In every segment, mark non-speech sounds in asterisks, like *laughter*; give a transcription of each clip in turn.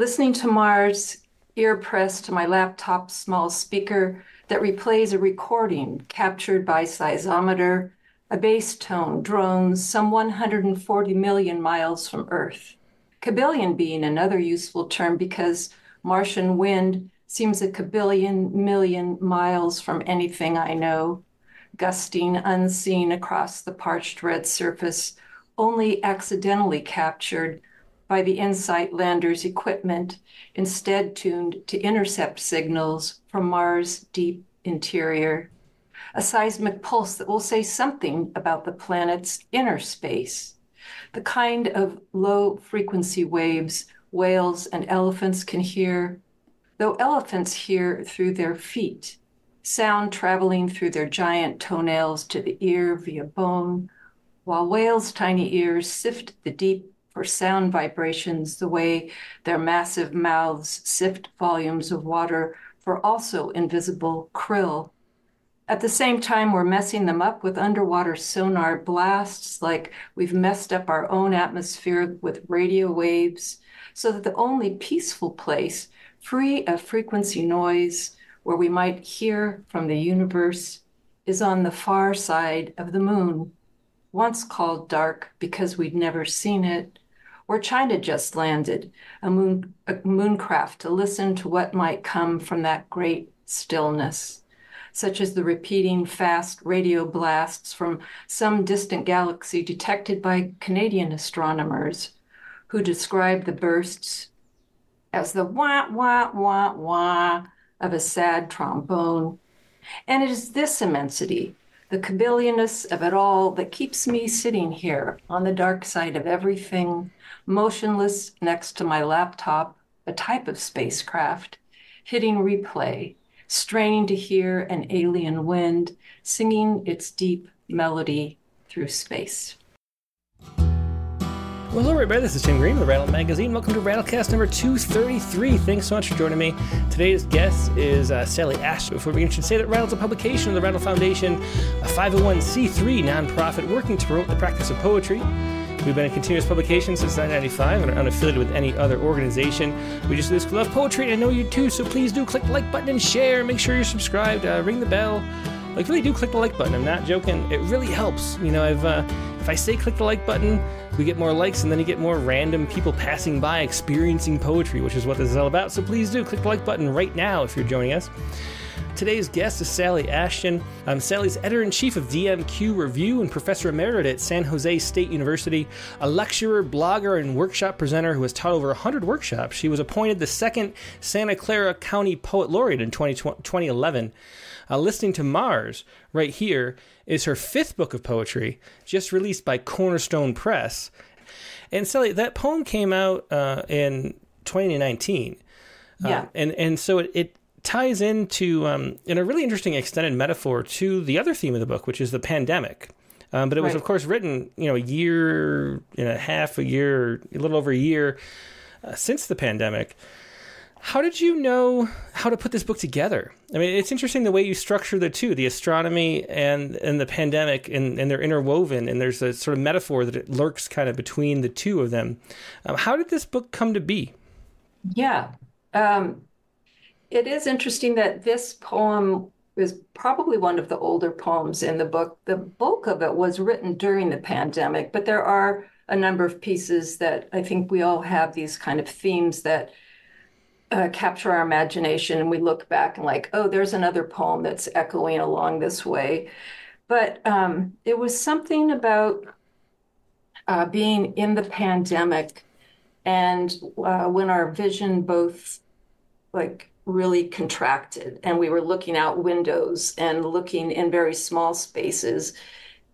listening to Mars, ear pressed to my laptop's small speaker that replays a recording captured by seismometer, a bass tone drones some 140 million miles from Earth. Kabillion being another useful term because Martian wind seems a kabillion million miles from anything I know, gusting unseen across the parched red surface, only accidentally captured by the InSight lander's equipment, instead tuned to intercept signals from Mars' deep interior. A seismic pulse that will say something about the planet's inner space, the kind of low frequency waves whales and elephants can hear though elephants hear through their feet, sound traveling through their giant toenails to the ear via bone, while whales' tiny ears sift the deep for sound vibrations the way their massive mouths sift volumes of water for also invisible krill. At the same time, we're messing them up with underwater sonar blasts, like we've messed up our own atmosphere with radio waves, so that the only peaceful place free of frequency noise, where we might hear from the universe, is on the far side of the moon, once called dark because we'd never seen it, where China just landed, a moon a mooncraft to listen to what might come from that great stillness, such as the repeating fast radio blasts from some distant galaxy detected by Canadian astronomers who describe the bursts as the wah, wah, wah, wah of a sad trombone. And it is this immensity, the kabillioness of it all, that keeps me sitting here on the dark side of everything, motionless next to my laptop, a type of spacecraft, hitting replay, straining to hear an alien wind singing its deep melody through space. Well, hello, everybody. This is Tim Green with Rattle Magazine. Welcome to Rattlecast number 233. Thanks so much for joining me. Today's guest is uh, Sally Ash. Before we begin, should say that Rattle's a publication of the Rattle Foundation, a 501c3 nonprofit working to promote the practice of poetry. We've been a continuous publication since 1995 and are unaffiliated with any other organization. We just do this love poetry, and I know you too, so please do click the like button and share. Make sure you're subscribed, uh, ring the bell. Like, really do click the like button. I'm not joking. It really helps. You know, I've. Uh, if I say click the like button, we get more likes and then you get more random people passing by experiencing poetry, which is what this is all about. So please do click the like button right now if you're joining us. Today's guest is Sally Ashton. Um, Sally's editor in chief of DMQ Review and professor emerita at San Jose State University, a lecturer, blogger, and workshop presenter who has taught over 100 workshops. She was appointed the second Santa Clara County Poet Laureate in 20, 2011. Uh, Listening to Mars, right here, is her fifth book of poetry, just released by Cornerstone Press. And Sally, that poem came out uh, in 2019. Uh, yeah. Uh, and, and so it, it ties into, um, in a really interesting extended metaphor, to the other theme of the book, which is the pandemic. Um, but it was, right. of course, written, you know, a year and a half, a year, a little over a year uh, since the pandemic. How did you know how to put this book together? I mean, it's interesting the way you structure the two, the astronomy and and the pandemic, and, and they're interwoven, and there's a sort of metaphor that it lurks kind of between the two of them. Um, how did this book come to be? Yeah, um, it is interesting that this poem is probably one of the older poems in the book. The bulk of it was written during the pandemic, but there are a number of pieces that I think we all have these kind of themes that uh, capture our imagination and we look back and like oh there's another poem that's echoing along this way but um, it was something about uh, being in the pandemic and uh, when our vision both like really contracted and we were looking out windows and looking in very small spaces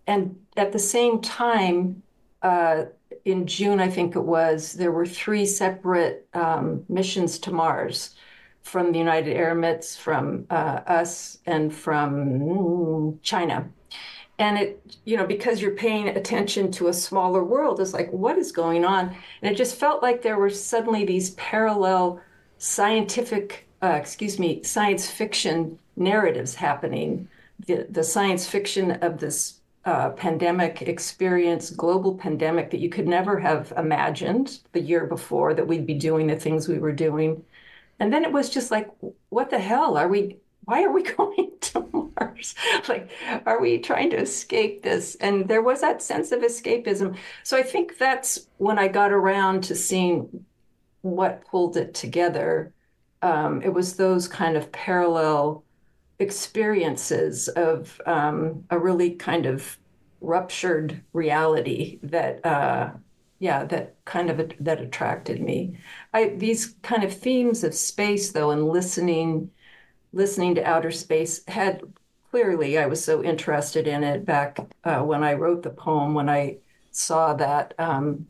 and at the same time uh, in June, I think it was, there were three separate um, missions to Mars from the United Emirates, from uh, us, and from China. And it, you know, because you're paying attention to a smaller world, it's like, what is going on? And it just felt like there were suddenly these parallel scientific, uh, excuse me, science fiction narratives happening. The, the science fiction of this uh, pandemic experience, global pandemic that you could never have imagined the year before that we'd be doing the things we were doing. And then it was just like, what the hell are we? Why are we *laughs* going to Mars? *laughs* like, are we trying to escape this? And there was that sense of escapism. So I think that's when I got around to seeing what pulled it together. Um, it was those kind of parallel experiences of um, a really kind of ruptured reality that uh, yeah that kind of that attracted me. I, these kind of themes of space though and listening listening to outer space had clearly i was so interested in it back uh, when i wrote the poem when i saw that um,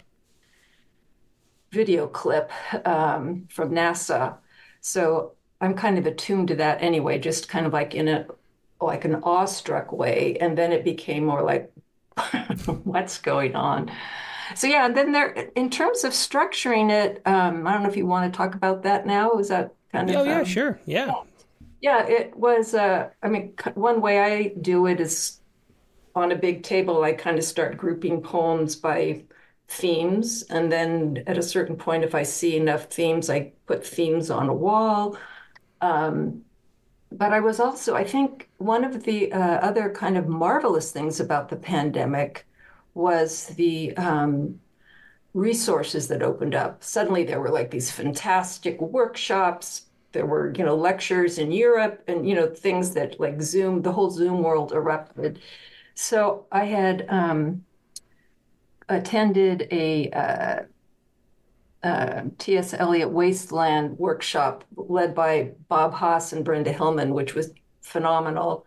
video clip um, from nasa so i'm kind of attuned to that anyway just kind of like in a like an awestruck way and then it became more like *laughs* what's going on so yeah, and then there, in terms of structuring it, um, I don't know if you want to talk about that now. Is that kind of? Oh yeah, um, sure, yeah. Yeah, it was. Uh, I mean, one way I do it is on a big table. I kind of start grouping poems by themes, and then at a certain point, if I see enough themes, I put themes on a wall. Um, but I was also, I think, one of the uh, other kind of marvelous things about the pandemic was the um, resources that opened up. Suddenly there were like these fantastic workshops. There were, you know, lectures in Europe and, you know, things that like Zoom, the whole Zoom world erupted. So I had um, attended a uh, uh, T.S. Eliot Wasteland workshop led by Bob Hass and Brenda Hillman, which was phenomenal.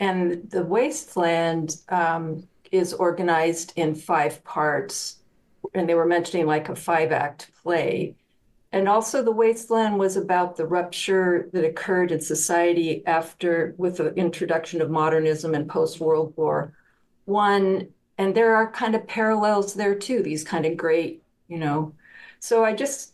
And the Wasteland um, is organized in five parts, and they were mentioning like a five act play. And also, The Wasteland was about the rupture that occurred in society after, with the introduction of modernism and post World War One. And there are kind of parallels there too, these kind of great, you know. So I just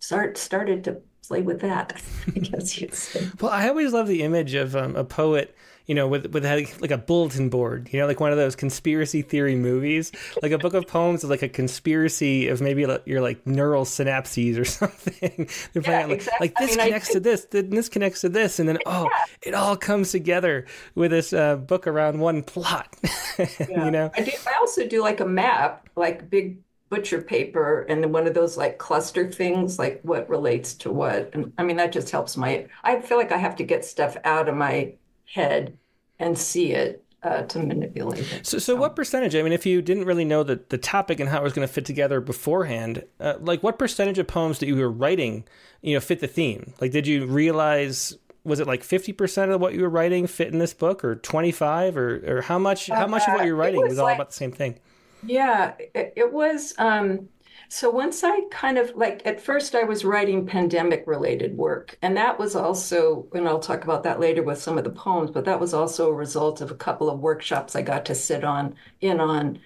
start started to play with that, *laughs* I guess you'd say. Well, I always love the image of um, a poet you know, with with like a bulletin board, you know, like one of those conspiracy theory movies. Like a book of poems is like a conspiracy of maybe your like neural synapses or *laughs* something. They're yeah, like, exactly. like this I mean, connects think... to this, then this connects to this, and then oh, yeah. it all comes together with this uh, book around one plot. *laughs* yeah. you know, I, do, I also do like a map, like big butcher paper and then one of those like cluster things like what relates to what and i mean that just helps my i feel like i have to get stuff out of my head and see it uh, to manipulate it. So, so what percentage? I mean, if you didn't really know the, the topic and how it was going to fit together beforehand, uh, like what percentage of poems that you were writing, you know, fit the theme? Like, did you realize was it like fifty percent of what you were writing fit in this book, or twenty five, or or how much? How much of what you're uh, writing was, was, all like, about the same thing? Yeah, it, it was. Um, so once I kind of like at first I was writing pandemic related work and that was also and I'll talk about that later with some of the poems but that was also a result of a couple of workshops I got to sit on in on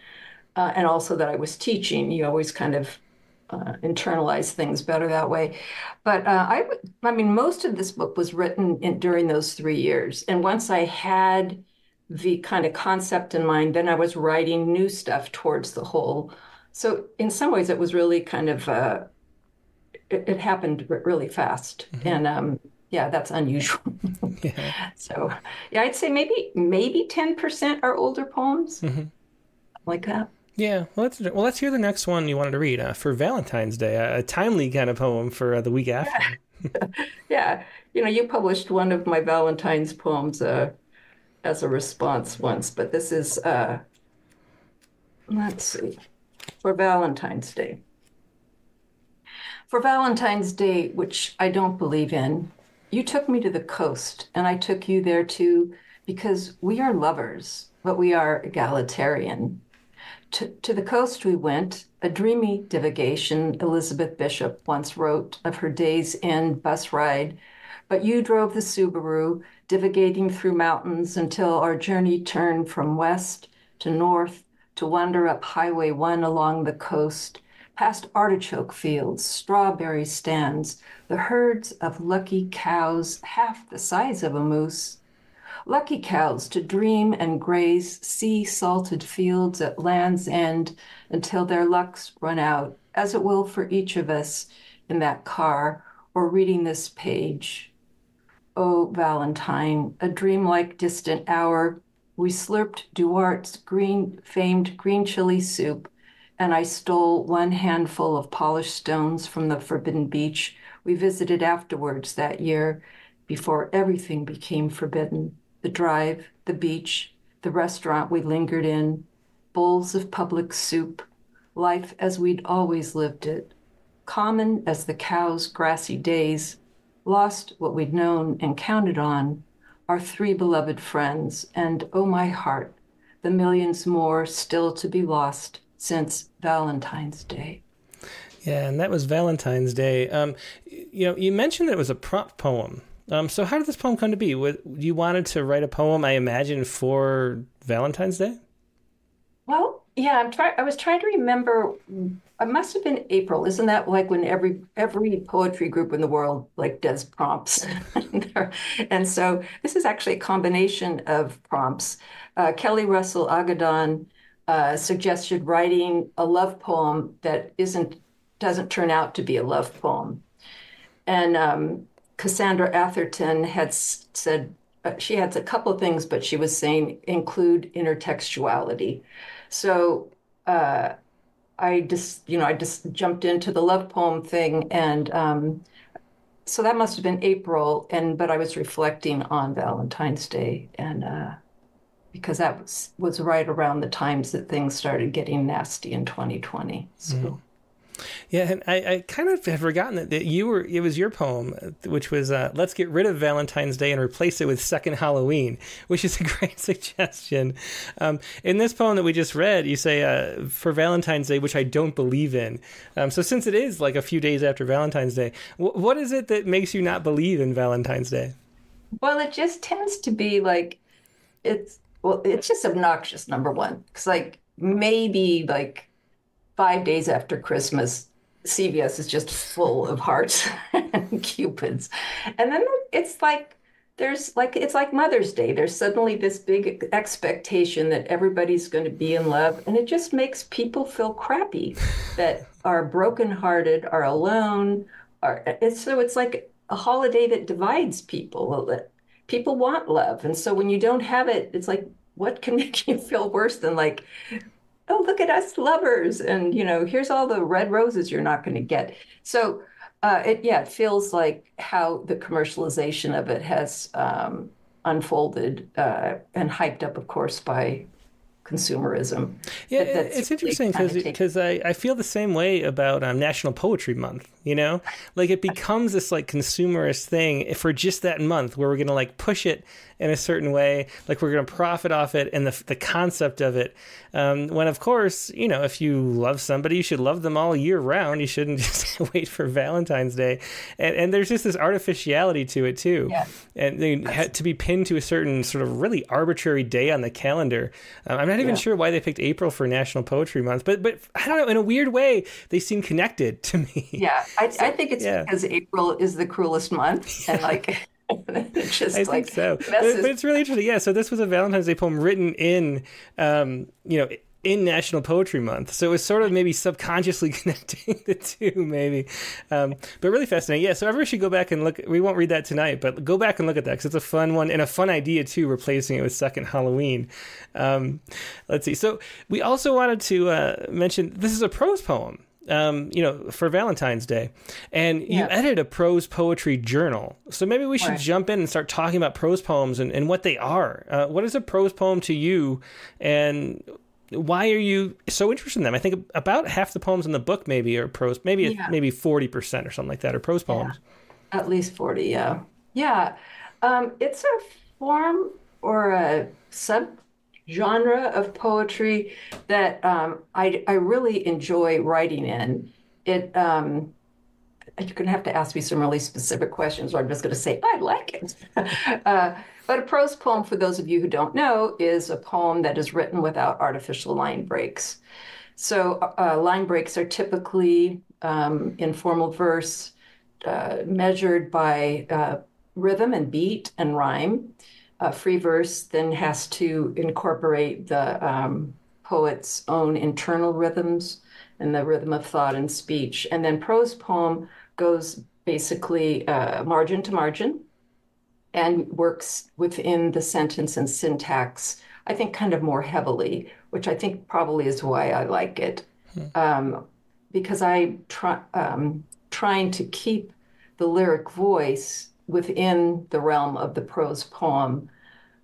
uh, and also that I was teaching. You always kind of uh, internalize things better that way. But uh, I I mean most of this book was written in, during those 3 years. And once I had the kind of concept in mind then I was writing new stuff towards the whole so in some ways, it was really kind of uh, it, it, happened really fast, mm-hmm. and um, yeah, that's unusual. *laughs* yeah. So yeah, I'd say maybe maybe ten percent are older poems, mm-hmm. like that. Yeah, well let's well let's hear the next one you wanted to read uh, for Valentine's Day, a, a, timely kind of poem for uh, the week after. Yeah. *laughs* *laughs* yeah. you know, you published one of my Valentine's poems uh, as a response once, but this is uh, let's see for Valentine's Day. For Valentine's Day, which I don't believe in, you took me to the coast, and I took you there too because we are lovers, but we are egalitarian. To, to the coast we went, a dreamy divagation Elizabeth Bishop once wrote of her day's end bus ride. But you drove the Subaru, divagating through mountains until our journey turned from west to north to wander up Highway 1 along the coast, past artichoke fields, strawberry stands, the herds of lucky cows half the size of a moose. Lucky cows to dream and graze sea salted fields at land's end until their lucks run out, as it will for each of us in that car or reading this page. Oh, Valentine, a dreamlike distant hour, we slurped Duarte's green famed green chili soup, and I stole one handful of polished stones from the forbidden beach we visited afterwards that year before everything became forbidden. The drive, the beach, the restaurant we lingered in, bowls of public soup, life as we'd always lived it, common as the cow's grassy days, lost what we'd known and counted on, our three beloved friends, and oh my heart, the millions more still to be lost since Valentine's Day. Yeah, and that was Valentine's Day. Um, you know, you mentioned that it was a prompt poem. Um, so how did this poem come to be? you wanted to write a poem, I imagine, for Valentine's Day? Well, yeah, I'm trying. I was trying to remember. It must have been April. Isn't that like when every every poetry group in the world like does prompts? *laughs* and so this is actually a combination of prompts. Uh, Kelli Russell Agodon uh, suggested writing a love poem that isn't doesn't turn out to be a love poem, and um, Cassandra Atherton had said uh, she had a couple of things, but she was saying include intertextuality. So uh, I just, you know, I just jumped into the love poem thing, and um, so that must have been April. And but I was reflecting on Valentine's Day, and uh, because that was was right around the times that things started getting nasty in 2020. So. Mm-hmm. Yeah, and I, I kind of had forgotten that, that you were it was your poem, which was uh, "Let's get rid of Valentine's Day and replace it with Second Halloween," which is a *laughs* great suggestion. Um, in this poem that we just read, you say uh, for Valentine's Day, which I don't believe in. Um, so since it is like a few days after Valentine's Day, w- what is it that makes you not believe in Valentine's Day? Well, it just tends to be like it's well, it's just obnoxious. Number one, because like maybe like five days after Christmas, CVS is just full of hearts *laughs* and cupids. And then it's like, there's like, it's like Mother's Day. There's suddenly this big expectation that everybody's going to be in love. And it just makes people feel crappy *laughs* that are brokenhearted, are alone. Are, it's, so it's like a holiday that divides people. People want love. And so when you don't have it, it's like, what can *laughs* make you feel worse than like oh look at us lovers and you know here's all the red roses you're not going to get. So uh, it yeah it feels like how the commercialization of it has um, unfolded uh, and hyped up of course by consumerism. Yeah, it's interesting because because I, I feel the same way about um, National Poetry Month. You know, like it becomes this like consumerist thing for just that month where we're gonna like push it in a certain way, like we're gonna profit off it and the the concept of it. Um, when of course, you know, if you love somebody, you should love them all year round. You shouldn't *laughs* just wait for Valentine's Day. And, and there's just this artificiality to it too, yeah. and to be pinned to a certain sort of really arbitrary day on the calendar. Um, I'm not even yeah. sure why they picked April for National Poetry Month, but but I don't know. In a weird way, they seem connected *laughs* to me. Yeah, I, so, I think it's yeah. because April is the cruelest month, *laughs* and like. *laughs* just I like think so, but, but, it's really interesting. Yeah, so this was a Valentine's Day poem written in, um, you know, in National Poetry Month. So it was sort of maybe subconsciously *laughs* connecting the two, maybe. Um, but really fascinating. Yeah, so everyone should go back and look. We won't read that tonight, but go back and look at that because it's a fun one and a fun idea too, replacing it with Second Halloween. Um, let's see. So we also wanted to uh, mention this is a prose poem. Um, you know, for Valentine's Day, and you edit a prose poetry journal. So maybe we should right. jump in and start talking about prose poems and, and what they are. Uh, what is a prose poem to you, and why are you so interested in them? I think about half the poems in the book maybe are prose, maybe yeah. maybe forty percent or something like that are prose poems. Yeah. At least forty, yeah, yeah. Um, it's a form or a sub genre of poetry that um, I I really enjoy writing in. It um, you're going to have to ask me some really specific questions, or I'm just going to say I like it. *laughs* uh, but a prose poem, for those of you who don't know, is a poem that is written without artificial line breaks. So uh, line breaks are typically um, in formal verse, uh, measured by uh, rhythm and beat and rhyme. uh, free verse then has to incorporate the um, poet's own internal rhythms and the rhythm of thought and speech. And then prose poem goes basically uh, margin to margin and works within the sentence and syntax, I think, kind of more heavily, which I think probably is why I like it. Hmm. Um, because I try um, trying to keep the lyric voice within the realm of the prose poem.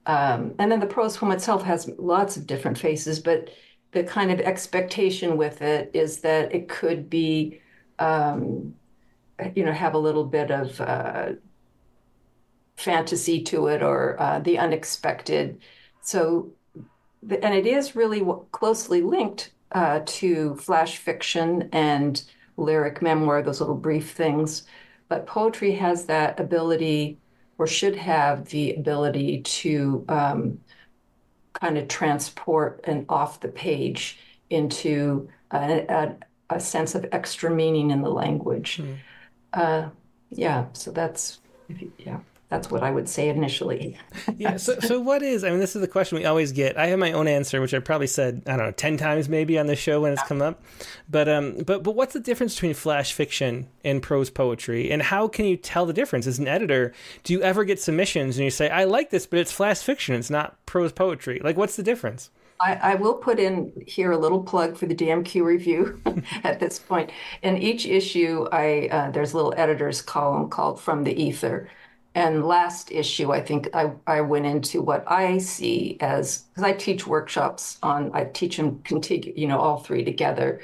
Um, and then the prose poem itself has lots of different faces, but the kind of expectation with it is that it could be, um, you know, have a little bit of uh, fantasy to it or uh, the unexpected. So, and it is really closely linked uh, to flash fiction and lyric memoir, those little brief things. But poetry has that ability, or should have the ability, to um, kind of transport and off the page into a, a, a, sense of extra meaning in the language. Mm. Uh, yeah, so that's yeah that's what I would say initially. *laughs* yeah. So, so what is? I mean, this is the question we always get. I have my own answer, which I probably said I don't know ten times maybe on the show when it's come up. But um, but but what's the difference between flash fiction and prose poetry, and how can you tell the difference as an editor? Do you ever get submissions and you say, I like this, but it's flash fiction, it's not prose poetry? Like, what's the difference? I, I, will put in here a little plug for the DMQ review *laughs* at this point. In each issue, I uh, there's a little editor's column called "From the Ether," and last issue, I think I, I went into what I see as because I teach workshops on I teach them contigu you know all three together.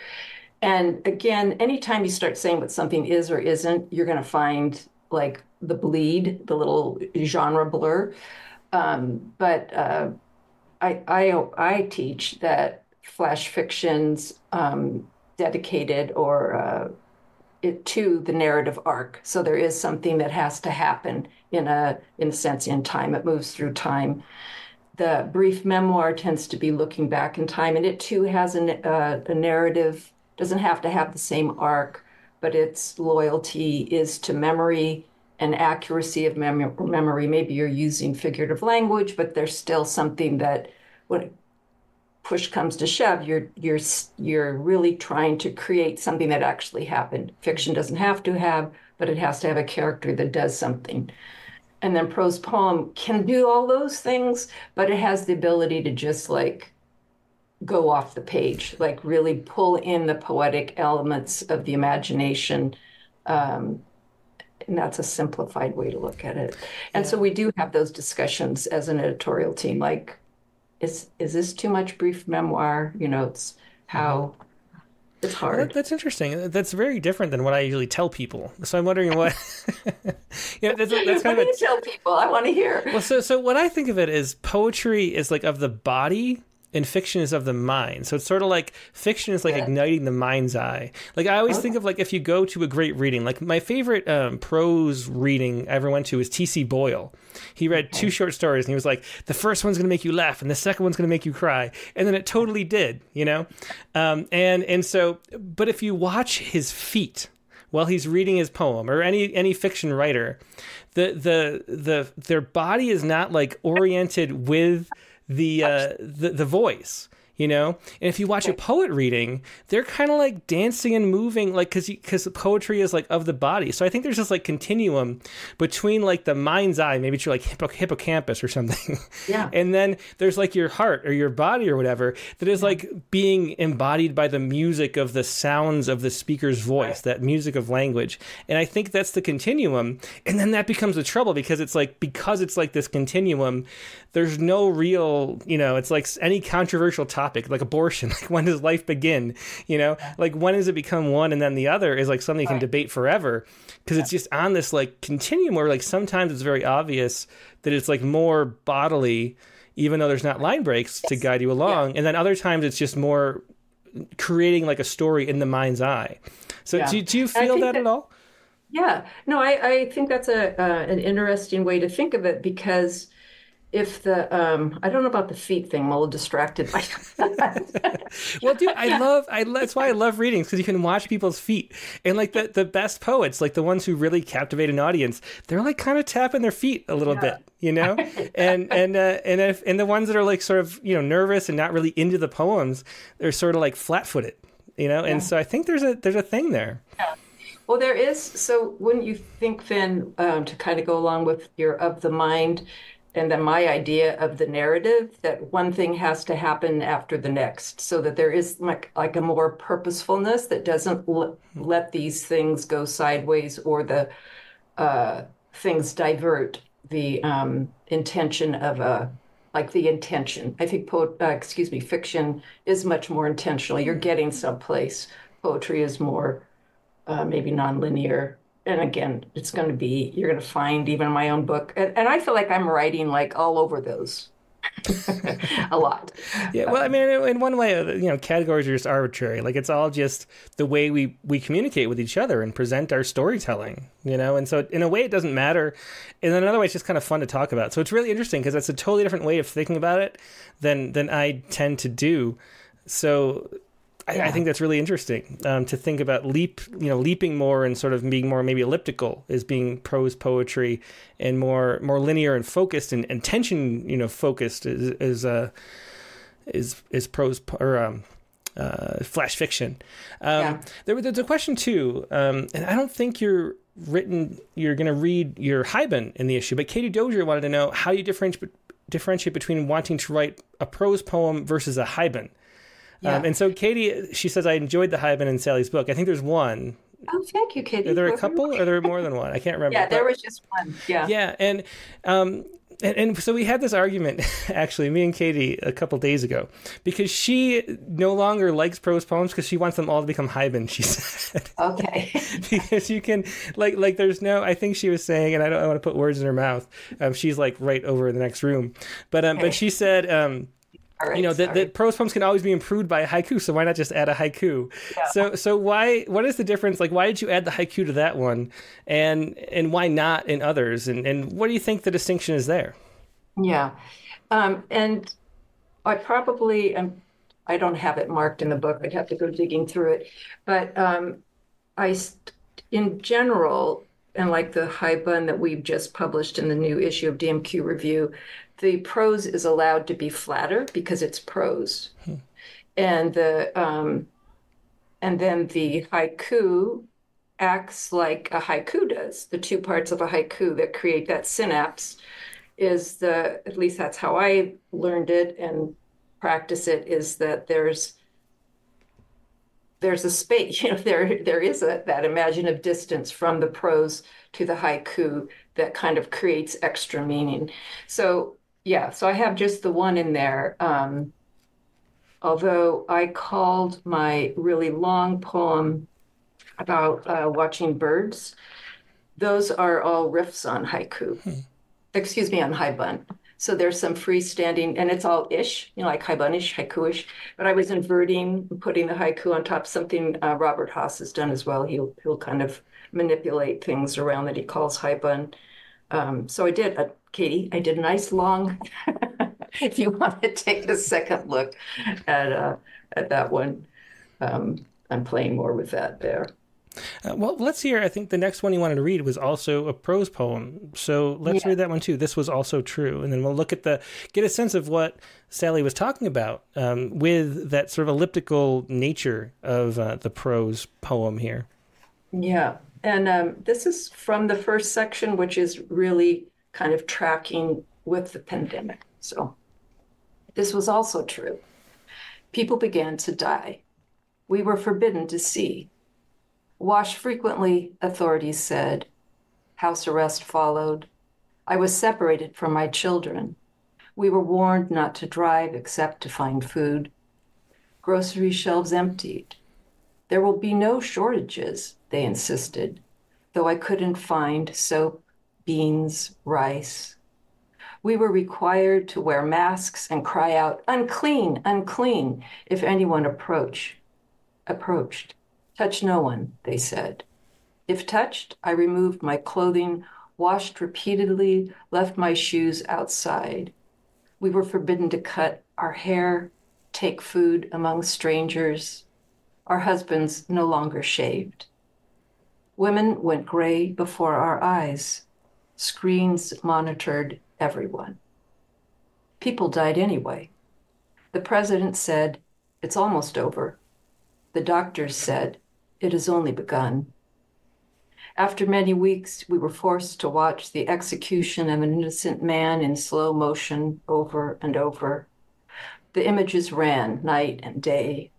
And again, anytime you start saying what something is or isn't, you're going to find like the bleed, the little genre blur. Um, but uh, I, I I teach that flash fictions um, dedicated or uh, it to the narrative arc. So there is something that has to happen in a in a sense in time. It moves through time. The brief memoir tends to be looking back in time, and it too has a, uh, a narrative. Doesn't have to have the same arc, but its loyalty is to memory and accuracy of mem- memory. Maybe you're using figurative language, but there's still something that when push comes to shove, you're you're you're really trying to create something that actually happened. Fiction doesn't have to have, but it has to have a character that does something. And then prose poem can do all those things, but it has the ability to just like go off the page, like really pull in the poetic elements of the imagination. Um, and that's a simplified way to look at it. And yeah. so we do have those discussions as an editorial team, like is is this too much brief memoir? You know, it's how mm-hmm. it's hard. That, that's interesting. That's very different than what I usually tell people. So I'm wondering what. *laughs* yeah, that's, that's kind what of. A, tell people? I want to hear. Well, so so what I think of it is poetry is like of the body and fiction is of the mind. So it's sort of like fiction is like yeah. igniting the mind's eye. Like I always think of like if you go to a great reading, like my favorite um, prose reading I ever went to was T.C. Boyle. He read two short stories and he was like, the first one's going to make you laugh and the second one's going to make you cry, and then it totally did, you know. Um, and and so, but if you watch his feet while he's reading his poem or any any fiction writer, the the the their body is not like oriented with the uh, the the voice you know? And if you watch a poet reading they're kind of like dancing and moving like because because poetry is like of the body. So i think there's this like continuum between like the mind's eye maybe it's your like hippocampus or something. *laughs* Yeah. And then there's like your heart or your body or whatever that is like being embodied by the music of the sounds of the speaker's voice right. that music of language. And i think that's the continuum. And then that becomes a trouble because it's like because it's like this continuum there's no real you know it's like any controversial topic like abortion. *laughs* Like when does life begin? You know, like when does it become one and then the other is like something you can debate forever because it's just on this like continuum where like sometimes it's very obvious that it's like more bodily, even though there's not line breaks to guide you along, yeah. and then other times it's just more creating like a story in the mind's eye. So yeah. do, do you feel that, that, at all? Yeah, no, I, I think that's a uh, an interesting way to think of it because if the um I don't know about the feet thing, I'm a little distracted by that. well, dude, I love I that's why I love readings because you can watch people's feet and like the the best poets, like the ones who really captivate an audience, they're like kind of tapping their feet a little yeah. bit, you know, *laughs* and and uh, and if and the ones that are like sort of you know nervous and not really into the poems, they're sort of like flat footed, you know, yeah. and so I think there's a there's a thing there. Yeah. Well, there is. So, wouldn't you think, Finn, um, to kind of go along with your of the mind? And then my idea of the narrative that one thing has to happen after the next so that there is like like a more purposefulness that doesn't l- let these things go sideways or the uh, things divert the um, intention of a like the intention. I think po- uh, excuse me fiction is much more intentional. You're getting someplace. Poetry is more uh, maybe nonlinear and again, it's going to be, you're going to find even in my own book. And, and I feel like I'm writing like all over those. *laughs* a lot. Yeah, well, I mean, in one way, you know, categories are just arbitrary. Like it's all just the way we we communicate with each other and present our storytelling. You know, and so in a way, it doesn't matter. And in another way, it's just kind of fun to talk about. So it's really interesting because that's a totally different way of thinking about it than than I tend to do. So I. I think that's really interesting um, to think about leap, you know, leaping more and sort of being more maybe elliptical is being prose poetry, and more more linear and focused and, and tension, you know, focused is is uh, is is prose or um, uh, flash fiction. Um, yeah. there, there's a question too, um, and I don't think you're written. You're going to read your Haibun in the issue, but Katie Dozier wanted to know how you differentiate differentiate between wanting to write a prose poem versus a Haibun. Yeah. Um, and so Katie, she says, I enjoyed the Haibun and Sally's book. I think there's one. Oh, thank you, Katie. Are there a couple? or are there more than one? I can't remember. Yeah, there was just one. Yeah. Yeah, and um, and, and, so we had this argument, *laughs* actually, me and Katie, a couple days ago, because she no longer likes prose poems because she wants them all to become Haibun. She *laughs* said, "Okay," *laughs* because you can like like there's no. I think she was saying, and I don't I want to put words in her mouth. Um, she's like right over in the next room, but um, okay. but she said um Right, you know, the, the, prose poems can always be improved by a haiku, so why not just add a haiku? Yeah. So, so why? What is the difference? Like, why did you add the haiku to that one, and and why not in others? And and what do you think the distinction is there? Yeah, um, and I probably am. I don't have it marked in the book. I'd have to go digging through it, but um, I, in general, and like the Haibun that we've just published in the new issue of DMQ Review, the prose is allowed to be flatter because it's prose, hmm. and the um, and then the haiku acts like a haiku does. The two parts of a haiku that create that synapse is the at least that's how I learned it and practice it is that there's there's a space *laughs* you know there there is a that imaginative distance from the prose to the haiku that kind of creates extra meaning so yeah, so I have just the one in there. Um, although I called my really long poem about uh, watching birds, those are all riffs on haiku. Hmm. Excuse me, on haibun. So there's some freestanding, and it's all ish, you know, like haibunish, haikuish. But I was inverting, putting the haiku on top. Something uh, Robert Hass has done as well. He'll he'll kind of manipulate things around that he calls haibun. Um, so I did a Katie, I did a nice long, *laughs* if you want to take a second look at, uh, at that one, um, I'm playing more with that there. Uh, well, let's hear. I think the next one you wanted to read was also a prose poem. So let's yeah. read that one too. This was also true, and then we'll look at the get a sense of what Sally was talking about um, with that sort of elliptical nature of uh, the prose poem here. Yeah, and um, this is from the first section, which is really kind of tracking with the pandemic. So this was also true. People began to die. We were forbidden to see. Wash frequently, authorities said. House arrest followed. I was separated from my children. We were warned not to drive except to find food. Grocery shelves emptied. There will be no shortages, they insisted, though I couldn't find soap, beans, rice. We were required to wear masks and cry out, unclean, unclean, if anyone approach, approached. Touch no one, they said. If touched, I removed my clothing, washed repeatedly, left my shoes outside. We were forbidden to cut our hair, take food among strangers. Our husbands no longer shaved. Women went gray before our eyes. Screens monitored everyone. People died anyway. The president said, It's almost over. The doctors said, It has only begun. After many weeks, we were forced to watch the execution of an innocent man in slow motion over and over. The images ran night and day.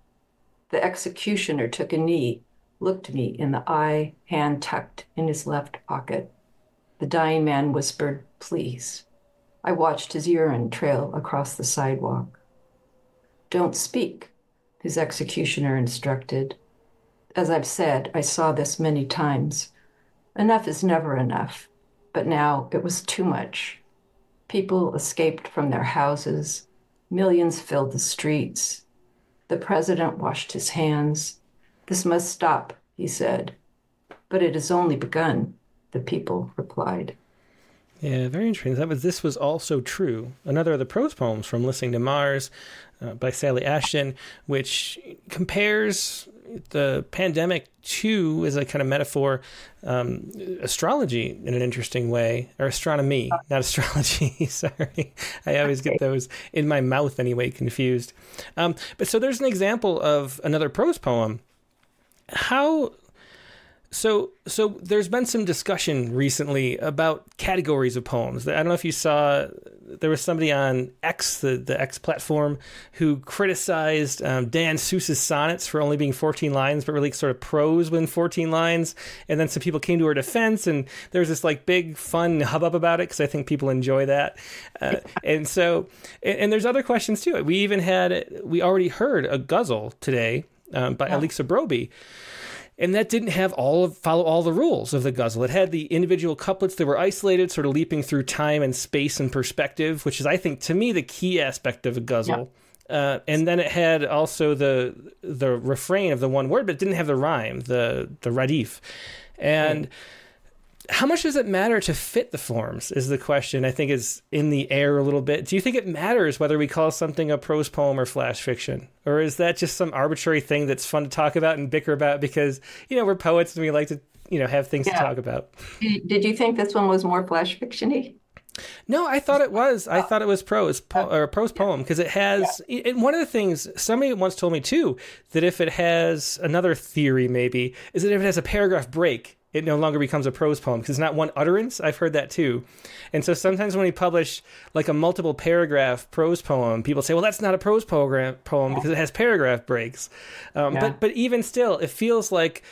The executioner took a knee, looked me in the eye, hand tucked in his left pocket. The dying man whispered, Please. I watched his urine trail across the sidewalk. Don't speak, his executioner instructed. As I've said, I saw this many times. Enough is never enough, but now it was too much. People escaped from their houses, millions filled the streets. The president washed his hands. This must stop, he said. But it has only begun, the people replied. Yeah, very interesting. That was this was also true. Another of the prose poems from Listening to Mars uh, by Sally Ashton, which compares the pandemic to as a kind of metaphor um, astrology in an interesting way or astronomy not astrology *laughs* sorry i always get those in my mouth anyway confused um, but so there's an example of another prose poem how so, so there's been some discussion recently about categories of poems. I don't know if you saw. There was somebody on X, the, the X platform, who criticized um, Diane Seuss's sonnets for only being 14 lines, but really sort of prose within 14 lines. And then some people came to her defense, and there was this like big fun hubbub about it because I think people enjoy that. Uh, *laughs* and so, and, and, there's other questions too. We even had, we already heard a ghazal today um, by yeah. Alixa Broby and that didn't have all of follow all the rules of the ghazal. It had the individual couplets that were isolated, sort of leaping through time and space and perspective, which is, I think, to me, the key aspect of a ghazal. Yeah. Uh, and then it had also the the refrain of the one word, but it didn't have the rhyme, the the radif, and. Right how much does it matter to fit the forms is the question i think is in the air a little bit. Do you think it matters whether we call something a prose poem or flash fiction? Or is that just some arbitrary thing that's fun to talk about and bicker about because you know we're poets and we like to you know have things yeah. to talk about? Did you think this one was more flash fictiony? No, I thought it was. I oh. thought it was prose po- oh. or prose poem because it has. It, one of the things somebody once told me too that if it has another theory, maybe is that if it has a paragraph break, it no longer becomes a prose poem because it's not one utterance. I've heard that too. And so sometimes when we publish like a multiple paragraph prose poem, people say, well, that's not a prose poem because it has paragraph breaks. Um, yeah. But but even still, it feels like,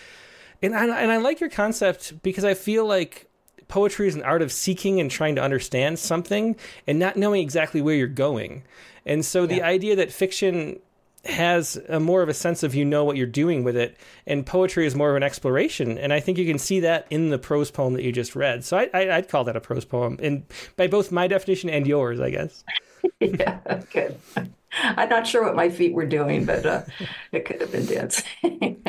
and I, and I like your concept because I feel like poetry is an art of seeking and trying to understand something and not knowing exactly where you're going. And so yeah. the idea that fiction has a more of a sense of you know what you're doing with it, and poetry is more of an exploration. And I think you can see that in the prose poem that you just read. So I, I, would call that a prose poem, and by both my definition and yours, I guess. *laughs* yeah, good. I'm not sure what my feet were doing, but uh, it could have been dancing.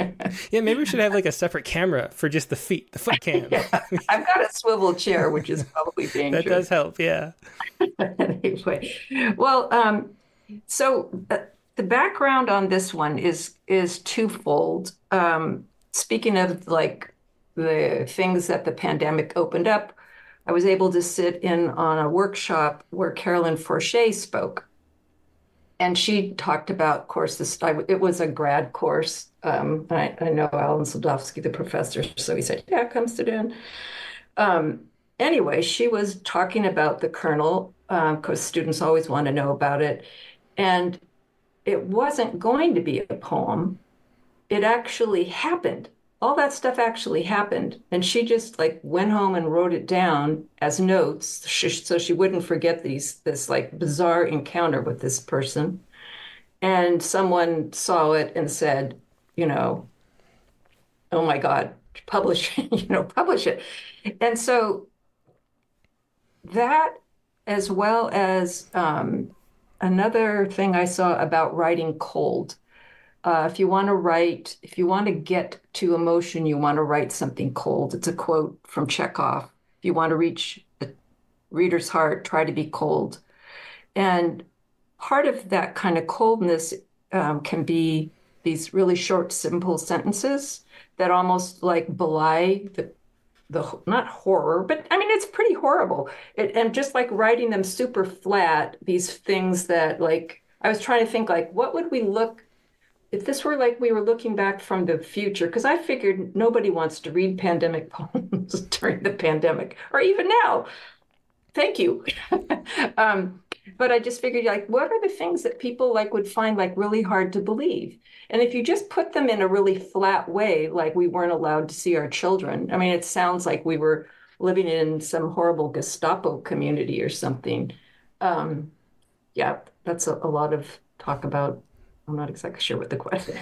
yeah, maybe we should have like a separate camera for just the feet, the foot cam. *laughs* yeah, I've got a swivel chair, which is probably dangerous. *laughs* that does help, yeah. anyway, well, um, so. Uh, the background on this one is is twofold. Um, speaking of like the things that the pandemic opened up, I was able to sit in on a workshop where Carolyn Forche spoke, and she talked about, of course, this. It was a grad course. Um, I, I, know Alan Sadowski, the professor, so he said, "Yeah, come sit in." Um, anyway, she was talking about the kernel because um, students always want to know about it, and it wasn't going to be a poem. It actually happened. All that stuff actually happened. And she just like went home and wrote it down as notes so she wouldn't forget these this like bizarre encounter with this person. And someone saw it and said, you know, oh my God, publish, *laughs* you know, publish it. And so that as well as um, another thing I saw about writing cold. Uh, if you want to write, if you want to get to emotion, you want to write something cold. It's a quote from Chekhov. If you want to reach the reader's heart, try to be cold. And part of that kind of coldness um, can be these really short, simple sentences that almost like belie the the not horror, but I mean it's pretty horrible. It, and just like writing them super flat, these things that like I was trying to think like what would we look if this were like we were looking back from the future because I figured nobody wants to read pandemic *laughs* poems during the pandemic or even now. Thank you. *laughs* um, but I just figured like what are the things that people like would find like really hard to believe? And if you just put them in a really flat way, like we weren't allowed to see our children, I mean, it sounds like we were living in some horrible Gestapo community or something. Um, yeah, that's a, a lot of talk about I'm not exactly sure what the question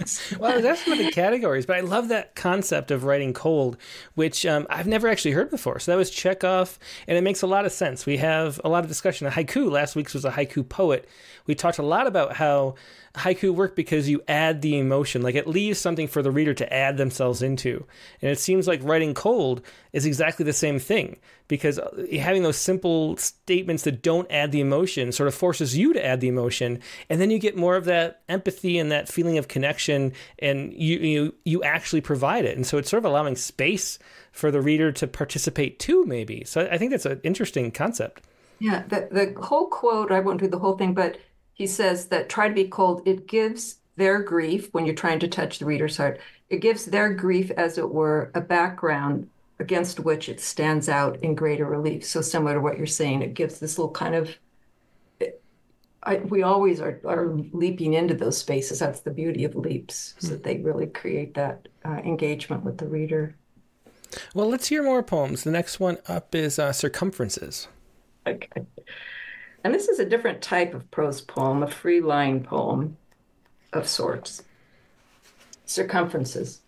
is. well, that's one of the categories, but I love that concept of writing cold, which um, I've never actually heard before. So that was Chekhov, and it makes a lot of sense. We have a lot of discussion. The haiku last week's was a haiku poet. We talked a lot about how haiku work because you add the emotion, like it leaves something for the reader to add themselves into. And it seems like writing cold is exactly the same thing because uh, having those simple statements that don't add the emotion sort of forces you to add the emotion, and then you get more of that empathy and that feeling of connection, and you you you actually provide it. And so it's sort of allowing space for the reader to participate too, maybe. So I think that's an interesting concept. Yeah, the the whole quote. I won't do the whole thing, but he says that try to be cold. It gives their grief when you're trying to touch the reader's heart. It gives their grief, as it were, a background against which it stands out in greater relief. So similar to what you're saying, it gives this little kind of. I, we always are, are leaping into those spaces. That's the beauty of leaps, so that they really create that uh, engagement with the reader. Well, let's hear more poems. The next one up is uh, Circumferences. Okay. And this is a different type of prose poem, a free line poem of sorts. Circumferences.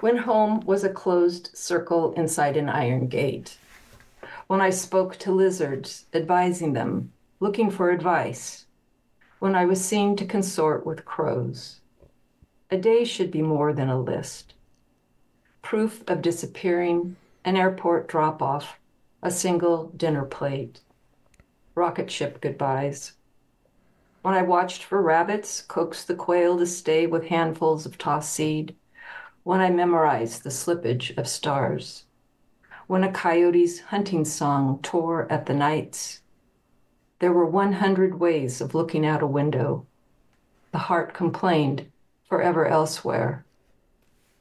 When home was a closed circle inside an iron gate. When I spoke to lizards, advising them, looking for advice. When I was seen to consort with crows. A day should be more than a list. Proof of disappearing, an airport drop off, a single dinner plate rocket ship goodbyes. When I watched for rabbits, coaxed the quail to stay with handfuls of tossed seed. When I memorized the slippage of stars. When a coyote's hunting song tore at the nights. There were 100 ways of looking out a window. The heart complained, forever elsewhere.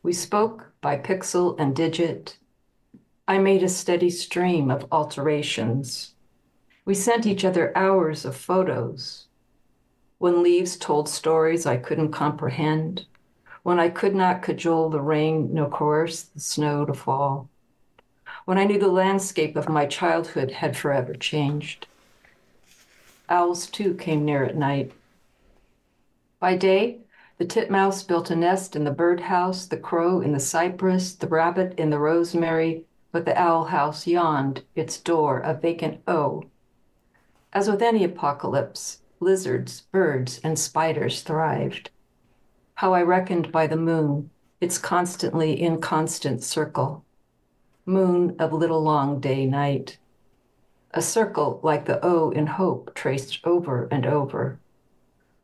We spoke by pixel and digit. I made a steady stream of alterations we sent each other hours of photos. When leaves told stories I couldn't comprehend, when I could not cajole the rain nor coerce the snow to fall, when I knew the landscape of my childhood had forever changed. Owls too came near at night. By day, the titmouse built a nest in the birdhouse, the crow in the cypress, the rabbit in the rosemary, but the owl house yawned, its door a vacant O as with any apocalypse, lizards, birds, and spiders thrived. How I reckoned by the moon, its constantly inconstant circle. Moon of little long day night. A circle like the O in hope traced over and over.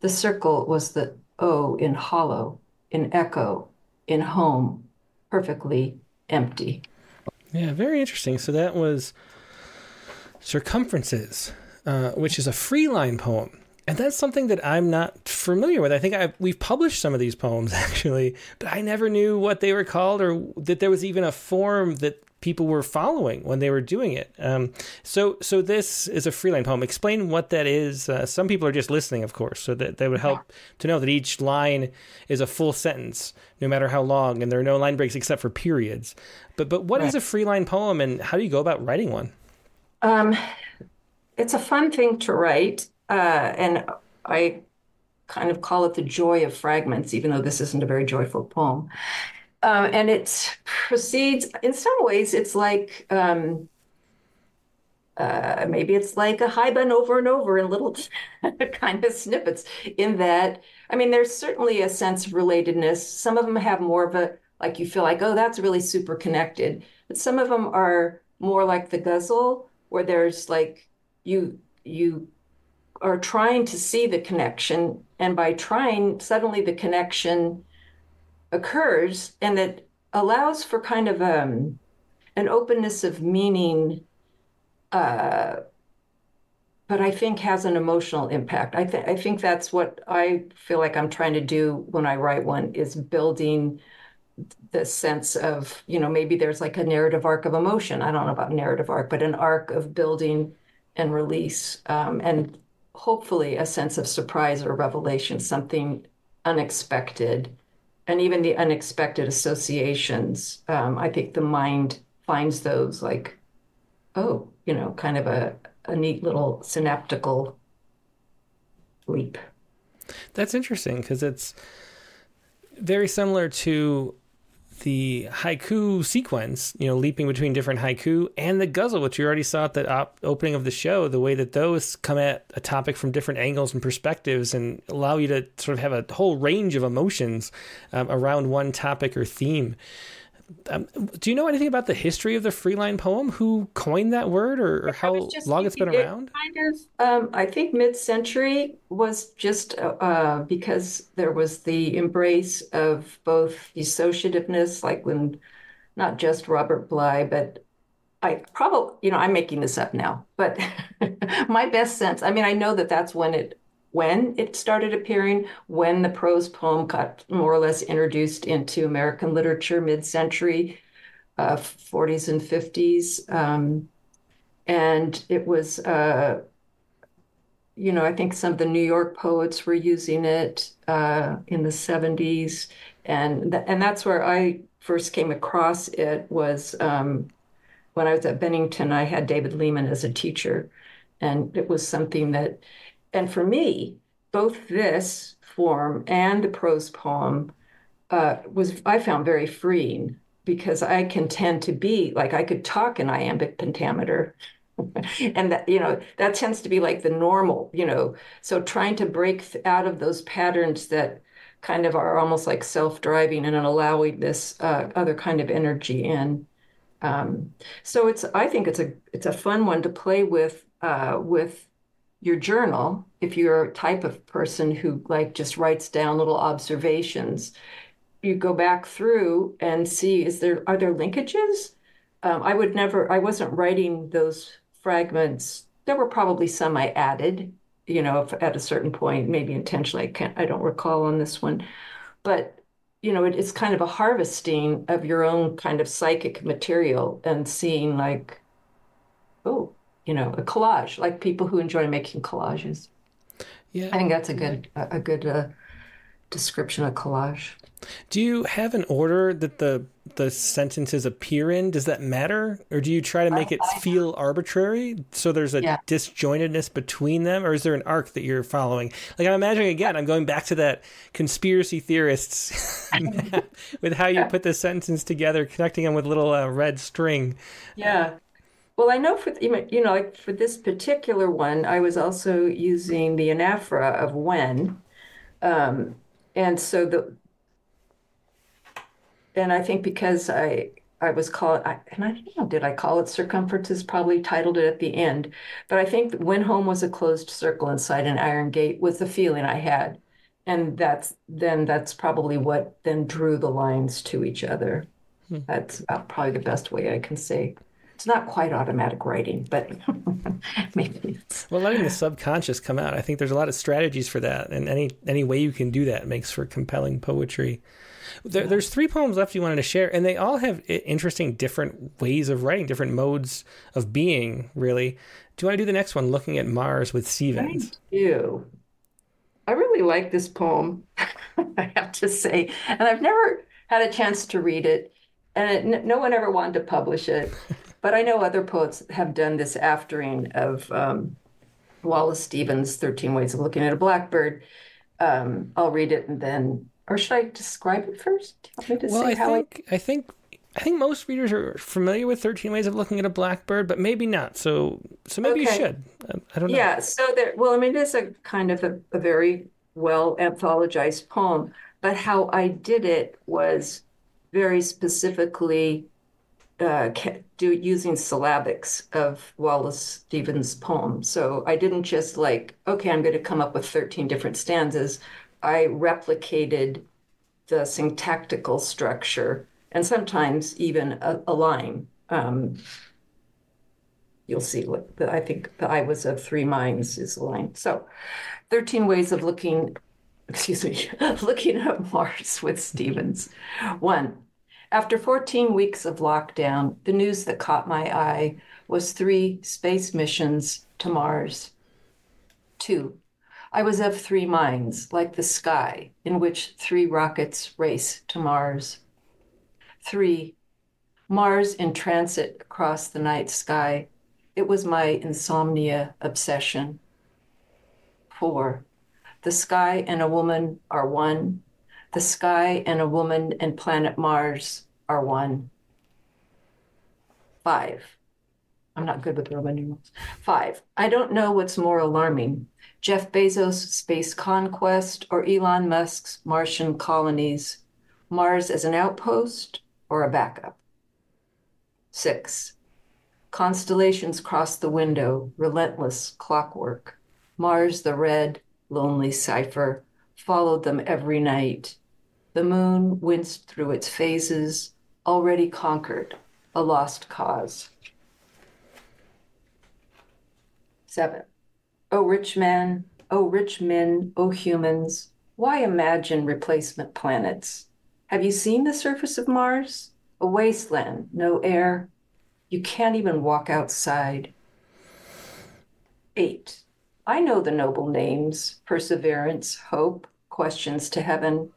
The circle was the O in hollow, in echo, in home, perfectly empty. Yeah, very interesting. So that was circumferences. Uh, which is a freeline poem. And that's something that I'm not familiar with. I think I've, we've published some of these poems *laughs* actually, but I never knew what they were called or that there was even a form that people were following when they were doing it. Um, so, so this is a freeline poem. Explain what that is. Uh, some people are just listening, of course, so that that would help yeah. to know that each line is a full sentence, no matter how long, and there are no line breaks except for periods. But, but what right. is a freeline poem, and how do you go about writing one? Um, it's a fun thing to write, uh, and I kind of call it the joy of fragments, even though this isn't a very joyful poem. Uh, and it proceeds in some ways. It's like um, uh, maybe it's like a haibun over and over in little *laughs* kind of snippets. In that, I mean, there's certainly a sense of relatedness. Some of them have more of a like you feel like, oh, that's really super connected. But some of them are more like the ghazal, where there's like you you are trying to see the connection, and by trying, suddenly the connection occurs, and it allows for kind of um, an openness of meaning. Uh, but I think has an emotional impact. I think I think that's what I feel like I'm trying to do when I write one is building the sense of, you know, maybe there's like a narrative arc of emotion. I don't know about narrative arc, but an arc of building and release, um, and hopefully a sense of surprise or revelation, something unexpected, and even the unexpected associations. Um, I think the mind finds those like, oh, you know, kind of a, a neat little synaptical leap. That's interesting because it's very similar to the haiku sequence, you know, leaping between different haiku and the ghazal, which you already saw at the op- opening of the show, the way that those come at a topic from different angles and perspectives and allow you to sort of have a whole range of emotions um, around one topic or theme. Um, do you know anything about the history of the freeline poem? Who coined that word, or, or how long it's been around? Kind of. Um, I think mid-century was just uh, uh, because there was the embrace of both associativeness, like when not just Robert Bly, but I probably, you know, I'm making this up now, but *laughs* my best sense. I mean, I know that that's when it when it started appearing, when the prose poem got more or less introduced into American literature mid century, uh, 40s and 50s. Um, and it was, uh, you know, I think some of the New York poets were using it uh, in the 70s. And, th- and that's where I first came across it was um, when I was at Bennington, I had David Lehman as a teacher. And it was something that and for me, both this form and the prose poem uh, was I found very freeing because I can tend to be like I could talk in iambic pentameter. *laughs* and that you know that tends to be like the normal you know so trying to break out of those patterns that kind of are almost like self-driving and allowing this uh, other kind of energy in um, so it's i think it's a it's a fun one to play with uh, with your journal, if you're a type of person who like just writes down little observations, you go back through and see is there are there linkages? Um, I would never. I wasn't writing those fragments. There were probably some I added, you know, at a certain point, maybe intentionally. I can't. I don't recall on this one, but you know, it, it's kind of a harvesting of your own kind of psychic material and seeing like, oh, you know, a collage, like people who enjoy making collages. Yeah, I think that's a good a good uh, description of collage. Do you have an order that the the sentences appear in? Does that matter, or do you try to make it feel arbitrary so there's a yeah. disjointedness between them, or is there an arc that you're following? Like I'm imagining again, I'm going back to that conspiracy theorists *laughs* *laughs* with how you put the sentence together, connecting them with little uh, red string. Yeah, well, I know for you know like for this particular one, I was also using the anaphora of when, um, and so the and I think because I I was called I, and I don't know did I call it circumferences probably titled it at the end, but I think when home was a closed circle inside an iron gate was the feeling I had, and that's then that's probably what then drew the lines to each other. Hmm. That's probably the best way I can say it's not quite automatic writing, but *laughs* maybe it's well letting the subconscious come out. I think there's a lot of strategies for that, and any any way you can do that makes for compelling poetry. There, there's three poems left you wanted to share, and they all have interesting, different ways of writing, different modes of being. Really, do you want to do the next one, looking at Mars with Stevens? I do. I really like this poem. *laughs* I have to say, and I've never had a chance to read it, and it, no one ever wanted to publish it. *laughs* But I know other poets have done this aftering of um, Wallace Stevens' 13 Ways of Looking at a Blackbird. Um, I'll read it and then, or should I describe it first? well, I think, I... I think I think most readers are familiar with 13 Ways of Looking at a Blackbird, but maybe not. So, so maybe okay. you should. I don't know. Yeah. So there. Well, I mean, it is a kind of a, a very well anthologized poem, but how I did it was very specifically uh, do using syllabics of Wallace Stevens' poem. So I didn't just like, okay, I'm going to come up with 13 different stanzas. I replicated the syntactical structure and sometimes even a, a line. Um, you'll see what I think the I was of three minds is the line. So 13 ways of looking, *laughs* excuse me, *laughs* looking at Mars with Stevens. One, after 14 weeks of lockdown, the news that caught my eye was three space missions to Mars. Two, I was of three minds, like the sky, in which three rockets race to Mars. Three, Mars in transit across the night sky. It was my insomnia obsession. Four, the sky and a woman are one, the sky and a woman and planet Mars are one. Five. I'm not good with Roman numerals. Five. I don't know what's more alarming Jeff Bezos' space conquest or Elon Musk's Martian colonies. Mars as an outpost or a backup. Six. Constellations cross the window, relentless clockwork. Mars, the red, lonely cipher, followed them every night. The moon winced through its phases, already conquered, a lost cause. Seven. O rich man, O rich men, O humans, why imagine replacement planets? Have you seen the surface of Mars? A wasteland, no air. You can't even walk outside. Eight. I know the noble names perseverance, hope, questions to heaven.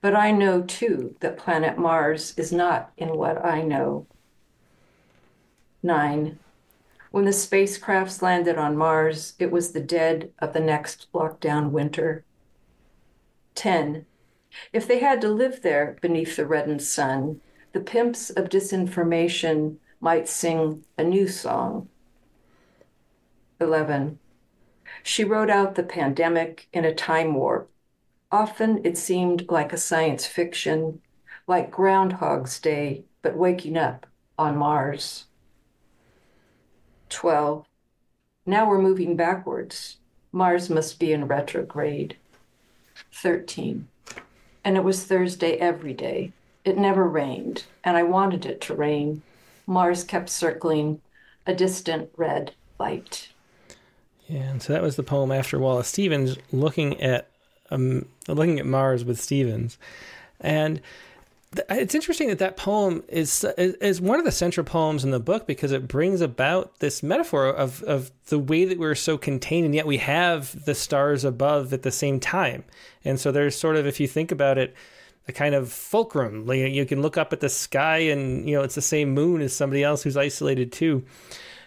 But I know too that planet Mars is not in what I know. Nine. When the spacecrafts landed on Mars, it was the dead of the next lockdown winter. 10. If they had to live there beneath the reddened sun, the pimps of disinformation might sing a new song. 11. She wrote out the pandemic in a time warp Often it seemed like a science fiction, like Groundhog's Day, but waking up on Mars. 12. Now we're moving backwards. Mars must be in retrograde. 13. And it was Thursday every day. It never rained, and I wanted it to rain. Mars kept circling, a distant red light. Yeah, and so that was the poem after Wallace Stevens looking at um, looking at Mars with Stevens, and th- it's interesting that that poem is, is, is one of the central poems in the book because it brings about this metaphor of of the way that we're so contained and yet we have the stars above at the same time, and so there's sort of if you think about it. A kind of fulcrum. Like you can look up at the sky, and you know it's the same moon as somebody else who's isolated too.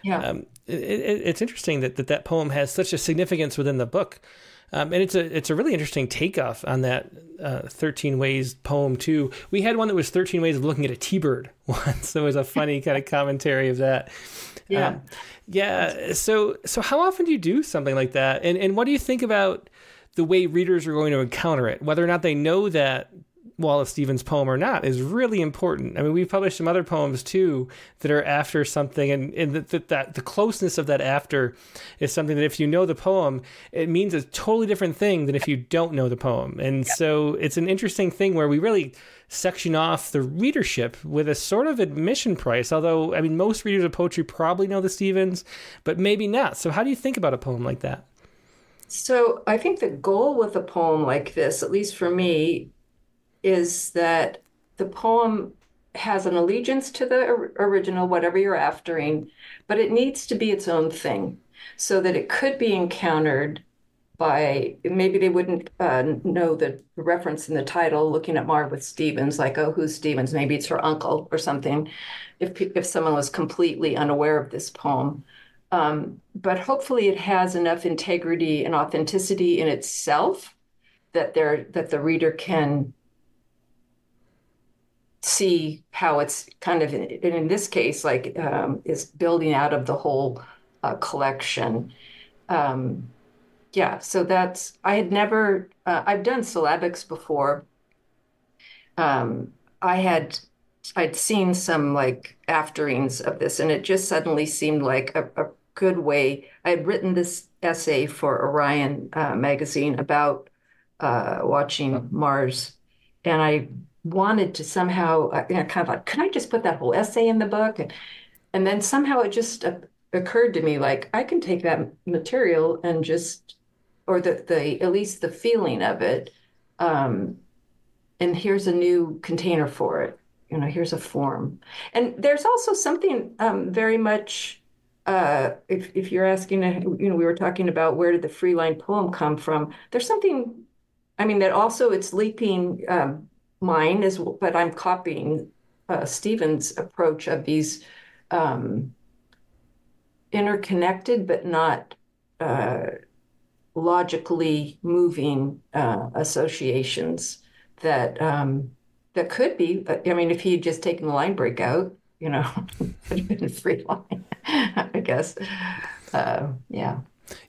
Yeah, um, it, it, it's interesting that, that that poem has such a significance within the book. Um, and it's a it's a really interesting takeoff on that uh, 13 ways poem too. We had one that was 13 ways of looking at a T-bird *laughs* once. There was a funny kind of commentary of that. Yeah. Um, yeah. So so how often do you do something like that? And and what do you think about the way readers are going to encounter it? Whether or not they know that Wallace Stevens poem or not is really important. I mean, we've published some other poems too that are after something, and, and that, that the closeness of that after is something that if you know the poem, it means a totally different thing than if you don't know the poem. And yeah. so it's an interesting thing where we really section off the readership with a sort of admission price. Although, I mean, most readers of poetry probably know the Stevens, but maybe not. So, how do you think about a poem like that? So, I think the goal with a poem like this, at least for me, is that the poem has an allegiance to the original, whatever you're aftering, but it needs to be its own thing so that it could be encountered by maybe they wouldn't uh, know the reference in the title looking at Mars with Stevens like oh who's Stevens? Maybe it's her uncle or something if if someone was completely unaware of this poem. Um, but hopefully it has enough integrity and authenticity in itself that there that the reader can see how it's kind of, and in this case, like um, is building out of the whole uh, collection. Um, yeah, so that's, I had never, uh, I've done syllabics before. Um, I had I'd seen some like afterings of this, and it just suddenly seemed like a, a good way. I had written this essay for Orion uh, magazine about uh, watching Mars, and I wanted to somehow, uh, you know, kind of like, can I just put that whole essay in the book? And, and then somehow it just uh, occurred to me, like I can take that material and just, or the the at least the feeling of it, um, and here's a new container for it. You know, here's a form, and there's also something um, very much. Uh, if if you're asking, you know, we were talking about where did the free line poem come from? There's something I mean, that also it's leaping um, mine is, but I'm copying uh, Stevens' approach of these um, interconnected but not uh, logically moving uh, associations that um, that could be. I mean, if he had just taken the line break out, you know, *laughs* it would have been free line, *laughs* I guess. Uh, yeah.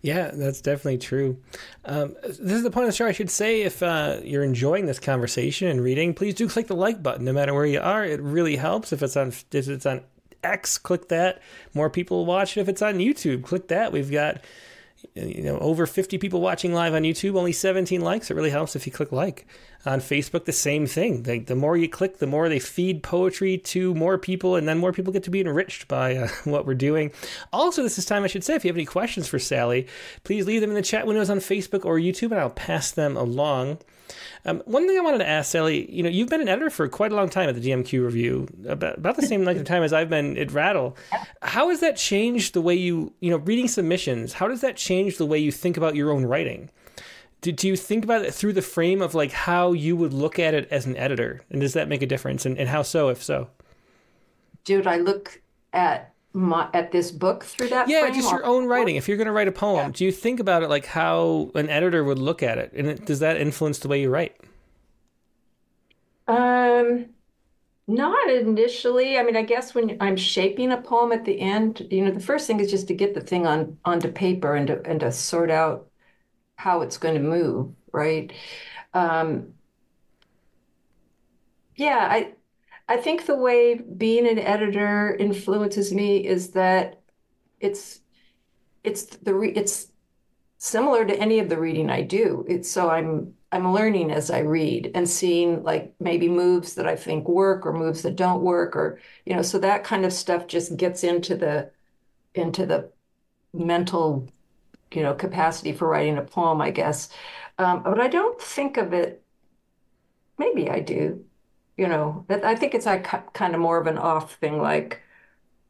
Yeah, that's definitely true. Um, this is the point of the show. I should say, if uh, you're enjoying this conversation and reading, please do click the like button, no matter where you are. It really helps. If it's on if it's on X, click that. More people watch it. If it's on YouTube, click that. We've got you know over 50 people watching live on YouTube, only 17 likes. It really helps if you click like. On Facebook, the same thing. The, more you click, the more they feed poetry to more people, and then more people get to be enriched by uh, *laughs* what we're doing. Also, this is time I should say if you have any questions for Sally, please leave them in the chat windows on Facebook or YouTube, and I'll pass them along. Um, one thing I wanted to ask Sally, you know, you've been an editor for quite a long time at the DMQ Review, about, about the same length of time as I've been at Rattle. How has that changed the way you, you know, reading submissions? How does that change the way you think about your own writing? do, do you think about it through the frame of like how you would look at it as an editor and does that make a difference and, and how so if so Dude, I look at my at this book through that yeah just your own writing if you're going to write a poem yeah. do you think about it like how an editor would look at it and it, does that influence the way you write um not initially i mean i guess when i'm shaping a poem at the end you know the first thing is just to get the thing on onto paper and to and to sort out how it's going to move, right? Um, yeah, I I think the way being an editor influences me is that it's it's the re- it's similar to any of the reading I do. It's so I'm I'm learning as I read and seeing like maybe moves that I think work or moves that don't work or you know so that kind of stuff just gets into the into the mental you know, capacity for writing a poem, I guess. Um, but I don't think of it. Maybe I do. You know, I think it's like kind of more of an off thing, like,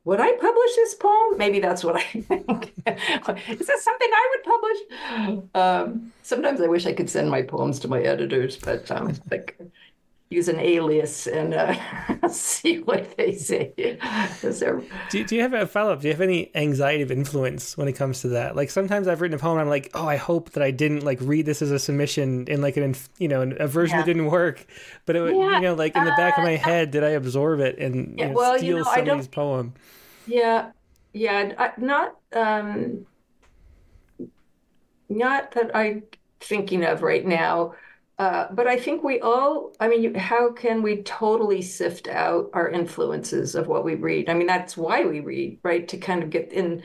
would I publish this poem? Maybe that's what I *laughs* think. Is this something I would publish? Um, sometimes I wish I could send my poems to my editors, but um, like use an alias and uh, *laughs* see what they say. *laughs* There... Do, do you have a follow up? Do you have any anxiety of influence when it comes to that? Like sometimes I've written a poem, I'm like, oh, I hope that I didn't like read this as a submission in like an you know a version yeah. that didn't work, but it yeah. you know like in the back of my uh, head, did I absorb it and yeah, you know, well, steal you know, somebody's poem? Yeah, yeah, I, not um, not that I'm thinking of right now. Uh, but I think we all, I mean, how can we totally sift out our influences of what we read? I mean, that's why we read, right? To kind of get in,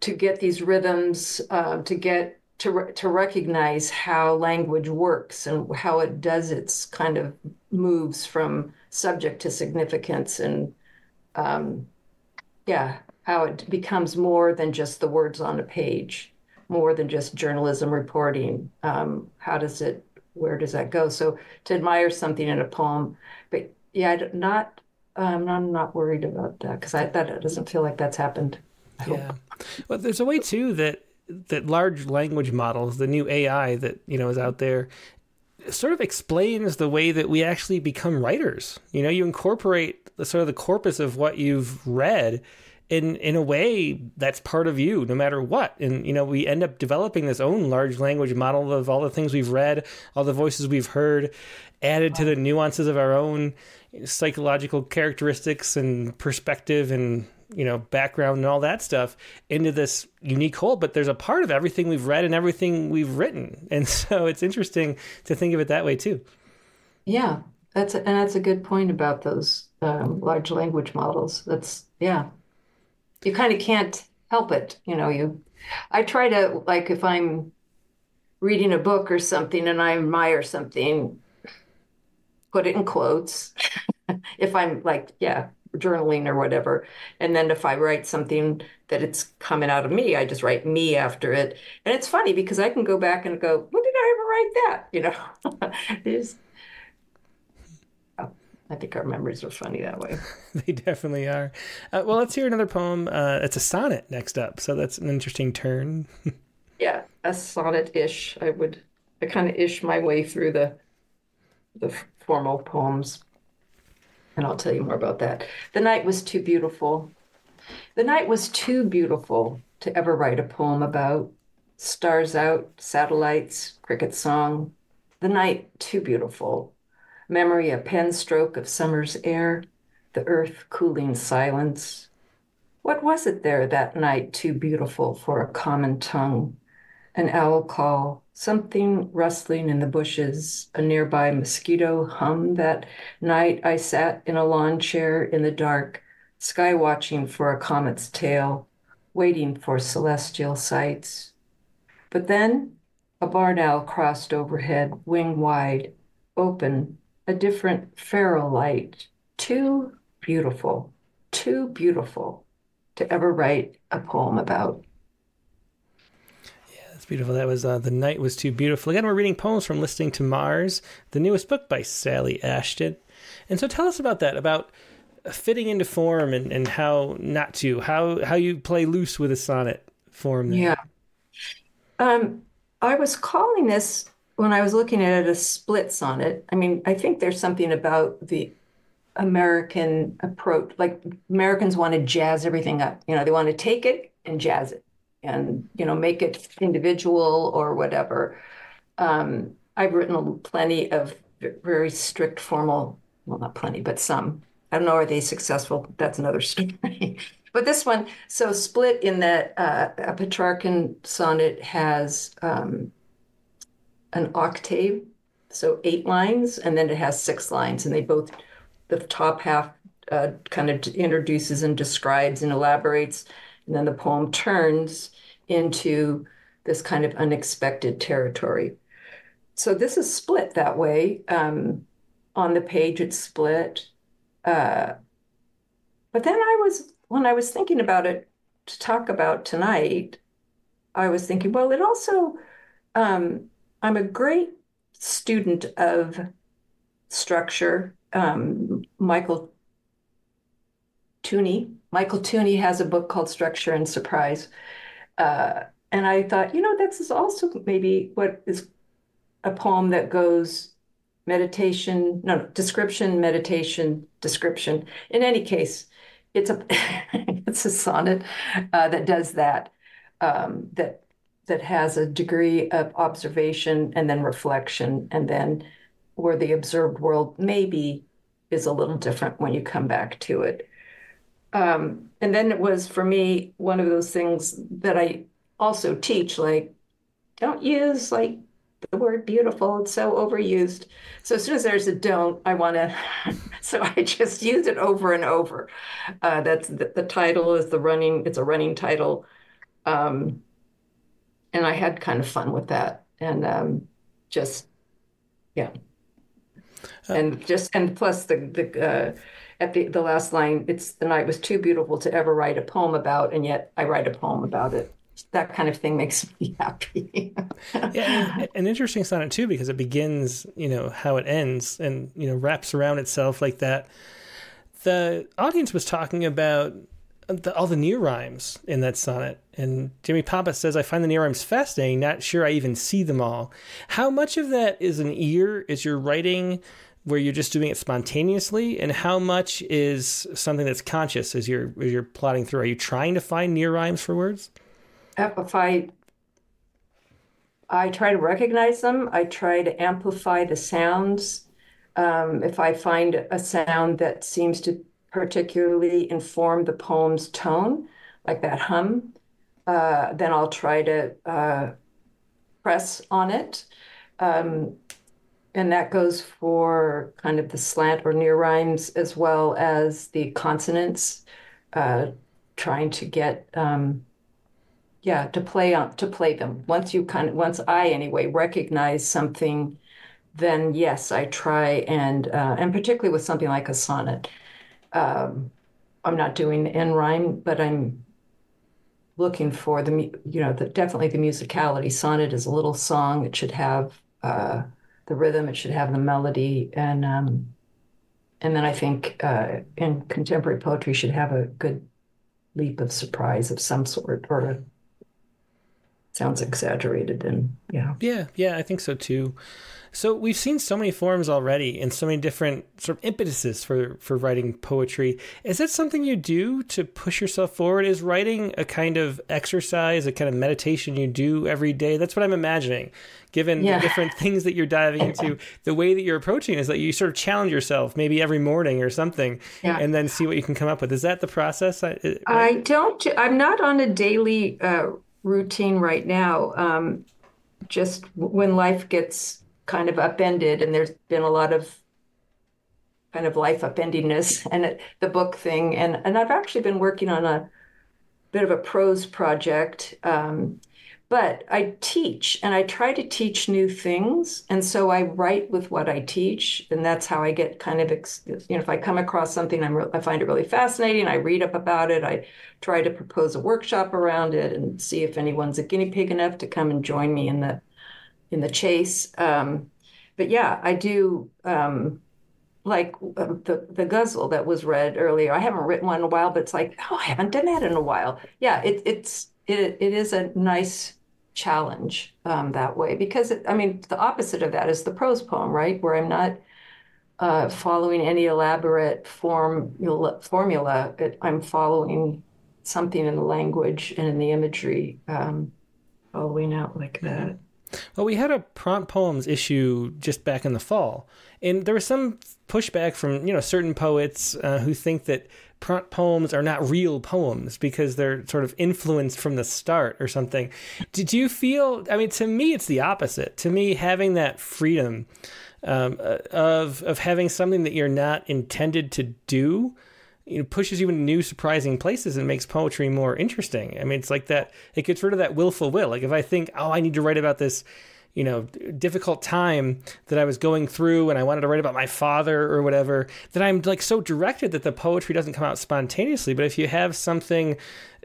to get these rhythms, uh, to get to to recognize how language works and how it does its kind of moves from subject to significance and um, yeah, how it becomes more than just the words on a page, more than just journalism reporting. Um, how does it where does that go? So to admire something in a poem, but yeah, not um, I'm not worried about that because I that doesn't feel like that's happened. yeah, well, there's a way too that that large language models, the new AI that you know is out there, sort of explains the way that we actually become writers. You know, you incorporate the sort of the corpus of what you've read in in a way that's part of you no matter what. And you know we end up developing this own large language model of all the things we've read all the voices we've heard added to the nuances of our own psychological characteristics and perspective and you know background and all that stuff into this unique whole. But there's a part of everything we've read and everything we've written. *laughs* And so it's interesting to think of it that way too. Yeah. That's a, and that's a good point about those um, large language models. That's yeah. You kind of can't help it, you know. You, I try to like if I'm reading a book or something and I admire something, put it in quotes. *laughs* if I'm like yeah journaling or whatever. And then if I write something that it's coming out of me, I just write me after it. And it's funny because I can go back and go, when did I ever write that? You know, *laughs* I think our memories are funny that way. *laughs* they definitely are. Uh, well, let's hear another poem. Uh, it's a sonnet next up. So that's an interesting turn. *laughs* yeah, a sonnet ish. I would, I kind of ish my way through the, the formal poems and I'll tell you more about that. The night was too beautiful. The night was too beautiful to ever write a poem about. Stars out, satellites, cricket song. The night too beautiful. Memory a pen stroke of summer's air, the earth cooling silence. What was it there that night too beautiful for a common tongue? An owl call, something rustling in the bushes, a nearby mosquito hum. That night I sat in a lawn chair in the dark, sky watching for a comet's tail, waiting for celestial sights. But then a barn owl crossed overhead, wing wide, open, a different feral light, too beautiful, too beautiful to ever write a poem about. Yeah, that's beautiful. That was uh, The Night Was Too Beautiful. Again, we're reading poems from Listening to Mars, the newest book by Sally Ashton. And so tell us about that, about fitting into form and, and how not to, how, how you play loose with a sonnet form. There. Yeah. Um, I was calling this when I was looking at it a split sonnet. I mean, I think there's something about the American approach. Like Americans want to jazz everything up. You know, they want to take it and jazz it and you know make it individual or whatever. Um, I've written plenty of very strict formal, well, not plenty, but some. I don't know, are they successful? That's another *laughs* story. but this one, so split in that uh, a Petrarchan sonnet has um, an octave, so eight lines, and then it has six lines, and they both, the top half uh, kind of introduces and describes and elaborates, and then the poem turns into this kind of unexpected territory. So this is split that way. Um, on the page, it's split. Uh, but then I was, when I was thinking about it to talk about tonight, I was thinking, well, it also, um, I'm a great student of structure. Um, Michael Theune, Michael Theune has a book called Structure and Surprise. Uh, and I thought, you know, that's also maybe what is a poem that goes meditation, no, no description, meditation, description. In any case, it's a *laughs* it's a sonnet uh, that does that. Um, that that has a degree of observation and then reflection, and then where the observed world maybe is a little different when you come back to it. Um, and then it was for me one of those things that I also teach, like, don't use like the word beautiful. It's so overused. So as soon as there's a don't, I want to. *laughs* so I just use it over and over. Uh, that's the, the, title is the running. It's a running title, um, and I had kind of fun with that, and um, just yeah, uh, and just and plus the the. Uh, at the, the last line, it's the night was too beautiful to ever write a poem about, and yet I write a poem about it. That kind of thing makes *laughs* me happy. yeah, an interesting sonnet too, because it begins, you know, how it ends, and you know, wraps around itself like that. The audience was talking about the, all the near rhymes in that sonnet. And Jimmy Papa says, I find the near rhymes fascinating, not sure I even see them all. How much of that is an ear? Is your writing where you're just doing it spontaneously, and how much is something that's conscious as you're as you're plotting through? Are you trying to find near rhymes for words? If I I try to recognize them, I try to amplify the sounds. Um, if I find a sound that seems to particularly inform the poem's tone, like that hum, uh, then I'll try to uh, press on it. Um, and that goes for kind of the slant or near rhymes as well as the consonants, uh, trying to get um, yeah to play on to play them. Once you kind of once I anyway recognize something, then yes, I try and uh, and particularly with something like a sonnet. Um, I'm not doing the end rhyme, but I'm looking for the you know the definitely the musicality. Sonnet is a little song. It should have uh, the rhythm. It should have the melody, and um, and then I think uh, in contemporary poetry should have a good leap of surprise of some sort, or sounds exaggerated and yeah. Yeah, yeah, I think so too. So we've seen so many forms already and so many different sort of impetuses for for writing poetry. Is that something you do to push yourself forward? Is writing a kind of exercise, a kind of meditation you do every day? That's what I'm imagining. Given yeah. the different *laughs* things that you're diving into, the way that you're approaching is that you sort of challenge yourself, maybe every morning or something, yeah. and then see what you can come up with. Is that the process? I, I don't. I'm not on a daily uh, routine right now. Um, just when life gets kind of upended, and there's been a lot of kind of life upendingness *laughs* and the book thing. And and I've actually been working on a bit of a prose project. Um, but I teach and I try to teach new things. And so I write with what I teach. And that's how I get kind of, you know, if I come across something I'm re- I find it really fascinating, I read up about it. I try to propose a workshop around it and see if anyone's a guinea pig enough to come and join me in the in the chase. Um, but yeah, I do um, like uh, the the ghazal that was read earlier. I haven't written one in a while, but it's like, oh, I haven't done that in a while. Yeah, it, it's it it is a nice challenge um, that way because it, I mean the opposite of that is the prose poem, right? Where I'm not uh, following any elaborate form formula. It, I'm following something in the language and in the imagery, um, following out like that. Well, we had a prompt poems issue just back in the fall, and there was some pushback from you know certain poets uh, who think that prompt poems are not real poems because they're sort of influenced from the start or something. Did you feel? I mean, to me, it's the opposite. To me, having that freedom um, uh, of of having something that you're not intended to do you know, pushes you into new, surprising places and makes poetry more interesting. I mean, it's like that. It gets rid of that willful will. Like if I think, oh, I need to write about this, you know, difficult time that I was going through, and I wanted to write about my father or whatever, then I'm like so directed that the poetry doesn't come out spontaneously. But if you have something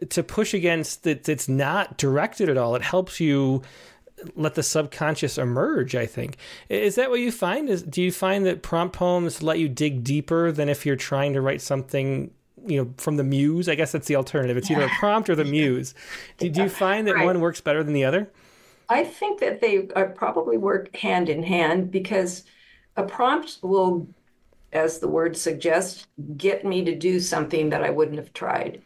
to push against that that's not directed at all, it helps you let the subconscious emerge i think. Is that what you find? Is do you find that prompt poems let you dig deeper than if you're trying to write something you know from the muse? I guess that's the alternative. It's either a *laughs* prompt or the muse. Do, do you find that right. one works better than the other? I think that they uh, probably work hand in hand because a prompt will as the word suggests get me to do something that i wouldn't have tried.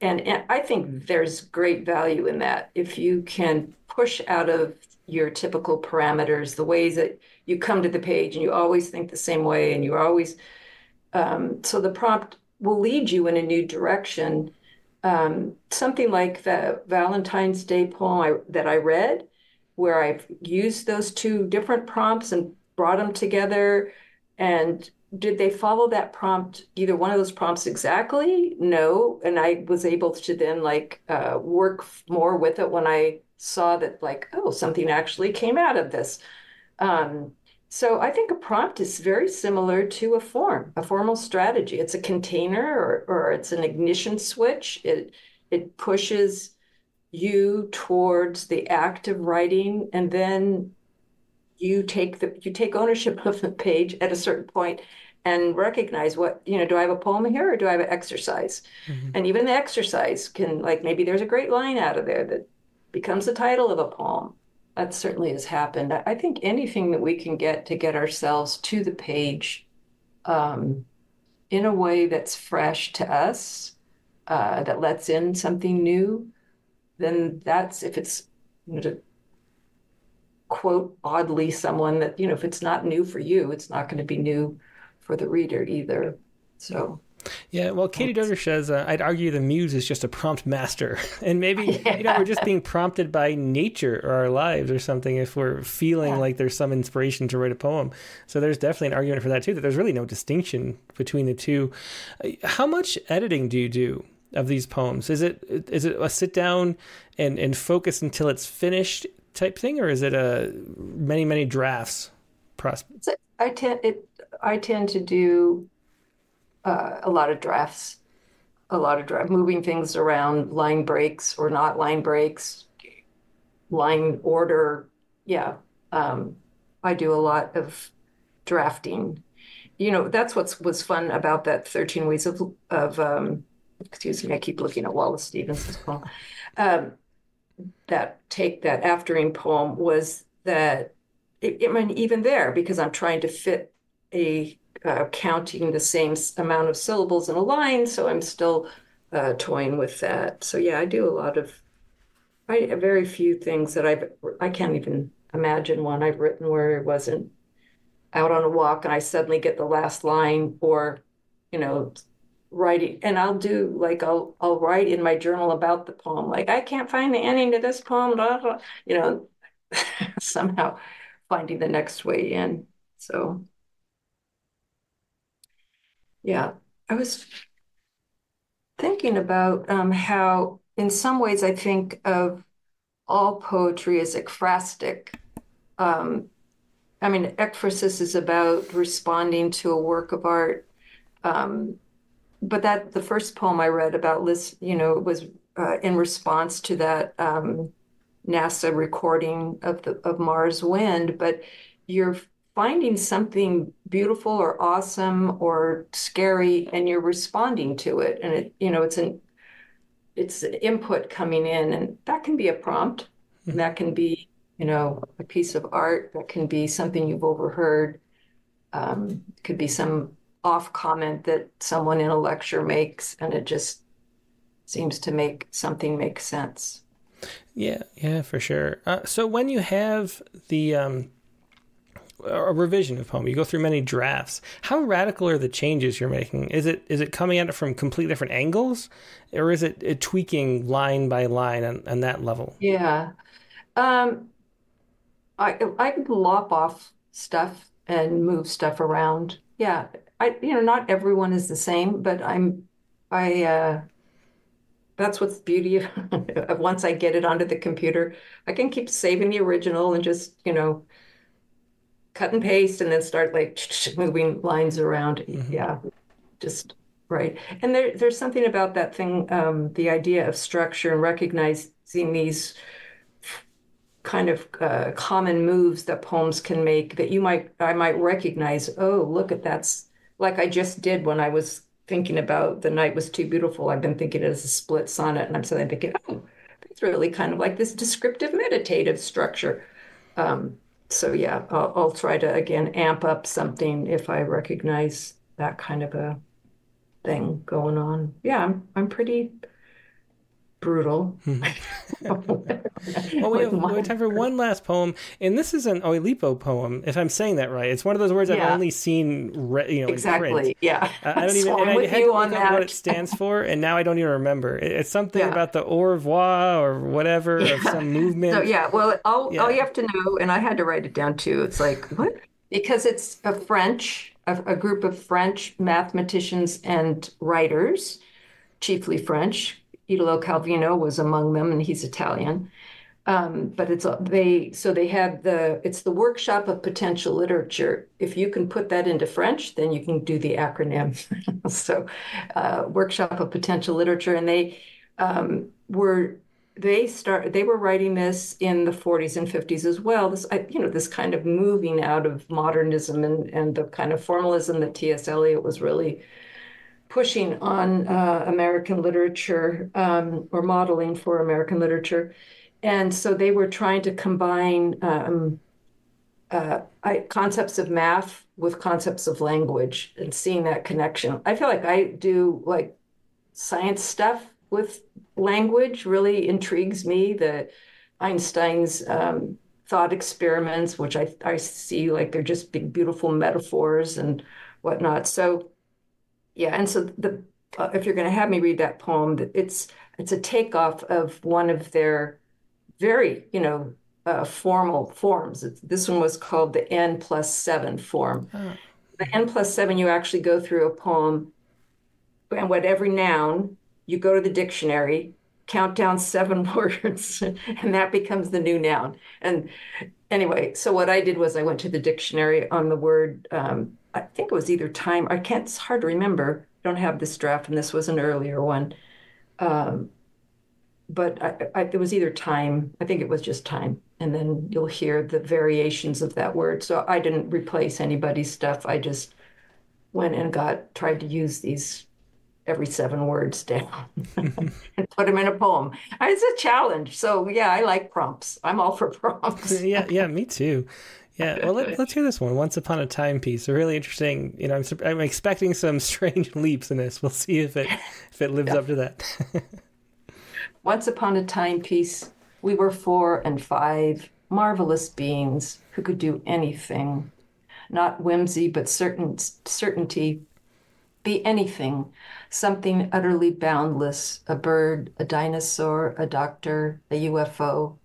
And, and I think there's great value in that. If you can push out of your typical parameters, the ways that you come to the page and you always think the same way and you're always, um, so the prompt will lead you in a new direction. Um, something like the Valentine's Day poem I, that I read, where I've used those two different prompts and brought them together. And did they follow that prompt either one of those prompts exactly? No. And i was able to then like uh, work more with it when i saw that like oh something actually came out of this. Um, so i think a prompt is very similar to a form a formal strategy. It's a container or, or it's an ignition switch. It it pushes you towards the act of writing and then you take the you take ownership *laughs* of the page at a certain point and recognize what you know do i have a poem here or do i have an exercise? Mm-hmm. and even the exercise can like maybe there's a great line out of there that becomes the title of a poem. That certainly has happened. I think anything that we can get to get ourselves to the page um, in a way that's fresh to us uh, that lets in something new then that's if it's you know, to quote oddly someone that you know if it's not new for you it's not going to be new for the reader either. So Yeah, well, Katie Doder says, uh, I'd argue the muse is just a prompt master. *laughs* And maybe, *laughs* yeah. you know, we're just being prompted by nature or our lives or something if we're feeling yeah. like there's some inspiration to write a poem. So there's definitely an argument for that, too, that there's really no distinction between the two. Uh, how much editing do you do of these poems? Is it is it a sit down and, and focus until it's finished type thing, or is it a many, many drafts process? I tend, it, I tend to do uh, a lot of drafts, a lot of draft, moving things around, line breaks or not line breaks, line order. Yeah, um, I do a lot of drafting. You know, that's what's was fun about that 13 Ways of, of um, excuse me, I keep looking at Wallace Stevens' poem. Um, that take that aftering poem was that, it, I mean, even there, because I'm trying to fit a uh, counting the same amount of syllables in a line, so I'm still uh, toying with that. So yeah, I do a lot of, I very few things that I've, I can't even imagine one I've written where it wasn't out on a walk and I suddenly get the last line or, you know, writing and I'll do like I'll I'll write in my journal about the poem. Like I can't find the ending to this poem, blah, blah, you know, *laughs* somehow finding the next way in. So yeah, I was thinking about um, how, in some ways, I think of all poetry as ekphrastic. Um, I mean, ekphrasis is about responding to a work of art. Um, but that the first poem I read about Liz, you know, was uh, in response to that um, NASA recording of the of Mars Wind. But you're finding something beautiful or awesome or scary and you're responding to it. And it you know it's an it's an input coming in and that can be a prompt. Mm-hmm. that can be you know a piece of art. That can be something you've overheard. Um, could be some off comment that someone in a lecture makes and it just seems to make something make sense. Yeah yeah for sure. Uh, so when you have the um a revision of poem. You go through many drafts. How radical are the changes you're making? Is it is it coming at it from completely different angles, or is it, it tweaking line by line on, on that level? Yeah, um, I I can lop off stuff and move stuff around. Yeah, I you know not everyone is the same, but I'm I. Uh, that's what's the beauty of, *laughs* of once I get it onto the computer, I can keep saving the original and just you know cut and paste and then start like *laughs* moving lines around. Mm-hmm. Yeah, just right. And there, there's something about that thing, um, the idea of structure and recognizing these kind of uh, common moves that poems can make that you might I might recognize. Oh, look at that's like I just did when I was thinking about the night was too beautiful. I've been thinking it as a split sonnet, and I'm suddenly thinking, oh, that's really kind of like this descriptive meditative structure. Um, so yeah, I'll, I'll try to again amp up something if I recognize that kind of a thing going on. Yeah, I'm I'm pretty brutal. Hmm. *laughs* well, we have, we have, time for one last poem, and this is an Oulipo poem, if I'm saying that right. It's one of those words yeah. I've only seen, re- you know, exactly. Yeah, uh, I don't *laughs* even. So and I had to look up what it stands for, and now I don't even remember. It's something yeah. about the au revoir or whatever yeah. of some *laughs* movement. So yeah, well, all all you have to know, and I had to write it down too. It's like what because it's a French, a, a group of French mathematicians and writers, chiefly French Italo Calvino was among them, and he's Italian. Um, but it's they so they had the it's the workshop of potential literature. If you can put that into French, then you can do the acronym. *laughs* so, uh, workshop of potential literature, and they um, were they start they were writing this in the 40s and 50s as well. This you know this kind of moving out of modernism and and the kind of formalism that T.S. Eliot was really pushing on uh, American literature um, or modeling for American literature. And so they were trying to combine um, uh, I, concepts of math with concepts of language and seeing that connection. I feel like I do like science stuff with language really intrigues me. The Einstein's um, thought experiments, which I, I see like they're just big, beautiful metaphors and whatnot. So Yeah, and so the uh, if you're going to have me read that poem, it's it's a takeoff of one of their very, you know, uh, formal forms. It's, this one was called the N plus seven form. Oh. The N plus seven, you actually go through a poem, and what every noun, you go to the dictionary, count down seven *laughs* words, and that becomes the new noun. And anyway, so what I did was I went to the dictionary on the word, um, I think it was either time, I can't, it's hard to remember. I don't have this draft, and this was an earlier one. Um, but I, I, it was either time, I think it was just time. And then you'll hear the variations of that word. So I didn't replace anybody's stuff. I just went and got, tried to use these every seven words down *laughs* and put them in a poem. It's a challenge. So yeah, I like prompts. I'm all for prompts. yeah, yeah, me too. Yeah, well, let, us hear this one. Once upon a time piece, a really interesting. You know, I'm, I'm expecting some *laughs* strange leaps in this. We'll see if it if it lives yeah. up to that. *laughs* Once upon a time piece, we were four and five marvelous beings who could do anything, not whimsy but certain certainty. Be anything, something utterly boundless, a bird, a dinosaur, a doctor, a UFO.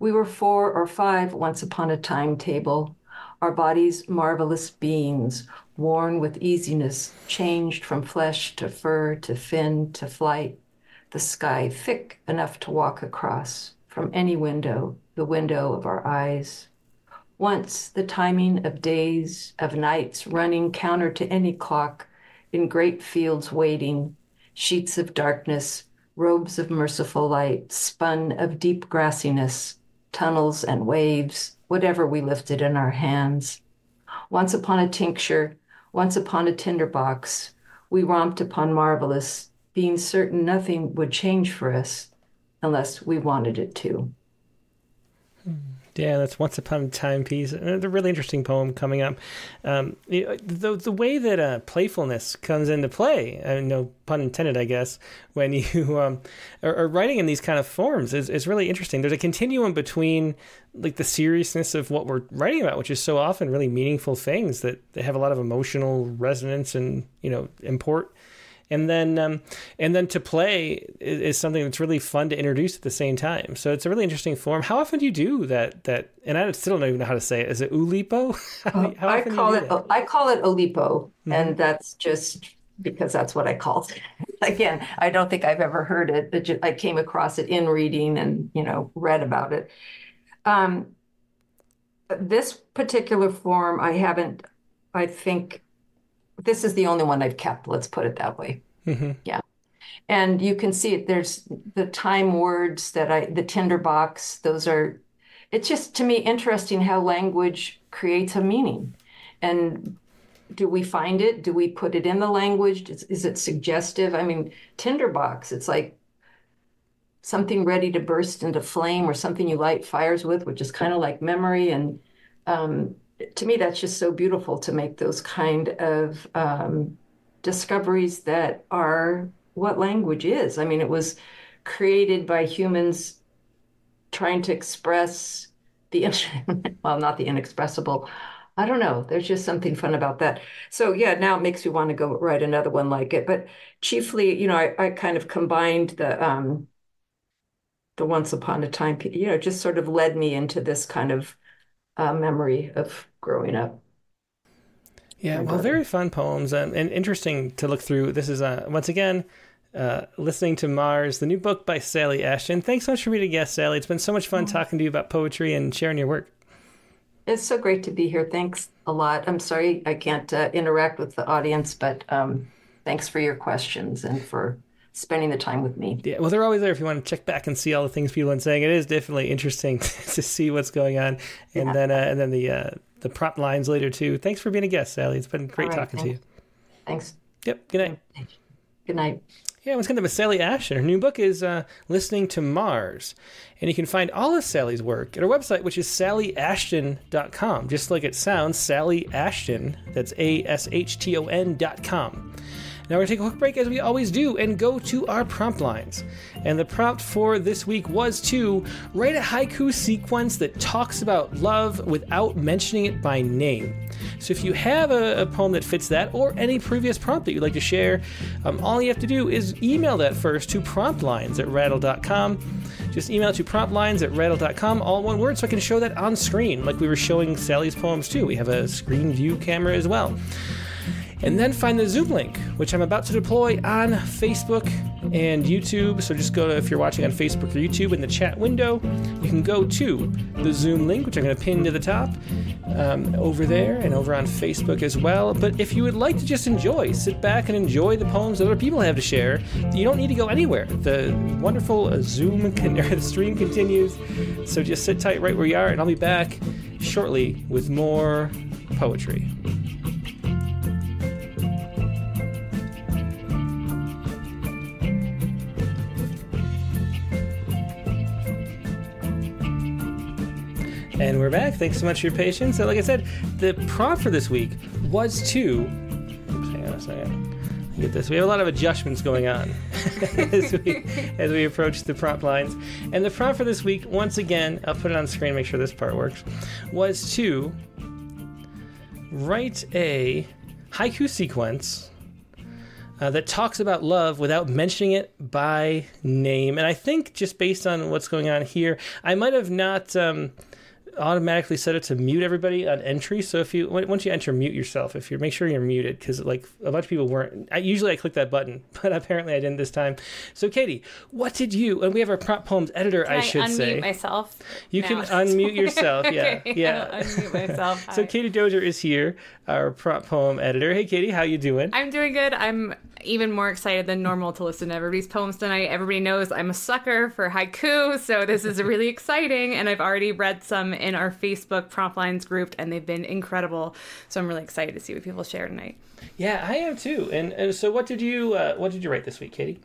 We were four or five once upon a timetable, our bodies marvelous beings, worn with easiness, changed from flesh to fur to fin to flight, the sky thick enough to walk across from any window, the window of our eyes. Once the timing of days, of nights running counter to any clock, in great fields waiting, sheets of darkness, robes of merciful light, spun of deep grassiness, tunnels and waves, whatever we lifted in our hands. Once upon a tincture, once upon a tinderbox, we romped upon marvelous, being certain nothing would change for us unless we wanted it to. Hmm. Yeah, that's Once Upon a Time piece. It's a really interesting poem coming up. Um, the the way that uh, playfulness comes into play, uh, pun intended, I guess, *laughs* when you um, are, are, writing in these kind of forms is, is really interesting. There's a continuum between like the seriousness of what we're writing about, which is so often really meaningful things that they have a lot of emotional resonance and you know import and then um, and then to play is, is, something that's really fun to introduce at the same time. So it's a really interesting form. How often do you do that? That and I still don't even know how to say it. Is it ulipo? *laughs* how, how I call it that? I call it olipo, mm-hmm. and that's just because that's what I called it. *laughs* Again, I don't think I've ever heard it. I came across it in reading and you know read about it. Um, this particular form, I haven't. I think this is the only one I've kept. Let's put it that way. Mm-hmm. Yeah. And you can see it. There's the time words that I, the tinderbox, those are, it's just to me interesting how language creates a meaning. And do we find it? Do we put it in the language? Is, is it suggestive? I mean, tinderbox, it's like something ready to burst into flame or something you light fires with, which is kind of like memory. And um, to me, that's just so beautiful to make those kind of um, discoveries that are what language is. I mean, it was created by humans trying to express the *laughs* well, not the inexpressible. I don't know. There's just something fun about that. So yeah, now it makes me want to go write another one like it. But chiefly, you know, I, I kind of combined the um, the once upon a time, you know, just sort of led me into this kind of uh, memory of growing up. Yeah, well, very fun poems and, and interesting to look through. This is uh, once again uh, listening to Mars, the new book by Sally Ashton. Thanks so much for being a guest, Sally. It's been so much fun oh. talking to you about poetry and sharing your work. It's so great to be here. Thanks a lot. I'm sorry I can't uh, interact with the audience, but um, thanks for your questions and for spending the time with me. Yeah, well, they're always there if you want to check back and see all the things people are saying. It is definitely interesting *laughs* to see what's going on, and yeah. then uh, and then the uh, the prop lines later too. Thanks for being a guest, Sally. It's been great right, talking thanks. to you. Thanks. Yep. Good night. Good night. Yeah, what's going to be Sally Ashton. Her new book is uh, Listening to Mars. And you can find all of Sally's work at her website, which is sallyashton.com. Just like it sounds, Sally Ashton. That's A S H T O N.com. Now we're going to take a quick break as we always do and go to our prompt lines. And the prompt for this week was to write a haiku sequence that talks about love without mentioning it by name. So if you have a, a poem that fits that or any previous prompt that you'd like to share, um, all you have to do is email that first to promptlines at rattle.com. Just email to promptlines at rattle.com, all one word, so I can show that on screen, like we were showing Sally's poems too. We have a screen view camera as well and then find the Zoom link, which I'm about to deploy on Facebook and YouTube. So just go to, if you're watching on Facebook or YouTube, in the chat window, you can go to the Zoom link, which I'm going to pin to the top um, over there and over on Facebook as well. But if you would like to just enjoy, sit back and enjoy the poems that other people have to share, you don't need to go anywhere. The wonderful Zoom *laughs* or the stream continues. So just sit tight right where you are, and I'll be back shortly with more poetry. And we're back. Thanks so much for your patience. So, like I said, the prompt for this week was to. Hang on a second. Get this. We have a lot of adjustments going on *laughs* as, we, as we approach the prompt lines. And the prompt for this week, once again, I'll put it on screen, make sure this part works, was to write a haiku sequence uh, that talks about love without mentioning it by name. And I think just based on what's going on here, I might have not. Um, automatically set it to mute everybody on entry. So if you once you enter, mute yourself. If you make sure you're muted, because like a bunch of people weren't. I, usually I click that button, *laughs* but apparently I didn't this time. So Katie, what did you? And we have our prompt poems editor. Can I should I unmute say myself. you now? can *laughs* unmute yourself. Yeah, okay, yeah. *laughs* Unmute myself. So Katie Dozier is here, our prompt poem editor. Hey Katie, how you doing? I'm doing good. I'm even more excited than normal to listen to everybody's poems tonight. Everybody knows I'm a sucker for haiku, so this is really exciting. And I've already read some in our Facebook prompt lines group, and they've been incredible. So I'm really excited to see what people share tonight. yeah, I am too. And, and so what did you uh, what did you write this week, Katie?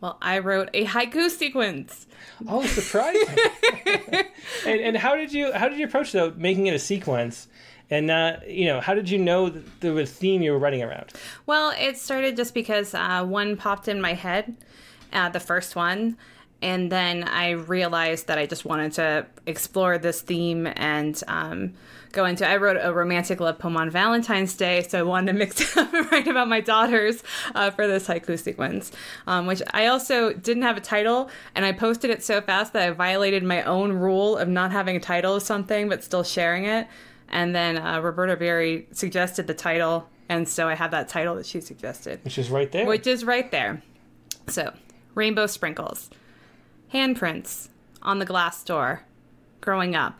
Well, I wrote a haiku sequence. Oh, surprising! *laughs* and and how did you how did you approach though making it a sequence? And uh, you know, how did you know that there was a theme you were writing around? Well, it started just because uh, one popped in my head, uh, the first one, and then I realized that I just wanted to explore this theme and um, go into. I wrote a romantic love poem on Valentine's Day, so I wanted to mix *laughs* it up and write about my daughters uh, for this haiku sequence, um, which I also didn't have a title, and I posted it so fast that I violated my own rule of not having a title of something but still sharing it. And then uh, Roberta Berry suggested the title, and so I have that title that she suggested, Which is right there. which is right there. So, rainbow sprinkles, handprints on the glass door, growing up,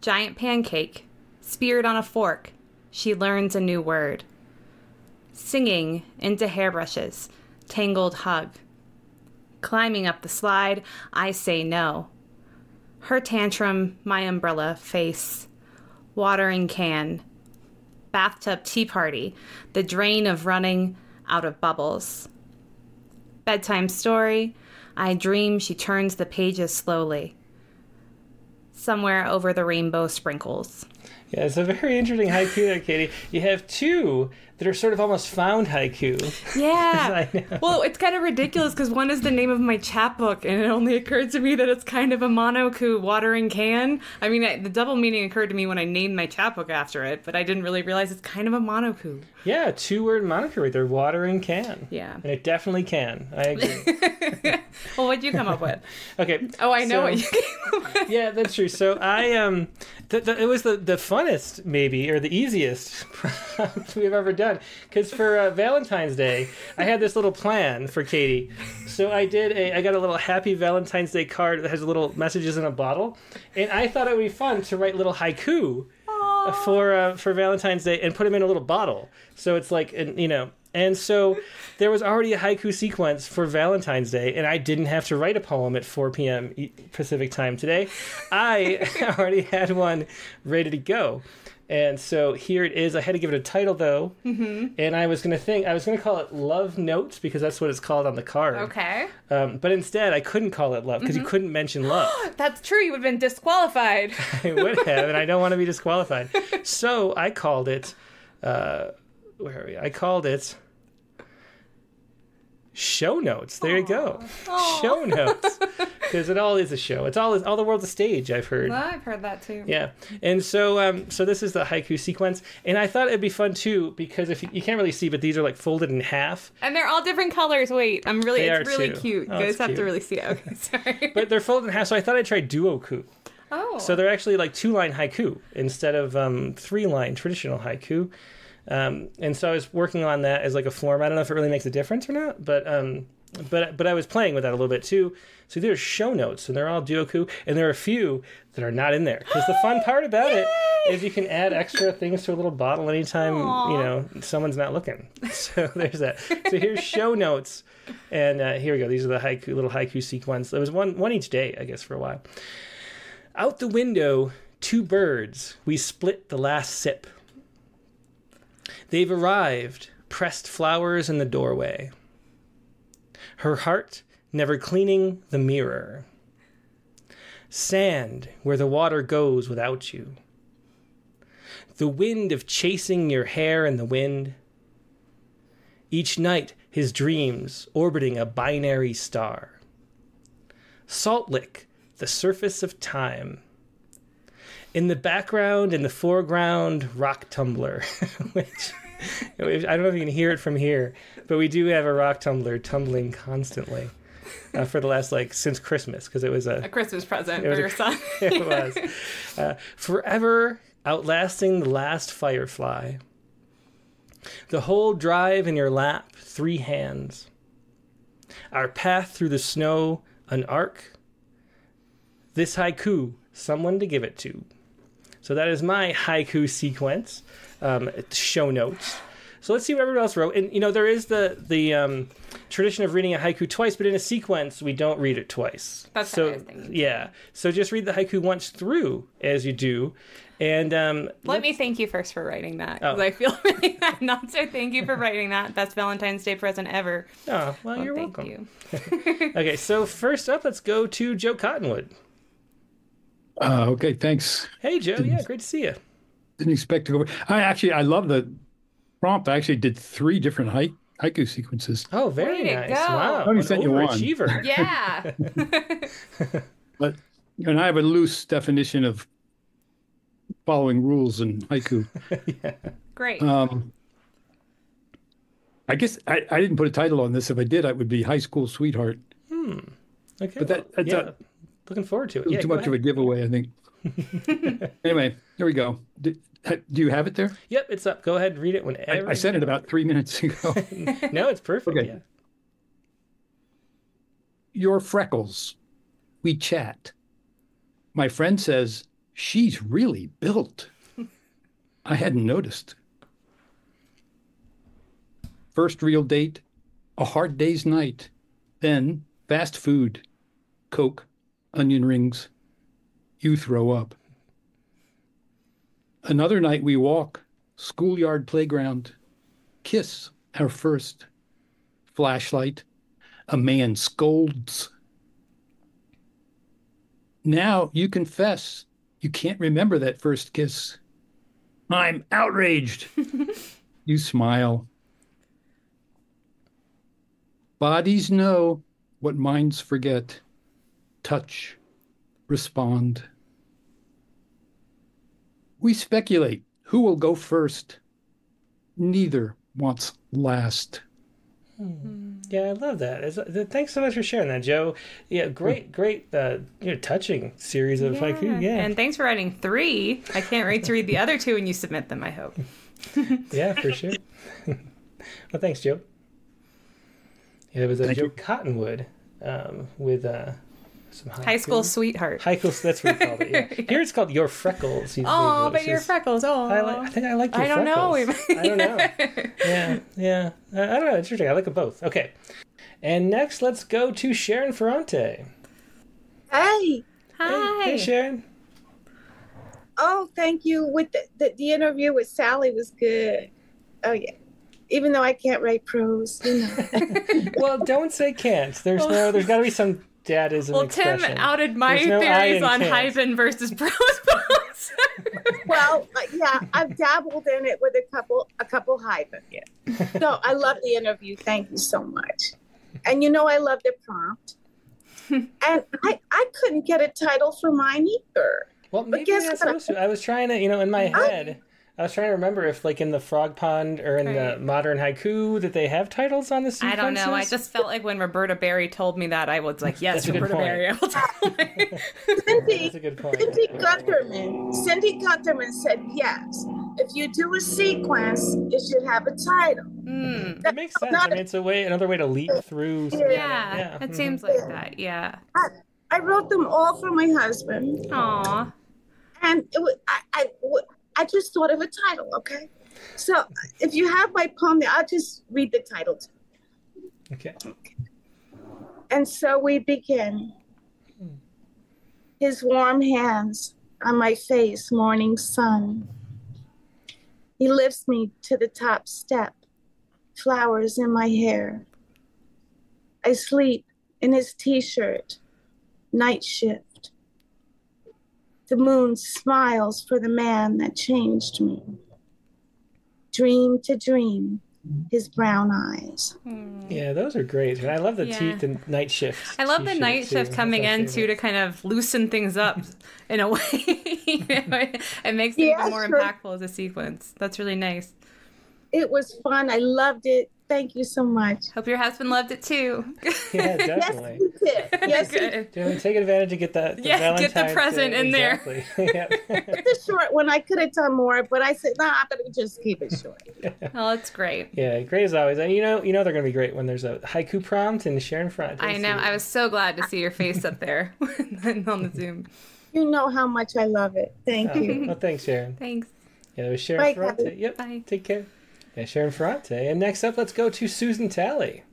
giant pancake, speared on a fork, she learns a new word, singing into hairbrushes, tangled hug, climbing up the slide, I say no. Her tantrum, my umbrella, face, watering can, bathtub tea party, the drain of running out of bubbles. Bedtime story, I dream she turns the pages slowly. Somewhere over the rainbow sprinkles. Yeah, it's a very interesting haiku there, Katie. You have two that are sort of almost found haiku. Yeah. *laughs* Well, it's kind of ridiculous because one is the name of my chapbook, and it only occurred to me that it's kind of a monoku watering can. I mean, I, the double meaning occurred to me when I named my chapbook after it, but I didn't really realize it's kind of a monoku. Yeah, two word moniker right there, watering can. Yeah. And it definitely can. I agree. *laughs* Well, what'd you come up with? Okay. Oh, I know so- what you *laughs* came up with. yeah, that's true. So I um, th- th- it was the the funnest maybe or the easiest prompt *laughs* we've ever done because for uh, Valentine's Day I had this little plan for Katie. So I did a I got a little Happy Valentine's Day card that has little messages in a bottle, and I thought it would be fun to write little haiku for uh, for Valentine's Day and put them in a little bottle. So it's like an, you know. And so there was already a haiku sequence for Valentine's Day, and I didn't have to write a poem at 4 p.m. Pacific time today. I *laughs* already had one ready to go. And so here it is. I had to give it a title though, mm-hmm. and I was going to think I was going to call it Love Notes because that's what it's called on the card. Okay. Um, but instead, I couldn't call it love because you couldn't mention love. *gasps* That's true. You would have been disqualified. *laughs* I would have, and I don't want to be *laughs* disqualified. So I called it. Uh, where are we? I called it show notes. There you go. Show notes. *laughs* Because it all is a show. It's all all the world's a stage. I've heard. Well, I've heard that too. Yeah, and so um, so this is the haiku sequence, and I thought it'd be fun too because if you, you can't really see, but these are like folded in half, And they're all different colors. Wait, I'm really, They it's really too. cute. Oh, you guys have cute. to really see it. Okay, *laughs* sorry. but they're folded in half. So I thought I'd try duoku. oh, So they're actually like two line haiku instead of um, three line traditional haiku. Um, and so I was working on that as like a form. I don't know if it really makes a difference or not, but um, but but I was playing with that a little bit too. So there's show notes, and they're all duoku, and there are a few that are not in there. Because the fun part about it *gasps* is you can add extra things to a little bottle anytime Aw. you know someone's not looking. *laughs* So there's that. So here's show notes, and uh, here we go. These are the haiku little haiku sequence. There was one one each day, I guess, for a while. Out the window, two birds, we split the last sip. They've arrived, pressed flowers in the doorway. Her heart never cleaning the mirror. Sand where the water goes without you. The wind of chasing your hair in the wind. Each night, his dreams orbiting a binary star. Salt lick, the surface of time. In the background, in the foreground, rock tumbler, *laughs* which I don't know if you can hear it from here, but we do have a rock tumbler tumbling constantly uh, for the last like since Christmas because it was a a Christmas present for a- your son. *laughs* it was uh, forever outlasting the last firefly. The whole drive in your lap, three hands. Our path through the snow, an arc. This haiku, someone to give it to. So that is my haiku sequence, um, show notes. So let's see what everyone else wrote. And you know, there is the the um, tradition of reading a haiku twice, but in a sequence, we don't read it twice. That's so I was thinking. yeah. So just read the haiku once through as you do, and um, Let me thank you first for writing that because Oh. I feel *laughs* really bad not so. thank you for writing that. Best Valentine's Day present ever. oh well, Well, you're thank welcome. you. *laughs* Okay, so first up, let's go to Joe Cottonwood. Uh, okay, thanks. Hey Joe, yeah, great to see you. Didn't expect to go. I actually, I love the prompt. I actually did three different hai- haiku sequences, Oh, very Way nice. Wow, I only an sent you one. overachiever. *laughs* Yeah. *laughs* but and I have a loose definition of following rules in haiku. *laughs* Great. Um, I guess I, I didn't put a title on this. If I did, I would be high school sweetheart. Hmm. Okay, But that- well, that's yeah, a- looking forward to it. Too Yeah, go much of a giveaway, I think. *laughs* anyway, here we go. Do, do you have it there? Yep, it's up. Go ahead and read it I, whenever. I sent it about three minutes ago. *laughs* no, it's perfect. Okay. Yeah. Your freckles. We chat. My friend says, she's really built. I hadn't noticed. First real date, a hard day's night. Then fast food, Coke, onion rings. You throw up. Another night we walk, schoolyard playground. Kiss, our first. Flashlight, a man scolds. Now you confess you can't remember that first kiss. I'm outraged. *laughs* you smile. Bodies know what minds forget. Touch, respond. We speculate who will go first. Neither wants last. Yeah, I love that. It's- uh, thanks so much for sharing that, Joe. Yeah, great, great, uh, you know, touching series of haiku. Yeah, And thanks for writing three. I can't wait to read the other two when you submit them, I hope. *laughs* yeah, for sure. *laughs* well, thanks, Joe. Yeah, it was a Thank Joe you. Cottonwood um, with uh, some haiku. High school sweetheart. Haiku, that's what we called it. *laughs* Yeah. Here it's called Your Freckles. He's Oh, the- but your freckles. Oh, I, like, I think I like your I don't know. *laughs* I don't know. Yeah, yeah. I, I don't know. It's interesting. I like them both. Okay. And next, let's go to Sharon Ferrante. Hey, Hi. Hey, hey, Sharon. oh, thank you. With the, the, the interview with Sally was good. Oh yeah, even though I can't write prose, you know. *laughs* Well, don't say can't. There's no. There's got to be some dadism well, Tim outed my no theories on can't. haibun versus prose poems. *laughs* *laughs* well, uh, yeah, I've dabbled in it with a couple, a couple haibun. Yeah. So I love the interview. Thank you so much. and you know I love the prompt. *laughs* and I, I couldn't get a title for mine either. Well, maybe guess you're what? supposed to. I was trying to, you know, in my head, I was trying to remember if, like, in the Frog Pond or in the modern haiku, that they have titles on the sequence. I don't know. I just felt like when Roberta Berry told me that, I was like, yes, That's a good Roberta point. Berry. I will tell me. Cindy, That's a good point. Cindy Gutterman, Cindy Gutterman said yes. If you do a sequence, it should have a title. Mm, It makes sense. I mean, it's a way, another way to leap through. some- yeah, yeah. it mhm. seems like that. Yeah. I wrote them all for my husband, Aw. and it was, I, I, I just thought of a title. Okay, so if you have my poem, there, I'll just read the title. to you. Okay. And so we begin. His warm hands on my face, morning sun. He lifts me to the top step, flowers in my hair. I sleep in his t shirt, night shift. The moon smiles for the man that changed me. Dream to dream, his brown eyes. Hmm. Yeah, those are great. And I love the, t- Yeah. the night shift. I love the t-shirt, night too. shift coming That's my in too to kind of loosen things up in a way. you know, it, it makes it Yeah, even more sure. impactful as a sequence. That's really nice. It was fun. I loved it. Thank you so much. Hope your husband loved it too. *laughs* Yeah, Yes, definitely. he did. Yes, he Good. Yeah, take advantage to get that. the Yeah, get the Valentine's present Day- in there. Exactly. *laughs* yeah. It's *laughs* a short one. I could have done more, but I said, no, I'm gonna just keep it short. Oh, that's great. yeah, great as always. And you know, you know they're going to be great when there's a haiku prompt and Sharon Front. I know. I was so glad to see your face up there on the Zoom. You know how much I love it. Thank oh, you. Well, thanks, Sharon. Thanks. Yeah, that was Sharon Bye, Ferrante. Yep. Bye. Take care. Yeah, Sharon Ferrante. Eh? And next up, let's go to Susan Talley.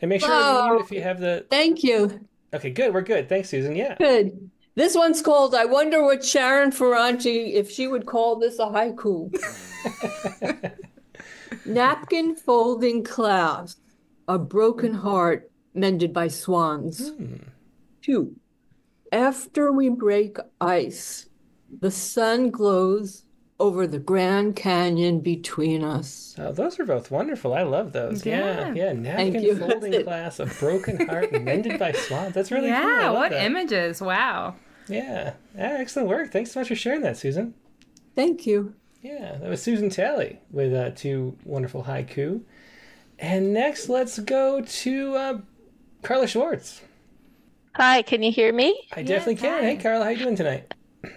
And make sure mute if you have the. Thank you. Okay, good. We're good. Thanks, Susan. Yeah. Good. This one's called I Wonder What Sharon Ferrante, if she would call this a haiku. *laughs* Napkin folding class, a broken heart mended by swans. Hmm. Two. After we break ice, the sun glows over the Grand Canyon between us. Oh, those are both wonderful. I love those. Yeah, Yeah. yeah. Napkin you. folding *laughs* That's it. class, a broken heart mended by swans. That's really cool. I Yeah, what that. images. Wow. Yeah. yeah, excellent work. Thanks so much for sharing that, Susan. Thank you. Yeah, that was Susan Talley with uh, two wonderful haiku. And next, let's go to uh, Carla Schwartz. Hi, can you hear me? I definitely can. Hey, hi. Carla, how you doing tonight?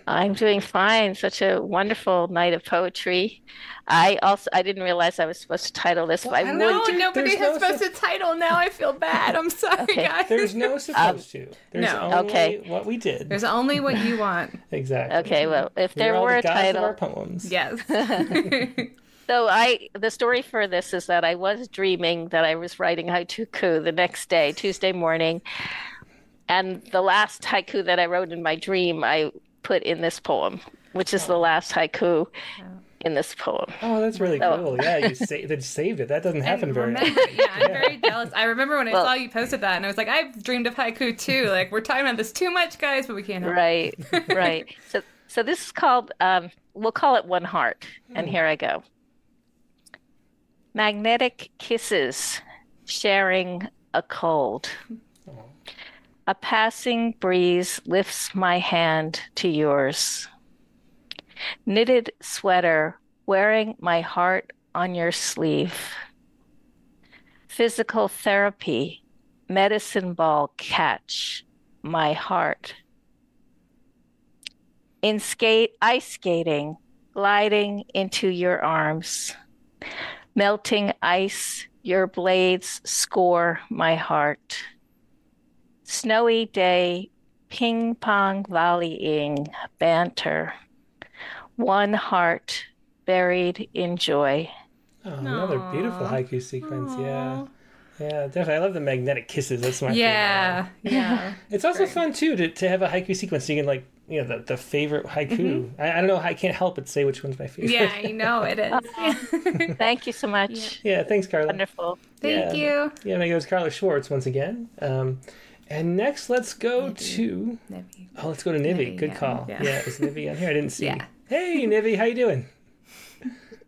I'm doing fine. Such a wonderful night of poetry. I also I didn't realize I was supposed to title this, but I I would. No, nobody has no supposed to title. Now I feel bad. I'm *laughs* sorry, Okay. guys. There's no um, supposed to. There's no. only Okay. what we did. There's only what you want. *laughs* Exactly. Okay, well, if We're there all were the a title, of our poems. Yes. *laughs* so I the story for this is that I was dreaming that I was writing haiku the next day, Tuesday morning, and the last haiku that I wrote in my dream I put in this poem, which is the last haiku in this poem. Oh, that's really So- cool. Yeah, you sa- they saved it. That doesn't *laughs* happen And very often. yeah, I'm very *laughs* jealous. I remember when I Well- saw you posted that, and I was like, I've dreamed of haiku too. Like, we're talking about this too much, guys, but we can't help. it. Right, right. *laughs* So, so this is called, um, we'll call it One Heart. And here I go. Magnetic kisses, sharing a cold. A passing breeze lifts my hand to yours. Knitted sweater, wearing my heart on your sleeve. Physical therapy, medicine ball catch my heart in skate ice skating gliding into your arms melting ice your blades score my heart snowy day ping pong volleying banter one heart buried in joy Oh, another beautiful haiku sequence. Yeah. Yeah, definitely. I love the magnetic kisses. That's my favorite. Yeah, *laughs* yeah. It's also fun too to, to have a haiku sequence. So you can like you know the, the favorite haiku. I, I don't know. I can't help but say which one's my favorite. Yeah, I know it is. *laughs* thank you so much Yeah. Thanks, Carla. wonderful Thank Yeah. you. Yeah, my name is Carla Schwartz once again. Um, and next, let's go to oh, let's go to Nivi. Nivi, Good yeah, call. yeah. Yeah, is Nivi on here? I didn't *laughs* see. Yeah. Hey, Nivi, how you doing?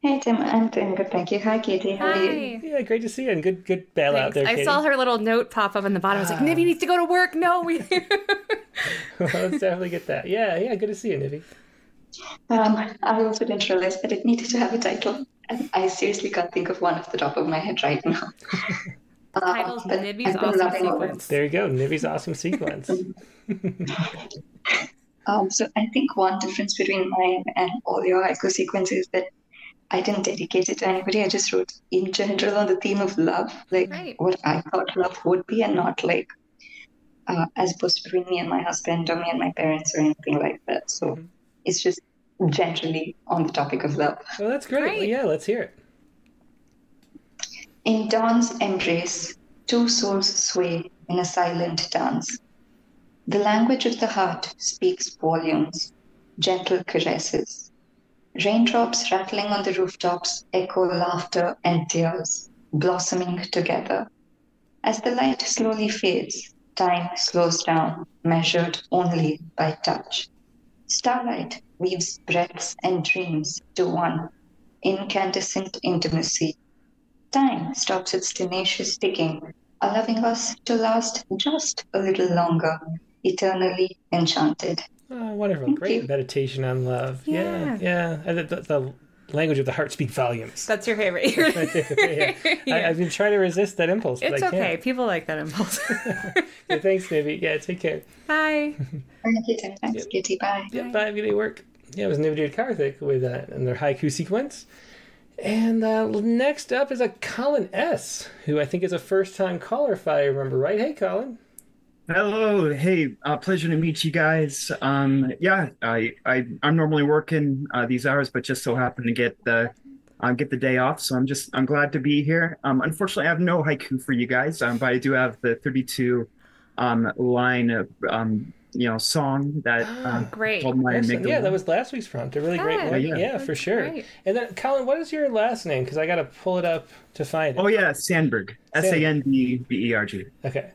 Hey Tim, I'm doing good, thank you. Hi Katie, how are you? Hi. Yeah, great to see you, and good good bail out Thanks. there, I Katie. saw her little note pop up on the bottom. I was like, Nivi needs to go to work. No, we. *laughs* *laughs* Let's definitely get that. Yeah, yeah, good to see you, Nivi. Um, I also didn't realize that it needed to have a title. And I seriously can't think of one off the top of my head right now. Uh, Title's but Nivi's awesome loving all of sequence. There you go, Nivi's awesome sequence. *laughs* Um, so I think one difference between mine and all your haiku sequences is that I didn't dedicate it to anybody. I just wrote in general on the theme of love, like Right. what I thought love would be, and not like uh, as opposed to between me and my husband or me and my parents or anything like that. So Mhm. it's just generally on the topic of love. Well, that's great. Great. Yeah, let's hear it. In dawn's embrace, two souls sway in a silent dance. The language of the heart speaks volumes, gentle caresses. Raindrops rattling on the rooftops echo laughter and tears, blossoming together. As the light slowly fades, time slows down, measured only by touch. Starlight weaves breaths and dreams to one incandescent intimacy. Time stops its tenacious ticking, allowing us to last just a little longer, eternally enchanted. Oh, wonderful. Thank Great you. meditation on love. Yeah, Yeah. yeah. The, the, the language of the heart speak volumes. That's your favorite. yeah. *laughs* I, I've been trying to resist that impulse, but It's I okay. can't. People like that impulse. *laughs* Yeah, thanks, Nivi. Yeah, take care. Bye. Thank you, Tim. Thanks, Kitty. Bye. Yeah, bye. Good day, work. Yeah, it was Nivi Dude Karthik with uh, and their haiku sequence. And uh, next up is a Colin S., who I think is a first time caller, if I remember right. Hey, Colin. Hello, hey, uh, pleasure to meet you guys. Um, yeah, I, I I'm normally working uh, these hours, but just so happen to get the uh, get the day off, so I'm just I'm glad to be here. Um, unfortunately, I have no haiku for you guys, um, but I do have the 32 um, line of um, you know song that um, Great. called my Excellent. amygdala. Yeah, that was last week's prompt. A really great Good. one. Yeah, Yeah, yeah. for sure. great. And then, Colin, what is your last name? Because I got to pull it up to find it. Oh yeah, Sandberg, S A N D B E R G. Okay.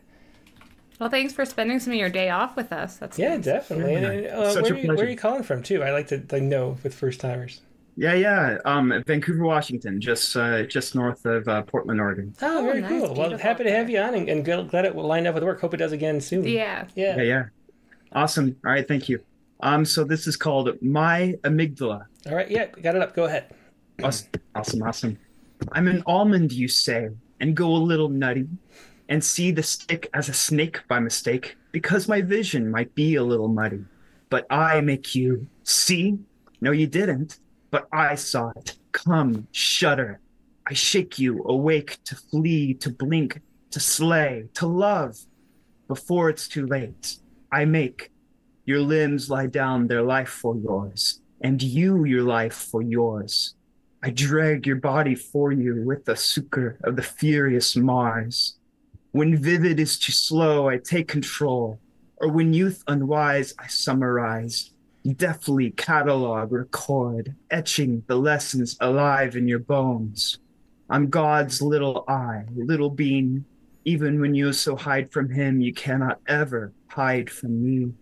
Well, thanks for spending some of your day off with us. That's Yeah, nice. definitely. Yeah. And, uh, Such where, a are you, where are you calling from, too? I like to like know with first timers. Yeah, yeah. Um, Vancouver, Washington, just uh, just north of uh, Portland, Oregon. Oh, Oh, very nice. cool. Well, happy to have you on and, and glad it lined up with work. Hope it does again soon. Yeah. Yeah. Yeah, yeah. Awesome. All right, thank you. Um, so this is called My Amygdala. All right. Yeah, got it up. Go ahead. Awesome, awesome, awesome. I'm an almond, you say, and go a little nutty, and see the stick as a snake by mistake, because my vision might be a little muddy. But I make you see? No, you didn't, but I saw it. Come, shudder. I shake you awake to flee, to blink, to slay, to love. Before it's too late, I make your limbs lie down their life for yours, and you your life for yours. I drag your body for you with the succor of the furious Mars. When vivid is too slow, I take control, or when youth unwise, I summarize, deftly catalog, record, etching the lessons alive in your bones. I'm God's little eye, little being. Even when you so hide from him, you cannot ever hide from me.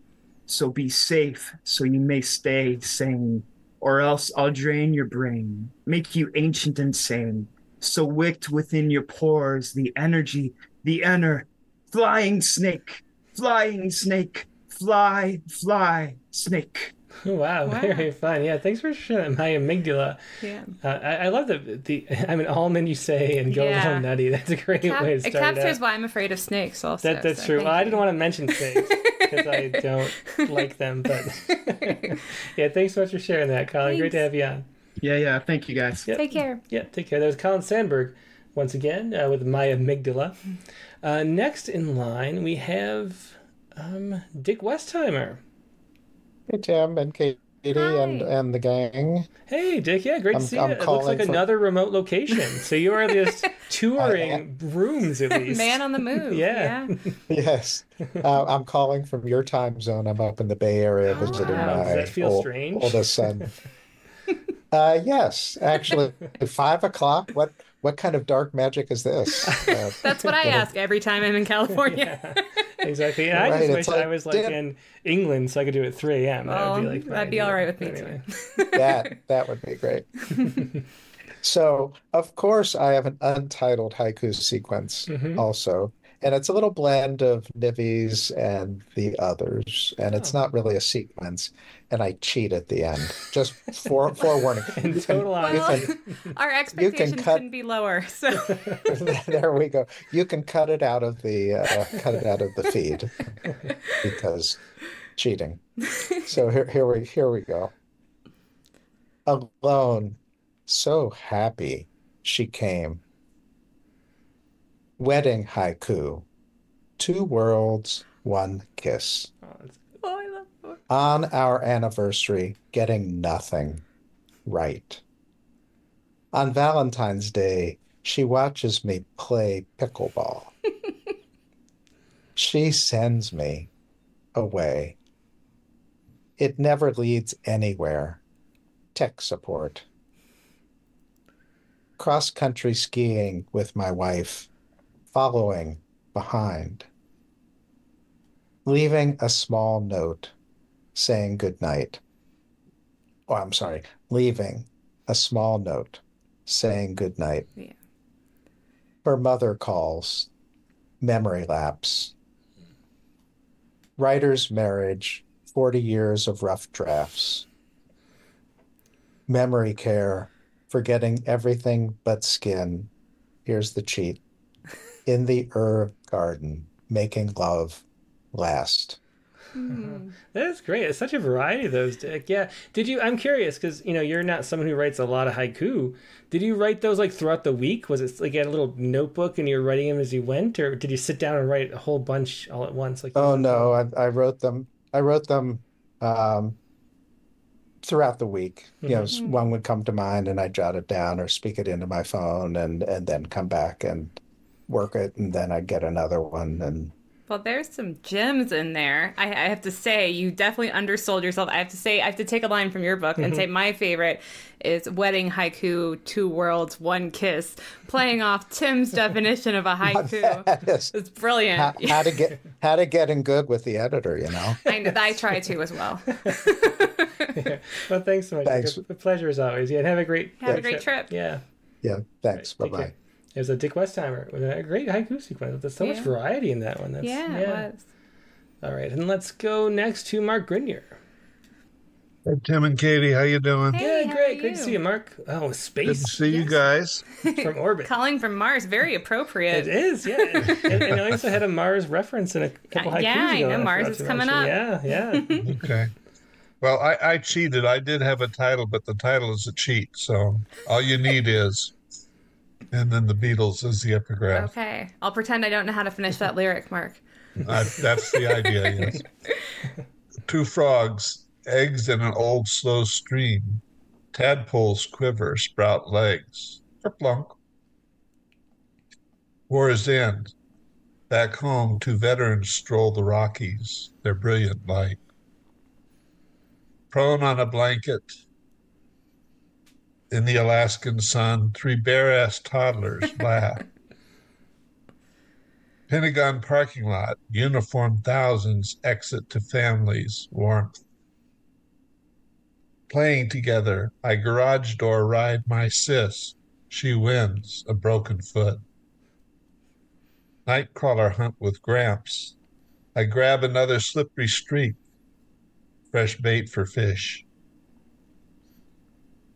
So be safe, so you may stay sane or else I'll drain your brain, make you ancient and sane. So wicked within your pores the energy, the inner flying snake, flying snake, fly, fly, snake. *laughs* Wow, Wow. very fun. Yeah, thanks for sharing my amygdala. Yeah. Uh, I, I love the the. *laughs* I'm an almond, you say, and go a Yeah. little nutty. That's a great Cap- way to it start it captures why I'm afraid of snakes. Also, That, that's so true. Well, I didn't want to mention *laughs* snakes because I don't like them, but yeah, thanks so much for sharing that, Colin. Great to have you on. Yeah, yeah, thank you guys. Yep. Take care. Yeah, take care. That was Colin Sandberg once again uh, with my amygdala. Uh, next in line, we have um, Dick Westheimer. Hey Tim and Katie and Hi. and the gang. Hey, Dick. Yeah, great to I'm- see I'm you. It looks like from- another remote location. *laughs* So you are just touring rooms at *laughs* least. Man on the move. Yeah. yeah. *laughs* Yes, uh, I'm calling from your time zone. I'm up in the Bay Area visiting wow. Does my that feel ol- strange? oldest son. uh, yes, actually, five o'clock. What what kind of dark magic is this? Uh, That's what I ask every time I'm in California. Exactly. And *laughs* I just it's wish I was like dip- in England so I could do it at 3 a.m. That would be Oh, like my that'd be all right with me, But too. *laughs* that that would be great. *laughs* So, of course, I have an untitled haiku sequence Mhm. also. And it's a little blend of Nivi's and the others. And it's Oh. not really a sequence. And I cheat at the end. Just for forewarning. *laughs* In can- total Well, can- our *laughs* expectations cut- couldn't be lower. So *laughs* there we go. You can cut it out of the uh, cut it out of the feed because cheating. So here here we here we go. Alone, so happy she came. Wedding haiku. Two worlds, one kiss. Oh, oh, I love. On our anniversary, getting nothing right. On Valentine's Day, she watches me play pickleball. *laughs* she sends me away. It never leads anywhere. Tech support. Cross country skiing with my wife, following behind. Leaving a small note saying goodnight. Oh, I'm sorry, leaving a small note saying goodnight. Yeah. Her mother calls, memory lapse. Writer's marriage, 40 years of rough drafts. Memory care, forgetting everything but skin. Here's the cheat. In the herb garden, making love last. *laughs* That's great. It's such a variety of those. Dick. Yeah. Did you? I'm curious because you know you're not someone who writes a lot of haiku. Did you write those like throughout the week? Was it like you had a little notebook and you were writing them as you went, or did you sit down and write a whole bunch all at once? Like Oh no, I, I wrote them. I wrote them um, throughout the week. You know, s- one would come to mind, and I jot it down or speak it into my phone, and and then come back and work it, and then I get another one, and Well, there's some gems in there. I, I have to say, you definitely undersold yourself. I have to say, I have to take a line from your book and mm-hmm. say my favorite is wedding haiku, two worlds, one kiss, playing off Tim's *laughs* definition of a haiku. that is It's brilliant. how, how to get how to get in good with the editor. You know. I, know, I try to as well. *laughs* well, thanks so much. Thanks. The pleasure as always. Yeah, and have a great Have a great trip. Yeah. Yeah. Thanks. Bye Take care. bye. It was a Dick Westheimer with a great haiku sequence. There's so much variety in that one. That's, yeah, it was. All right, and let's go next to Mark Grinier. Hey, Tim and Katie, how you doing? Hey, yeah, great. are Great to see you, Mark. Oh, space. Good to space see you guys. *laughs* from orbit. Calling from Mars, very appropriate. It is, yeah. *laughs* and, and I also had a Mars reference in a couple Uh, haikus yeah, I know, Mars is coming up. Yeah, yeah. *laughs* Okay. Well, I, I cheated. I did have a title, but the title is a cheat. So all you need is, and then the Beatles is the epigraph. Okay, I'll pretend I don't know how to finish that lyric, Mark. That's the idea, yes. *laughs* Two frogs, eggs in an old slow stream. Tadpoles quiver, sprout legs. Kerplunk. War's end. Back home, two veterans stroll the Rockies, their brilliant light. Prone on a blanket in the Alaskan sun, three bare-ass toddlers laugh. Pentagon parking lot, uniformed thousands exit to families, warmth. Playing together, I garage door ride my sis. She wins, a broken foot. Nightcrawler hunt with Gramps. I grab another slippery streak. Fresh bait for fish.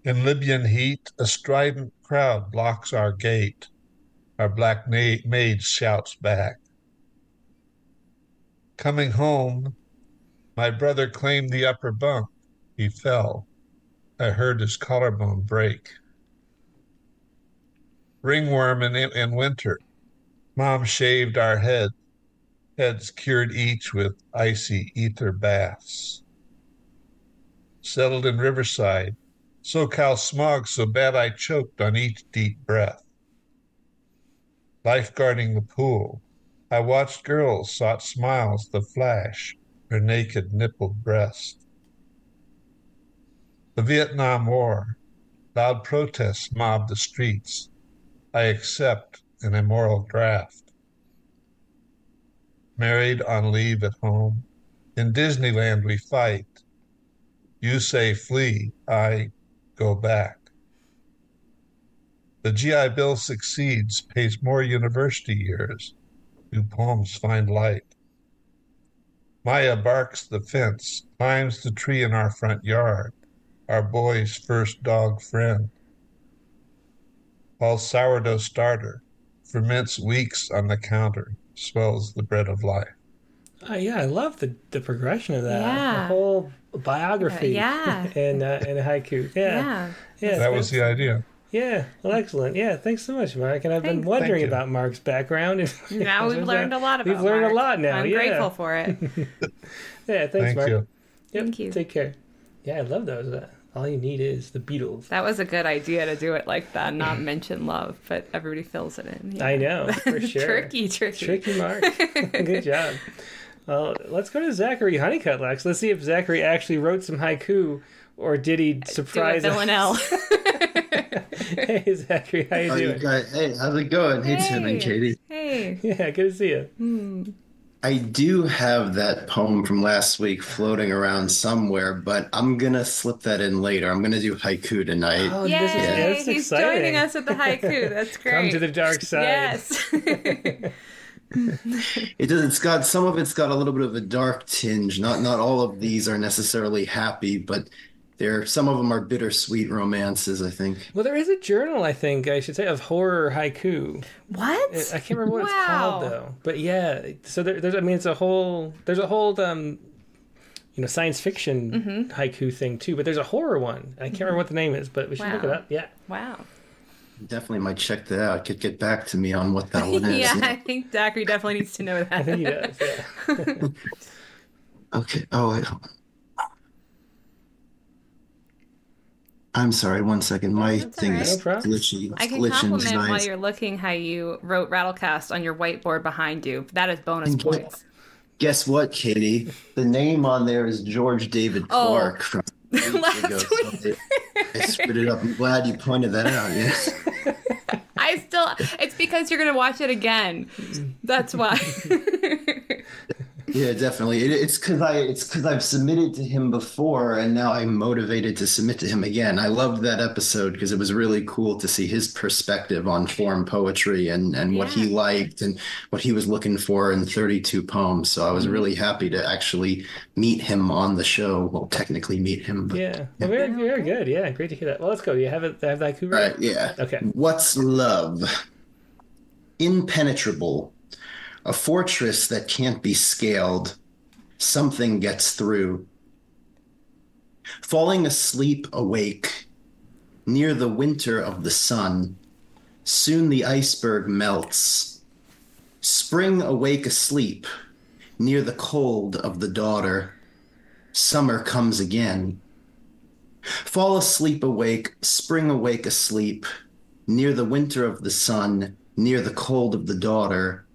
In Libyan heat, a strident crowd blocks our gate. Our black na- maid shouts back. Coming home, my brother claimed the upper bunk. He fell. I heard his collarbone break. Ringworm in, in winter. Mom shaved our head, heads cured each with icy ether baths. Settled in Riverside, SoCal smog so bad I choked on each deep breath lifeguarding the pool. I watched girls sought smiles the flash, her naked nippled breast. The Vietnam War, loud protests mobbed the streets. I accept an immoral draft. Married on leave at home. In Disneyland we fight. You say flee, I go back. The GI Bill succeeds, pays more university years. New poems find light. Maya barks the fence, climbs the tree in our front yard, our boy's first dog friend. Paul's sourdough starter ferments weeks on the counter, swells the bread of life. Uh, yeah, I love the, the progression of that. Yeah. The whole biography. Yeah. *laughs* in uh, in haiku. Yeah. Yeah. Yeah. That was the idea. Yeah. Well, excellent. Yeah. Thanks so much, Mark. And I've been wondering about Mark's background. *laughs* Now we've learned a lot about We've learned Mark. a lot now. I'm yeah. grateful for it. *laughs* Yeah. Thanks, Thank Mark. you. Yep, Thank you. Take care. Yeah, I love those. Uh, all you need is the Beatles. That was a good idea to do it like that, not mention love, but everybody fills it in. Yeah. I know for sure. tricky, tricky. Tricky Mark. Good job. Well, let's go to Zachary Honeycutt, Lex. Let's see if Zachary actually wrote some haiku, or did he Do a surprise us? villanelle. *laughs* hey, Zachary, how you How you doing? guys- hey, how's it going? Hey, Tim and Katie. hey. Yeah, good to see you. Hmm. I do have that poem from last week floating around somewhere, but I'm gonna slip that in later. I'm gonna do haiku tonight. Oh, Yay! this is yeah, that's He's exciting. joining us at the haiku. That's great. *laughs* Come to the dark side. Yes. *laughs* *laughs* It does. It's got some of it's got a little bit of a dark tinge. Not not all of these are necessarily happy, but there some of them are bittersweet romances. I think. Well, there is a journal, I think I should say, of horror haiku. what? I can't remember what it's called though. But yeah, so there, there's I mean it's a whole there's a whole um you know science fiction Mm-hmm. haiku thing too. But there's a horror one. I can't remember what the name is, but we should look it up. Yeah. Wow. Definitely might check that out. Could get back to me on what that one *laughs* is. yeah, I think Zachary definitely needs to know that. I think he that. does. Yeah. *laughs* Okay. Oh, wait. I'm sorry. One second. My That's thing all is. No problem. glitchy. I It's can glitching compliment while you're looking how you wrote Rattlecast on your whiteboard behind you. That is bonus Thank points. Guess what, Katie? The name on there is George David Oh. Clark from *laughs* Last ago. Week. I, spit it up. I'm glad you pointed that out. Yes. *laughs* I still, it's because you're going to watch it again. That's why. *laughs* Yeah, definitely. It, it's because I it's because I've submitted to him before, and now I'm motivated to submit to him again. I loved that episode because it was really cool to see his perspective on form poetry and and what he liked and what he was looking for in 32 poems. So I Mm-hmm. was really happy to actually meet him on the show. Well, technically meet him, but Yeah. Well, very, very good. Yeah, great to hear that. Well, let's go. You have it. Have that haiku All right? right, yeah. Okay. What's love? Impenetrable. A fortress that can't be scaled. Something gets through. Falling asleep awake. Near the winter of the sun. Soon the iceberg melts. Spring awake asleep. Near the cold of the daughter. Summer comes again. Fall asleep awake, spring awake asleep, near the winter of the sun, near the cold of the daughter.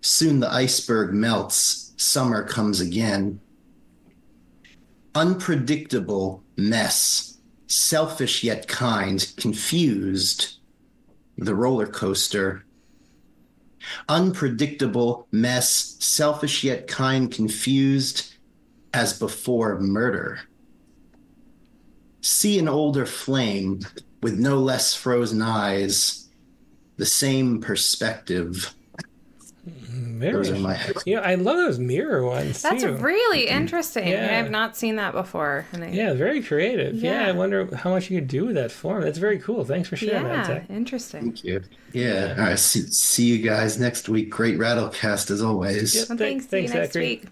Soon the iceberg melts, summer comes again. Unpredictable mess, selfish yet kind, confused, the roller coaster. Unpredictable mess, selfish yet kind, confused, as before murder see an older flame with no less frozen eyes, the same perspective. Very. Those are my *laughs* You know, I love those mirror ones That's too. really interesting. Yeah. I have not seen that before. And I, yeah, very creative. Yeah. Yeah. I wonder how much you could do with that form. That's very cool. Thanks for sharing that. yeah, Zach. interesting. Thank you. Yeah. All right. See, see you guys next week. Great Rattlecast as always. Yep. Well, Thanks- thanks. See you thanks, next Zachary. week.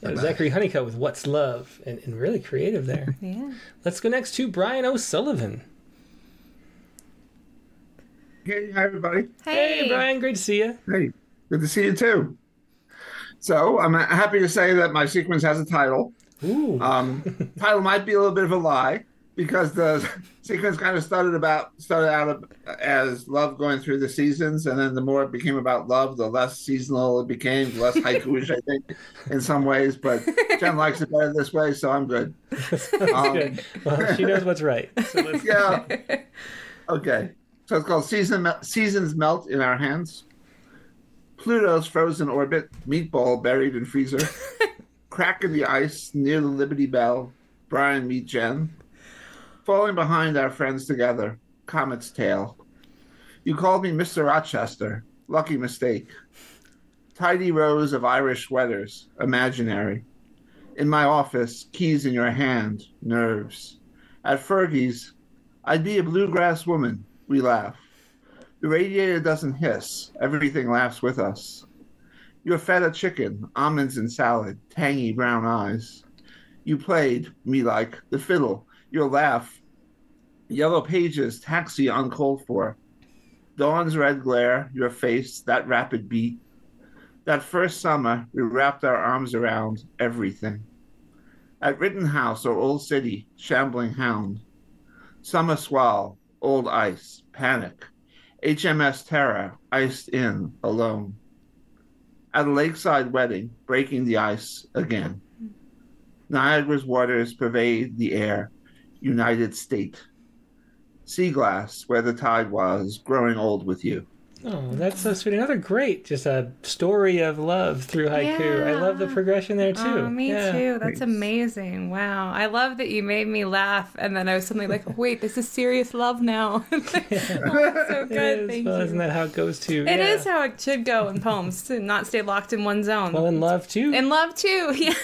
Yeah, Zachary Honeycutt with What's Love and, and really creative there. Yeah. Let's go next to Brian O'Sullivan. Hey, hi everybody. Hey, Hey, Brian, great to see you. Hey, good to see you too. So I'm happy to say that my sequence has a title. Ooh. Um, *laughs* title might be a little bit of a lie because the *laughs* sequence kind of started about started out as love going through the seasons, and then the more it became about love, the less seasonal it became, the less haikuish, I think, in some ways. But Jen likes it better this way, so I'm good. Um, Good. Well, she knows what's right. *laughs* So let's, yeah. Okay. So it's called Season Seasons Melt in Our Hands. Pluto's frozen orbit, meatball buried in freezer. *laughs* Crack in the ice near the Liberty Bell. Brian meet Jen. Falling behind our friends together. Comet's tail. You called me Mr. Rochester. Lucky mistake. Tidy rows of Irish sweaters, imaginary. In my office, keys in your hand, nerves. At Fergie's, I'd be a bluegrass woman. We laugh. The radiator doesn't hiss, everything laughs with us. You're feta chicken, almonds and salad, tangy brown eyes. You played, me like, the fiddle, your laugh. Yellow pages, taxi uncalled for. Dawn's red glare, your face, that rapid beat. That first summer, we wrapped our arms around everything. At Rittenhouse or Old City, shambling hound. Summer swell, old ice, panic. HMS Terror, iced in, alone. At a lakeside wedding, breaking the ice again. Niagara's waters pervade the air, United State. Sea glass, where the tide was, growing old with you. Oh, that's so sweet. Another great, just a story of love through haiku. I love the progression there too. Oh, me Yeah. too. That's amazing. Wow. I love that you made me laugh, and then I was suddenly like, *laughs* wait, this is serious love now. *laughs* *laughs* oh, it's so good. It is. Thank well, you. isn't that how it goes too? It yeah. is how it should go in poems to not stay locked in one zone. Well, in love too. In love too. Yeah.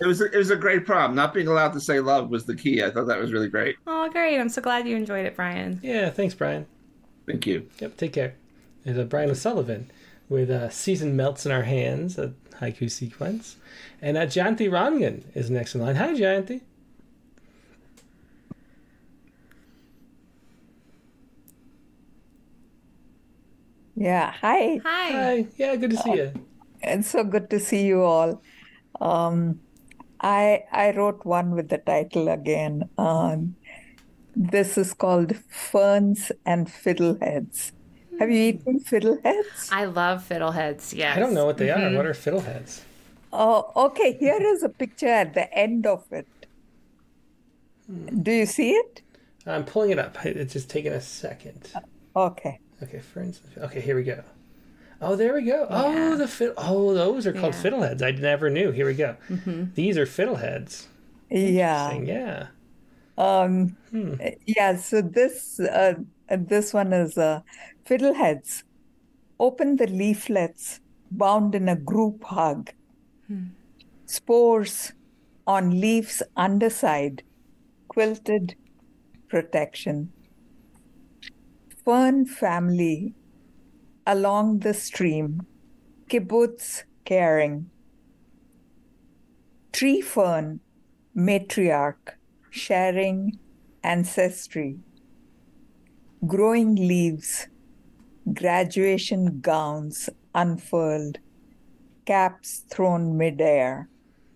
It was a, it was a great problem. Not being allowed to say love was the key. I thought that was really great. oh, great. I'm so glad you enjoyed it, Brian. Yeah, thanks, Brian. Thank you. Yep, take care. There's a Brian O'Sullivan with uh, Season Melts in Our Hands, a haiku sequence. And uh, Jayanti Rangan is next in line. Hi, Jayanti. Yeah, hi. Hi. Hi. Yeah, good to see you. It's so good to see you all. Um, I I wrote one with the title again. Um, this is called Ferns and Fiddleheads. Have you eaten fiddleheads? I love fiddleheads. Yes. I don't know what they are. Mhm. What are fiddleheads? Oh, okay. Here is a picture at the end of it. Do you see it? I'm pulling it up. It's just taking a second. Okay. Okay, ferns. Okay, here we go. Oh, there we go. Oh, the fid- Oh, those are called Yeah. fiddleheads. I never knew. Here we go. Mhm. These are fiddleheads. Yeah. Yeah. Um, Hmm. yeah, so this uh, this one is uh, fiddleheads. Open the leaflets bound in a group hug. Spores on leaves underside, quilted protection. Fern family along the stream, kibbutz caring. Tree fern, matriarch, sharing ancestry. Growing leaves, graduation gowns unfurled, caps thrown midair.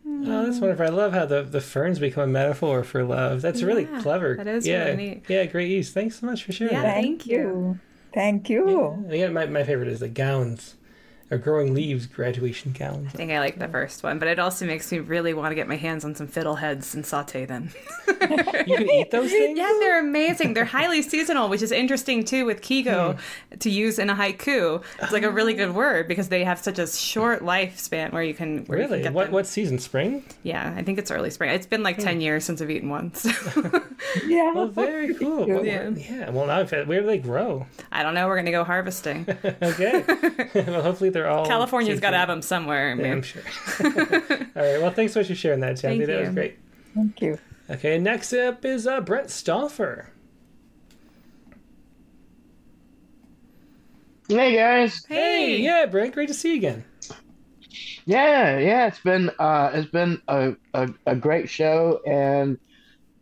Oh, that's hmm. wonderful. I love how the, the ferns become a metaphor for love. That's really clever. that is yeah. really neat. Yeah, great use. Thanks so much for sharing. that. Thank you. Thank you. Yeah, again, my, my favorite is the gowns, or growing leaves graduation gowns. I think I like the first one, but it also makes me really want to get my hands on some fiddleheads and saute them. *laughs* You can eat those things? Yeah, they're amazing. They're highly seasonal, which is interesting too with Kigo hmm. to use in a haiku. It's like a really good oh. word because they have such a short lifespan where you can where you can Really? get What them. what season? Spring? Yeah, I think it's early spring. It's been like hmm. ten years since I've eaten one. So. *laughs* Yeah. Well, very cool. Well, Yeah. yeah. Well, now where do they grow? I don't know. We're gonna go harvesting. *laughs* okay. well, hopefully they're all. California's got to have them somewhere. Yeah. I'm sure. *laughs* all right. Well, thanks so much for sharing that, Shanti. That was great. Thank you. Okay. Next up is uh, Brent Stauffer. Hey guys. Hey. Yeah, Brent. Great to see you again. Yeah, yeah, it's been uh it's been a, a, a great show and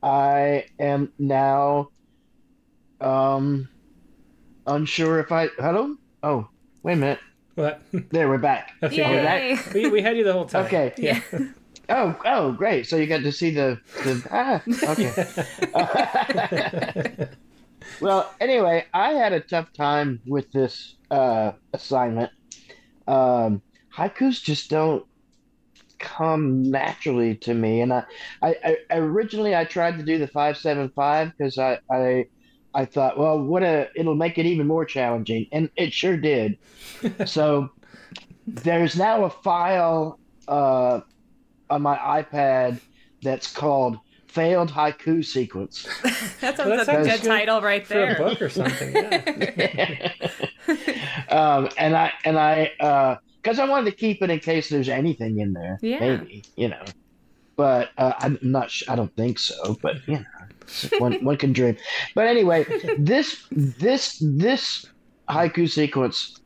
I am now um unsure if I hello? Oh, wait a minute. What? *laughs* There we're back. *laughs* Okay. Are we Yay. back? We, we had you the whole time. Okay. *laughs* Yeah. Oh, oh, great. So you got to see the the ah, okay. well, anyway, I had a tough time with this uh, assignment. Um, haikus just don't come naturally to me, and I, I, I originally I tried to do the five seven five because I, I, I thought, well, what a it'll make it even more challenging, and it sure did. *laughs* so there's now a file uh, on my iPad that's called failed haiku sequence. *laughs* That Well, sounds that like a good title right there. for there. a book or something. Yeah. *laughs* um, and I and I because I wanted to keep it in case there's anything in there. Yeah. Maybe you know, but uh, I'm not. Sh- I don't think so. But you know, one one can dream. But anyway, this this this haiku sequence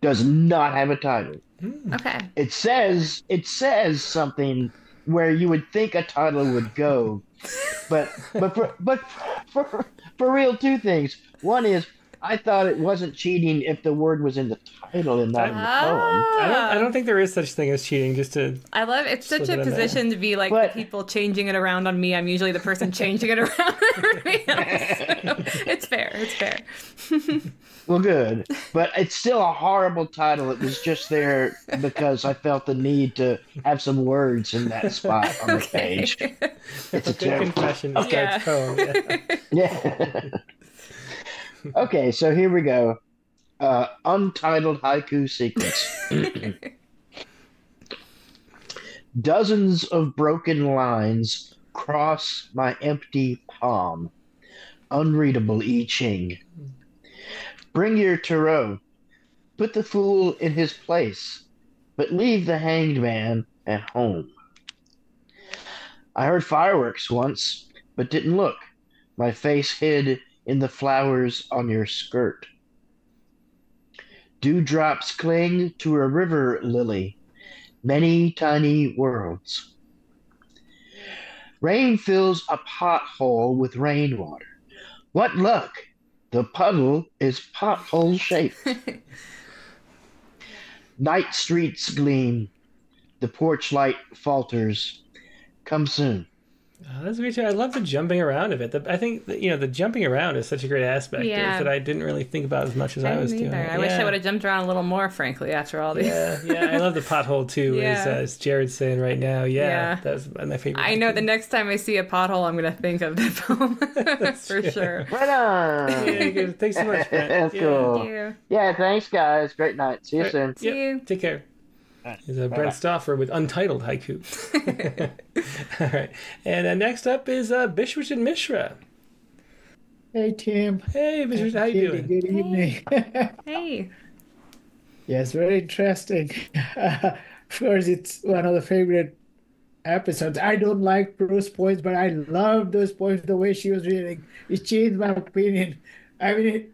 does not have a title. Hmm. Okay. It says it says something where you would think a title would go, but but for, but for for real, two things. One is I thought it wasn't cheating if the word was in the title and not in the ah. poem. I don't. I don't think there is such thing as cheating. Just to I love it's such a it position to be like the people changing it around on me. I'm usually the person changing it *laughs* around on everybody else. So it's fair. It's fair. *laughs* Well, good, but it's still a horrible title. It was just there because I felt the need to have some words in that spot on the *laughs* page. It's a good terrible confession to start Yeah. the poem. Yeah. Yeah. Okay, so here we go. Uh, untitled haiku sequence. *clears throat* Dozens of broken lines cross my empty palm. Unreadable I Ching. Bring your tarot. Put the fool in his place, but leave the hanged man at home. I heard fireworks once, but didn't look. My face hid in the flowers on your skirt. Dewdrops cling to a river lily, many tiny worlds. Rain fills a pothole with rainwater. What luck! The puddle is pothole shaped. *laughs* Night streets gleam. The porch light falters. Come soon. Oh, that's great too. I love the jumping around of it. The, I think that, you know the jumping around is such a great aspect Yeah. that I didn't really think about as much as I, didn't was doing. either. it. I wish I would have jumped around a little more, frankly, after all these. Yeah, yeah, I love the pothole too. *laughs* As, Yeah. uh, as Jared's saying right now, yeah, Yeah. that's my favorite. I know the next time I see a pothole, I'm going to think of the poem *laughs* *laughs* for sure. Right on. Yeah, good. Thanks so much, Brent. That's Yeah. cool. Thank you. Yeah, thanks, guys. Great night. See you Right. soon. See you. Take care. Is uh, Brent Stoffer with Untitled Haiku. *laughs* *laughs* All right. And uh, next up is uh, Biswajit Mishra. Hey, Tim. Hey, Bishwish, how are you Katie, doing? Good evening. Hey. *laughs* yes, very interesting. of course, it's one of the favorite episodes. I don't like prose poems, but I love those poems, the way she was reading. It changed my opinion. I mean, it,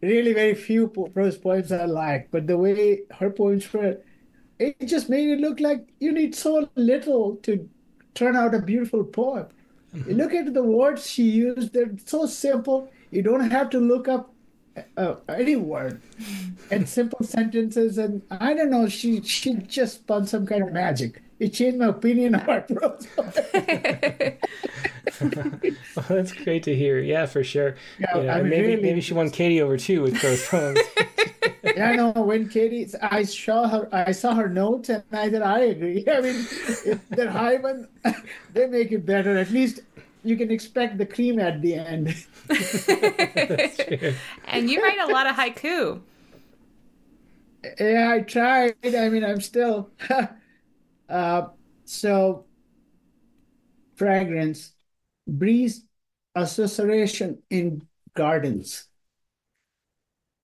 really very few po- prose poems I like, but the way her poems were, it just made it look like you need so little to turn out a beautiful poem. You look at the words she used, they're so simple. You don't have to look up uh, any word and *laughs* simple sentences. And I don't know, she she just spun some kind of magic. It changed my opinion of her prose. Well, that's great to hear. Yeah, for sure. Yeah, You know, I mean, maybe really- maybe she won Katie over too with those poems. *laughs* yeah, I know when Katie, I saw her, I saw her notes, and I said, I agree. *laughs* I mean, if they're Hyman, *laughs* they make it better. At least you can expect the cream at the end. And you write a lot of haiku. Yeah, I tried. I mean, I'm still. Uh, so, fragrance, breeze association in gardens.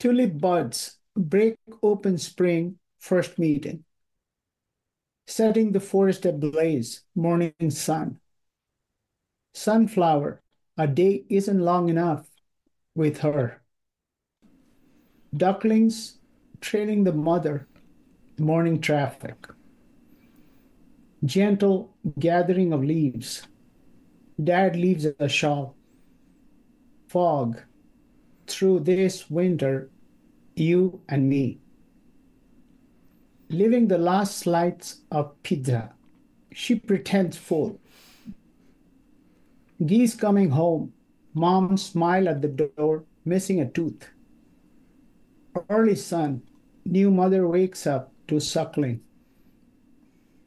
Tulip buds break open spring first meeting. Setting the forest ablaze, morning sun. Sunflower, a day isn't long enough with her. Ducklings trailing the mother, morning traffic. Gentle gathering of leaves. Dad leaves a shawl. Fog. Through this winter, you and me. Living the last slice of pizza. She pretends full. Geese coming home. Mom smile at the door, missing a tooth. Early sun, new mother wakes up to suckling.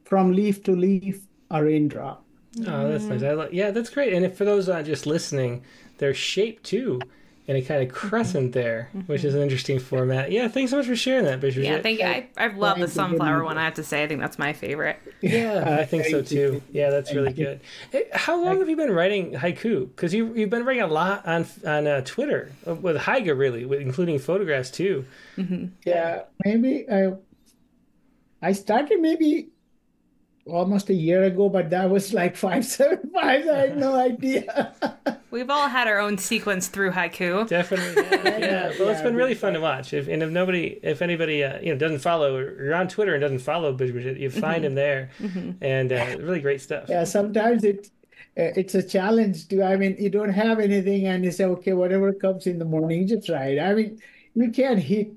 From leaf to leaf, a raindrop. Oh, that's nice. I like. Yeah, that's great. And if for those uh, just listening, their shape too in a kind of crescent there, which is an interesting format. Yeah, thanks so much for sharing that, Bishop. Yeah, thank you. I, I love the sunflower one. I have to say, I think that's my favorite. Yeah, I think so too. Yeah, that's really good. Hey, how long have you been writing haiku? Because you you've been writing a lot on on uh, Twitter uh, with Haiga, really, with, including photographs too. Yeah, maybe I I started maybe almost a year ago, but that was like *laughs* five seven five. I had no idea. *laughs* We've all had our own sequence through haiku. Definitely. Yeah, *laughs* yeah. well, it's been really fun to watch. If, and if nobody, if anybody, uh, you know, doesn't follow, you're on Twitter and doesn't follow Bridget, you find him there, and uh, really great stuff. Yeah, sometimes it uh, it's a challenge to. I mean, you don't have anything, and you say, okay, whatever comes in the morning, you just write. I mean, you can't hit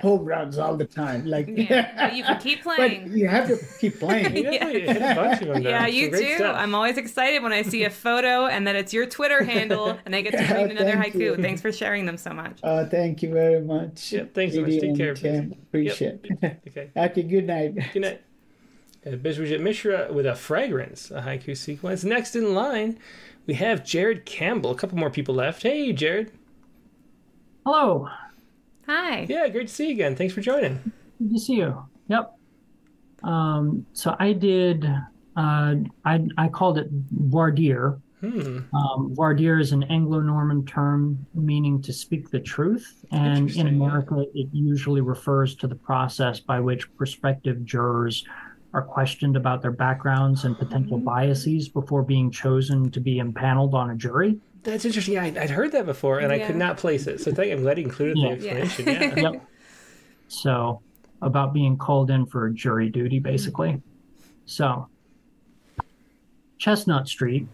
home runs all the time. Like, Yeah, but *laughs* you can keep but playing. you have to keep *laughs* playing. You hit a bunch of them, though. Yeah, you great do. stuff. I'm always excited when I see a photo and that it's your Twitter handle *laughs* and I get to Yeah, read another thank haiku. you. Thanks for sharing them so much. Uh, thank you very much. Yep, thanks so much. Didi Take care, Tim. Appreciate it. Okay. Okay, good night. Good night. Uh, Biswajit Mishra with a fragrance, a haiku sequence. Next in line, we have Jared Campbell. A couple more people left. Hey, Jared. Hello. Hi. Yeah, great to see you again. Thanks for joining. Good to see you. Yep. Um, so I did. Uh, I I called it voir dire. Hmm. Um, voir dire is an Anglo-Norman term meaning to speak the truth, and in America, it usually refers to the process by which prospective jurors are questioned about their backgrounds and potential biases before being chosen to be impaneled on a jury. That's interesting. Yeah, I'd, I'd heard that before, and I could not place it. So thank, I'm glad you included Yeah. the information. Yeah. Yep. So, about being called in for jury duty, basically. Mm. So, Chestnut Street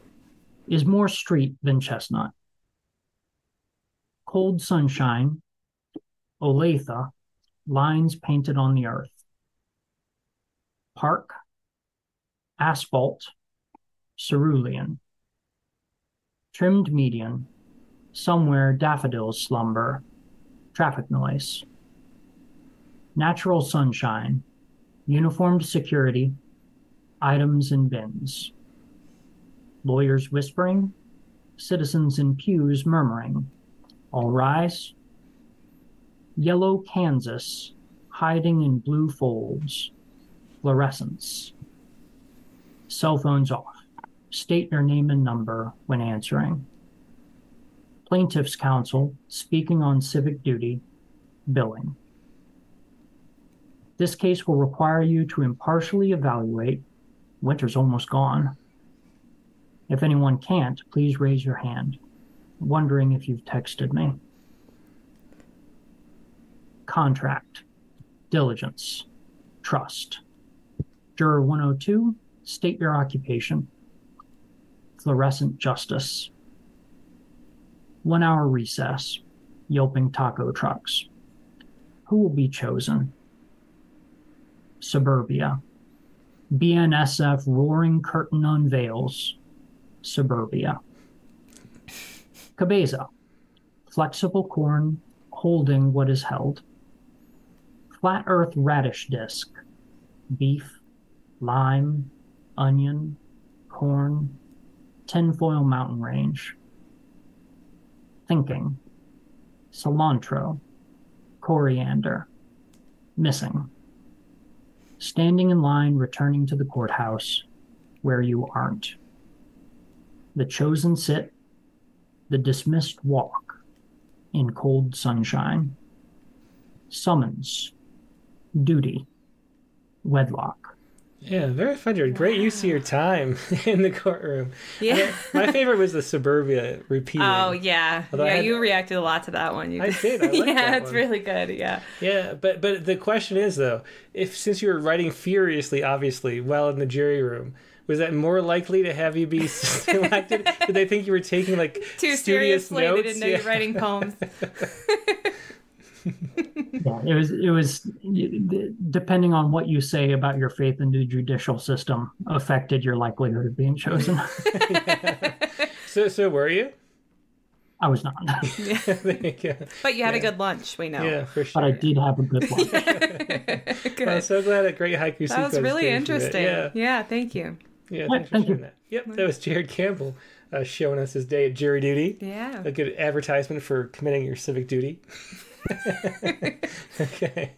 is more street than chestnut. Cold sunshine, Olathe, lines painted on the earth. Park, asphalt, cerulean. Trimmed median, somewhere daffodils slumber, traffic noise. Natural sunshine, uniformed security, items in bins. Lawyers whispering, citizens in pews murmuring. All rise. Yellow Kansas, hiding in blue folds. Fluorescence. Cell phones off. State your name and number when answering. Plaintiff's counsel speaking on civic duty, billing. This case will require you to impartially evaluate. Winter's almost gone. If anyone can't, please raise your hand. Wondering if you've texted me. Contract, diligence, trust. Juror 102, state your occupation. Fluorescent justice. One hour recess, yelping taco trucks. Who will be chosen? Suburbia. BNSF roaring curtain unveils. Suburbia. Cabeza. Flexible corn holding what is held. Flat earth radish disc. Beef, lime, onion, corn, tinfoil mountain range. Thinking. Cilantro. Coriander. Missing standing in line returning to the courthouse where you aren't. The chosen sit, the dismissed walk in cold sunshine. Summons, duty, wedlock. Yeah, very fun. Great use of your time *laughs* in the courtroom. Yeah. My favorite was the suburbia repeating. Oh yeah, Although yeah. had- You reacted a lot to that one. You I did, I *laughs* yeah, it's one. really good. Yeah. Yeah, but but the question is though, if since you were writing furiously, obviously, while in the jury room, was that more likely to have you be *laughs* selected? Did they think you were taking like Too seriously, notes? they didn't know you Yeah. were writing poems. *laughs* Yeah, it was it was depending on what you say about your faith in the judicial system affected your likelihood of being chosen. *laughs* *laughs* So so were you? I was not. there you. But you had a good lunch. We know. Yeah, for sure. But I did have a good lunch. I'm so glad that great haiku That was really came from it. interesting. Yeah. yeah, thank you. Yeah, Well, thanks for thank sharing you. that. Yep, that was Jared Campbell uh, showing us his day at jury duty. Yeah. A good advertisement for committing your civic duty. Okay.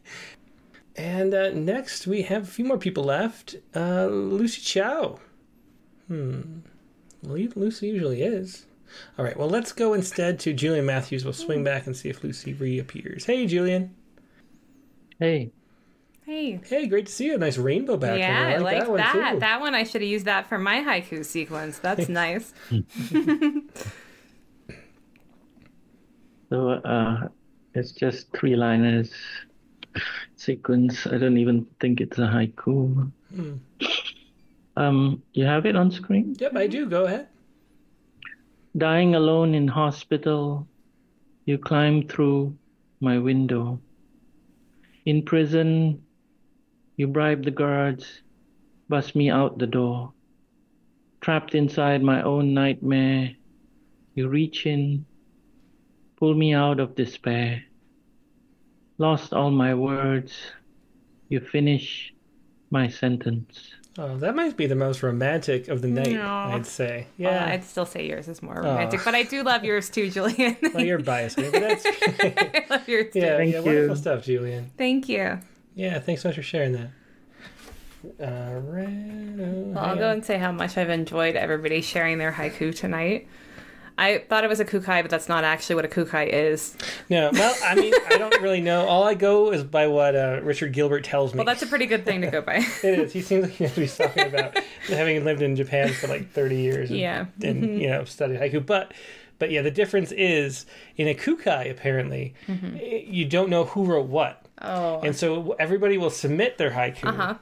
And uh, next, we have a few more people left. Uh, Lucy Chow. Hmm. Lu- Lucy usually is. All right, well, let's go instead to Julian Matthews. We'll swing back and see if Lucy reappears. Hey, Julian. Hey. Hey. Hey, great to see you. Nice rainbow background. Yeah, I like, that. one, that. too. That one I should have used that for my haiku sequence. That's nice. *laughs* *laughs* So uh, it's just three liners sequence. I don't even think it's a haiku. Hmm. Um, you have it on screen? Yep, I do. Go ahead. Dying alone in hospital, you climb through my window. In prison, you bribe the guards, bust me out the door. Trapped inside my own nightmare, you reach in, pull me out of despair. Lost all my words, you finish my sentence. Oh, that might be the most romantic of the night, No. I'd say. Well, Yeah. I'd still say yours is more Oh. romantic, but I do love yours too, Julian. *laughs* well, you're biased, but that's *laughs* I love yours too. yeah, yeah, wonderful stuff, Julian. Thank you. Yeah, thanks so much for sharing that. Uh, right, Well, I'll go and say how much I've enjoyed everybody sharing their haiku tonight. I thought it was a kukai, but that's not actually what a kukai is. No, well, I mean, I don't really know. All I go is by what uh, Richard Gilbert tells me. Well, that's a pretty good thing to go by. *laughs* it is. He seems like he knows what he's talking about, *laughs* having lived in Japan for like 30 years. And, Yeah. And, Mhm. you know, studied haiku. But, but yeah, the difference is in a kukai, apparently, Mhm. eh, you don't know who wrote what. Oh. And so everybody will submit their haiku. Uh-huh.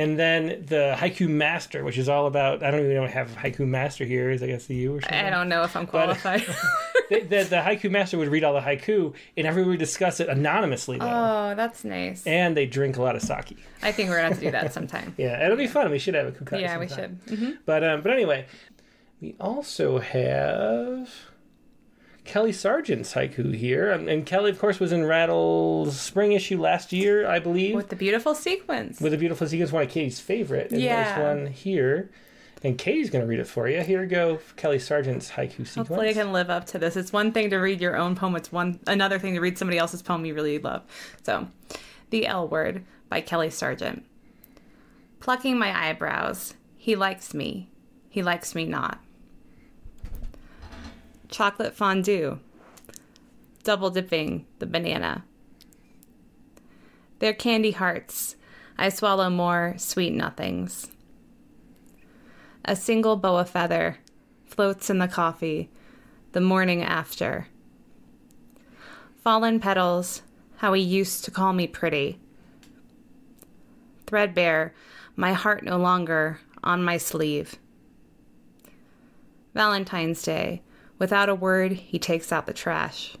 And then the haiku master, which is all about, I don't even know if I have haiku master here, is I guess the you or something. I don't know if I'm But- qualified. *laughs* the, the, the haiku master would read all the haiku, and everyone would discuss it anonymously, though. oh, that's nice. and they drink a lot of sake. I think we're gonna have to do that *laughs* sometime. Yeah, it'll be fun. We should have a kukai. yeah, we sometime. should. hmm But um, but anyway, we also have Kelly Sargent's haiku here, Um, and Kelly, of course, was in Rattle's spring issue last year, I believe, With the beautiful sequence. with the beautiful sequence, one of Katie's favorite. And Yeah. there's one here, and Katie's going to read it for you. Here we go, Kelly Sargent's haiku sequence. Hopefully, I can live up to this. It's one thing to read your own poem. It's one another thing to read somebody else's poem you really love. So, "The L Word" by Kelly Sargent. Plucking my eyebrows, he likes me. He likes me not. Chocolate fondue. Double dipping the banana. They're candy hearts. I swallow more sweet nothings. A single boa feather floats in the coffee the morning after. Fallen petals, how he used to call me pretty. Threadbare, my heart no longer on my sleeve. Valentine's Day, without a word, he takes out the trash.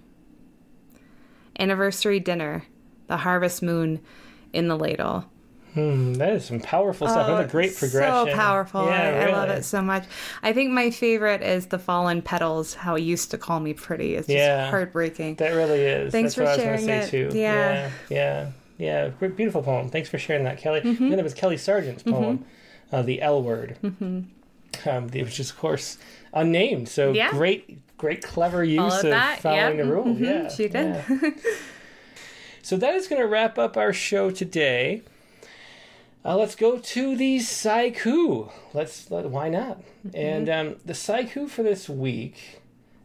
Anniversary dinner, the harvest moon in the ladle. Hmm, that is some powerful stuff. Oh, What a great it's progression. So powerful. Yeah, I, I love it so much. I think my favorite is the fallen petals. How he used to call me pretty. It's just Yeah. heartbreaking. That really is. Thanks That's for what I was sharing it. say too. Yeah. yeah, yeah, yeah. Beautiful poem. Thanks for sharing that, Kelly. Mhm. And then it was Kelly Sargent's poem, uh, "The L Word," hmm um, which is of course unnamed. So Yeah. great, great, clever use Followed of that. following Yep. the rules. Mhm. Yeah, She did. yeah. *laughs* So that is going to wrap up our show today. Uh, let's go to the Saiku. Let's let, why not? And um, the Saiku for this week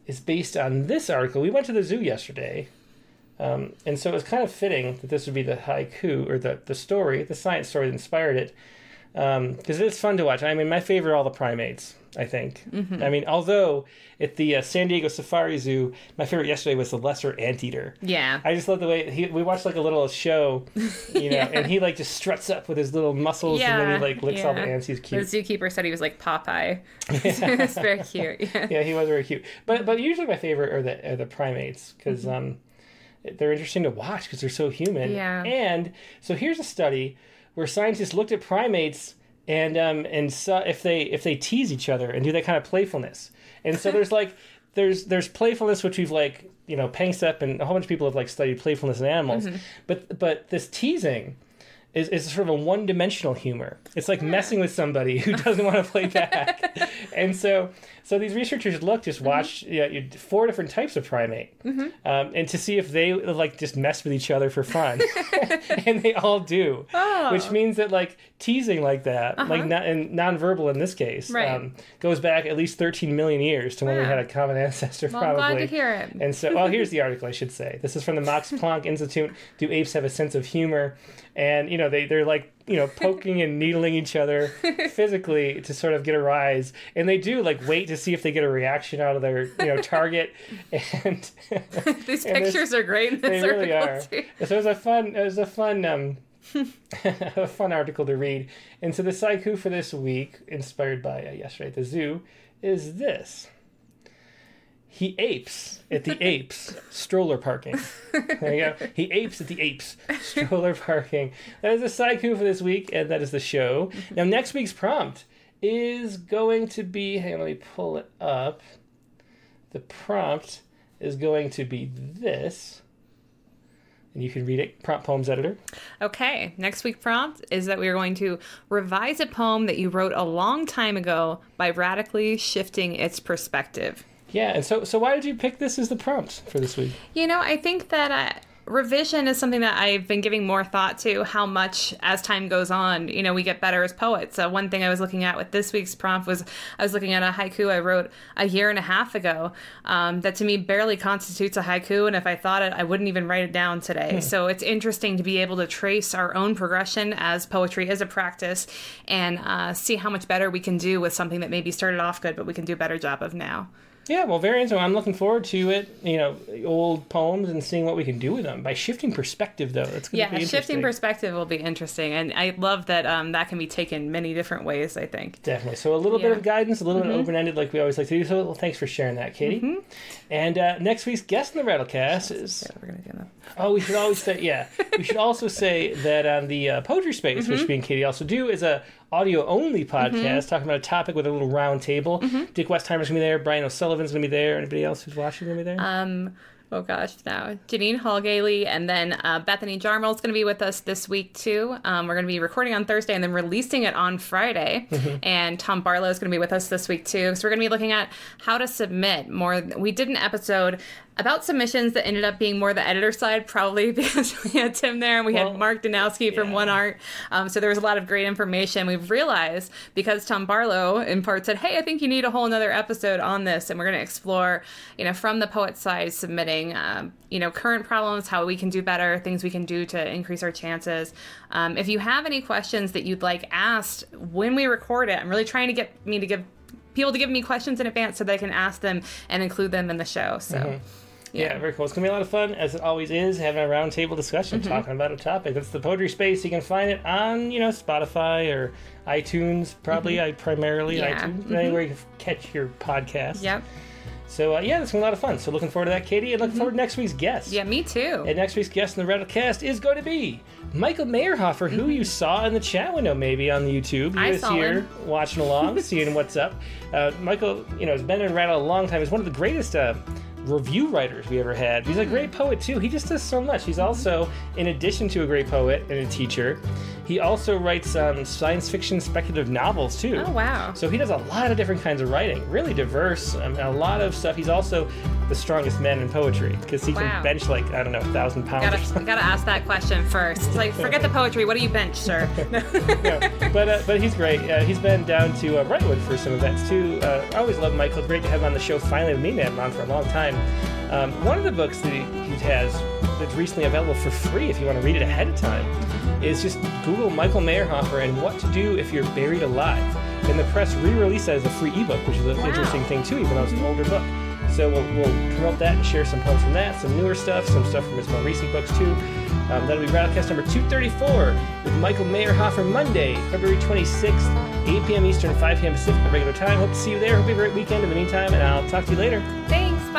is based on this article. We went to the zoo yesterday, um, and so it was kind of fitting that this would be the haiku or the the story, the science story that inspired it, because it's fun to watch. I mean, my favorite are all the primates. I think. Mhm. I mean, although at the uh, San Diego Safari Zoo, my favorite yesterday was the lesser anteater. Yeah. I just love the way he, we watched like a little show, you know, *laughs* Yeah. and he like just struts up with his little muscles and then he like licks all the ants. He's cute. The zookeeper said he was like Popeye. *laughs* *laughs* it's very cute. Yeah. yeah, he was very cute. But but usually my favorite are the are the primates because um, they're interesting to watch because they're so human. Yeah. And so here's a study where scientists looked at primates and um and saw if they if they tease each other and do that kind of playfulness. And so *laughs* there's like there's there's playfulness which we've like you know Panksepp and a whole bunch of people have like studied playfulness in animals, Mhm. but but this teasing is, is sort of a one-dimensional humor. It's like messing with somebody who *laughs* doesn't want to play back. *laughs* and so, so these researchers looked, just watched yeah, you- four different types of primate, Mhm. um, and to see if they like just mess with each other for fun, *laughs* and they all do, Oh. which means that like teasing like that, Uh-huh. like not and nonverbal in this case, Right. um, goes back at least 13 million years to when we had a common ancestor. Well, I'm probably. glad to hear it. And so, well, here's the article I should say. This is from the Max Planck Institute. Do apes have a sense of humor? And you know, they they're like you know poking and needling each other *laughs* physically to sort of get a rise, and they do like wait to see if they get a reaction out of their you know target. *laughs* And *laughs* These and pictures are great in this They really are. too. So it was a fun. It was a fun. Um, a fun article to read. And so the haiku for this week, inspired by uh, yesterday at the zoo, is this. He apes at the *laughs* apes stroller parking. There you go. He apes at the apes stroller *laughs* parking. That is the haiku for this week, and that is the show. *laughs* Now, next week's prompt is going to be. Hang on, let me pull it up. The prompt is going to be this. And you can read it, Prompt Poems Editor. Okay, next week prompt is that we are going to revise a poem that you wrote a long time ago by radically shifting its perspective. Yeah, and so so why did you pick this as the prompt for this week? You know, I think that uh, revision is something that I've been giving more thought to. How much, as time goes on, you know, we get better as poets. So one thing I was looking at with this week's prompt was I was looking at a haiku I wrote a year and a half ago. Um, that to me barely constitutes a haiku, and if I thought it, I wouldn't even write it down today. Hmm. So it's interesting to be able to trace our own progression as poetry is a practice, and uh, see how much better we can do with something that maybe started off good, but we can do a better job of now. Yeah, well, very interesting. I'm looking forward to it. You know, old poems and seeing what we can do with them by shifting perspective, though. That's going to Yeah, be interesting. shifting perspective will be interesting, and I love that um, that can be taken many different ways. I think. Definitely. So a little bit of guidance, a little bit Mhm. open ended, like we always like to do. So well, thanks for sharing that, Katie. Mhm. And uh, next week's guest in the Rattlecast is. we're gonna do that. Oh, we should always say yeah. we should also *laughs* say that on the uh, poetry space, which Mhm. me and Katie also do, is a audio only podcast Mhm. talking about a topic with a little round table. Dick Westheimer's gonna be there. Brian O'Sullivan's gonna be there. Anybody else who's watching gonna be there? Um, oh gosh, now Jeannine Hall Gailey and then uh, Bethany Jarmul is going to be with us this week too. Um, we're going to be recording on Thursday and then releasing it on Friday. Mhm. And Tom Barlow is going to be with us this week too. So we're going to be looking at how to submit more. We did an episode about submissions that ended up being more the editor side, probably *laughs* because we had Tim there and we had Mark Danowsky from One Art. Um, so there was a lot of great information. We've realized because Tom Barlow in part said, "Hey, I think you need a whole another episode on this," and we're going to explore, you know, from the poet side, submitting, um, you know, current problems, how we can do better, things we can do to increase our chances. Um, if you have any questions that you'd like asked when we record it, I'm really trying to get me to give people to give me questions in advance so they can ask them and include them in the show. So. Mhm. Yeah. very cool. It's gonna be a lot of fun, as it always is, having a roundtable discussion, Mhm. talking about a topic. That's the poetry space. You can find it on, you know, Spotify or iTunes, probably. Mhm. I primarily Yeah. iTunes, Mhm. anywhere you can catch your podcast. Yep. So uh, yeah, it's gonna be a lot of fun. So looking forward to that, Katie, and looking forward to next week's guest. Yeah, me too. And next week's guest in the Rattlecast is going to be Michael Meyerhofer, who you saw in the chat window maybe on the YouTube. He I was saw here him. watching along, seeing what's up. Uh, Michael, you know, has been in Rattle a long time. He's one of the greatest uh, review writers we ever had. He's a great poet too. He just does so much. He's also, in addition to a great poet and a teacher, he also writes um, science fiction speculative novels too. Oh, wow. So he does a lot of different kinds of writing, really diverse, um, a lot of stuff. He's also the strongest man in poetry because he Wow. can bench like I don't know, a thousand pounds. Gotta, gotta ask that question first. It's like, *laughs* forget the poetry. What do you bench, sir? *laughs* but uh, but he's great. Uh, he's been down to uh, Brightwood for some events too. Uh, I always love Michael. Great to have him on the show. Finally, with me, man, him on for a long time. Um, one of the books that he, he has that's recently available for free, if you want to read it ahead of time, is just Google Michael Meyerhofer and what to do if you're buried alive. And the press re-released that as a free ebook, which is an Wow. interesting thing too, even though it's an older book. So we'll, we'll promote that and share some poems from that, some newer stuff, some stuff from his more recent books too. Um, that'll be Rattlecast number 234 with Michael Meyerhofer Monday, February 26th, 8 p.m. Eastern, 5 p.m. Pacific, regular time. Hope to see you there. Hope you have a great weekend in the meantime, and I'll talk to you later. Thanks.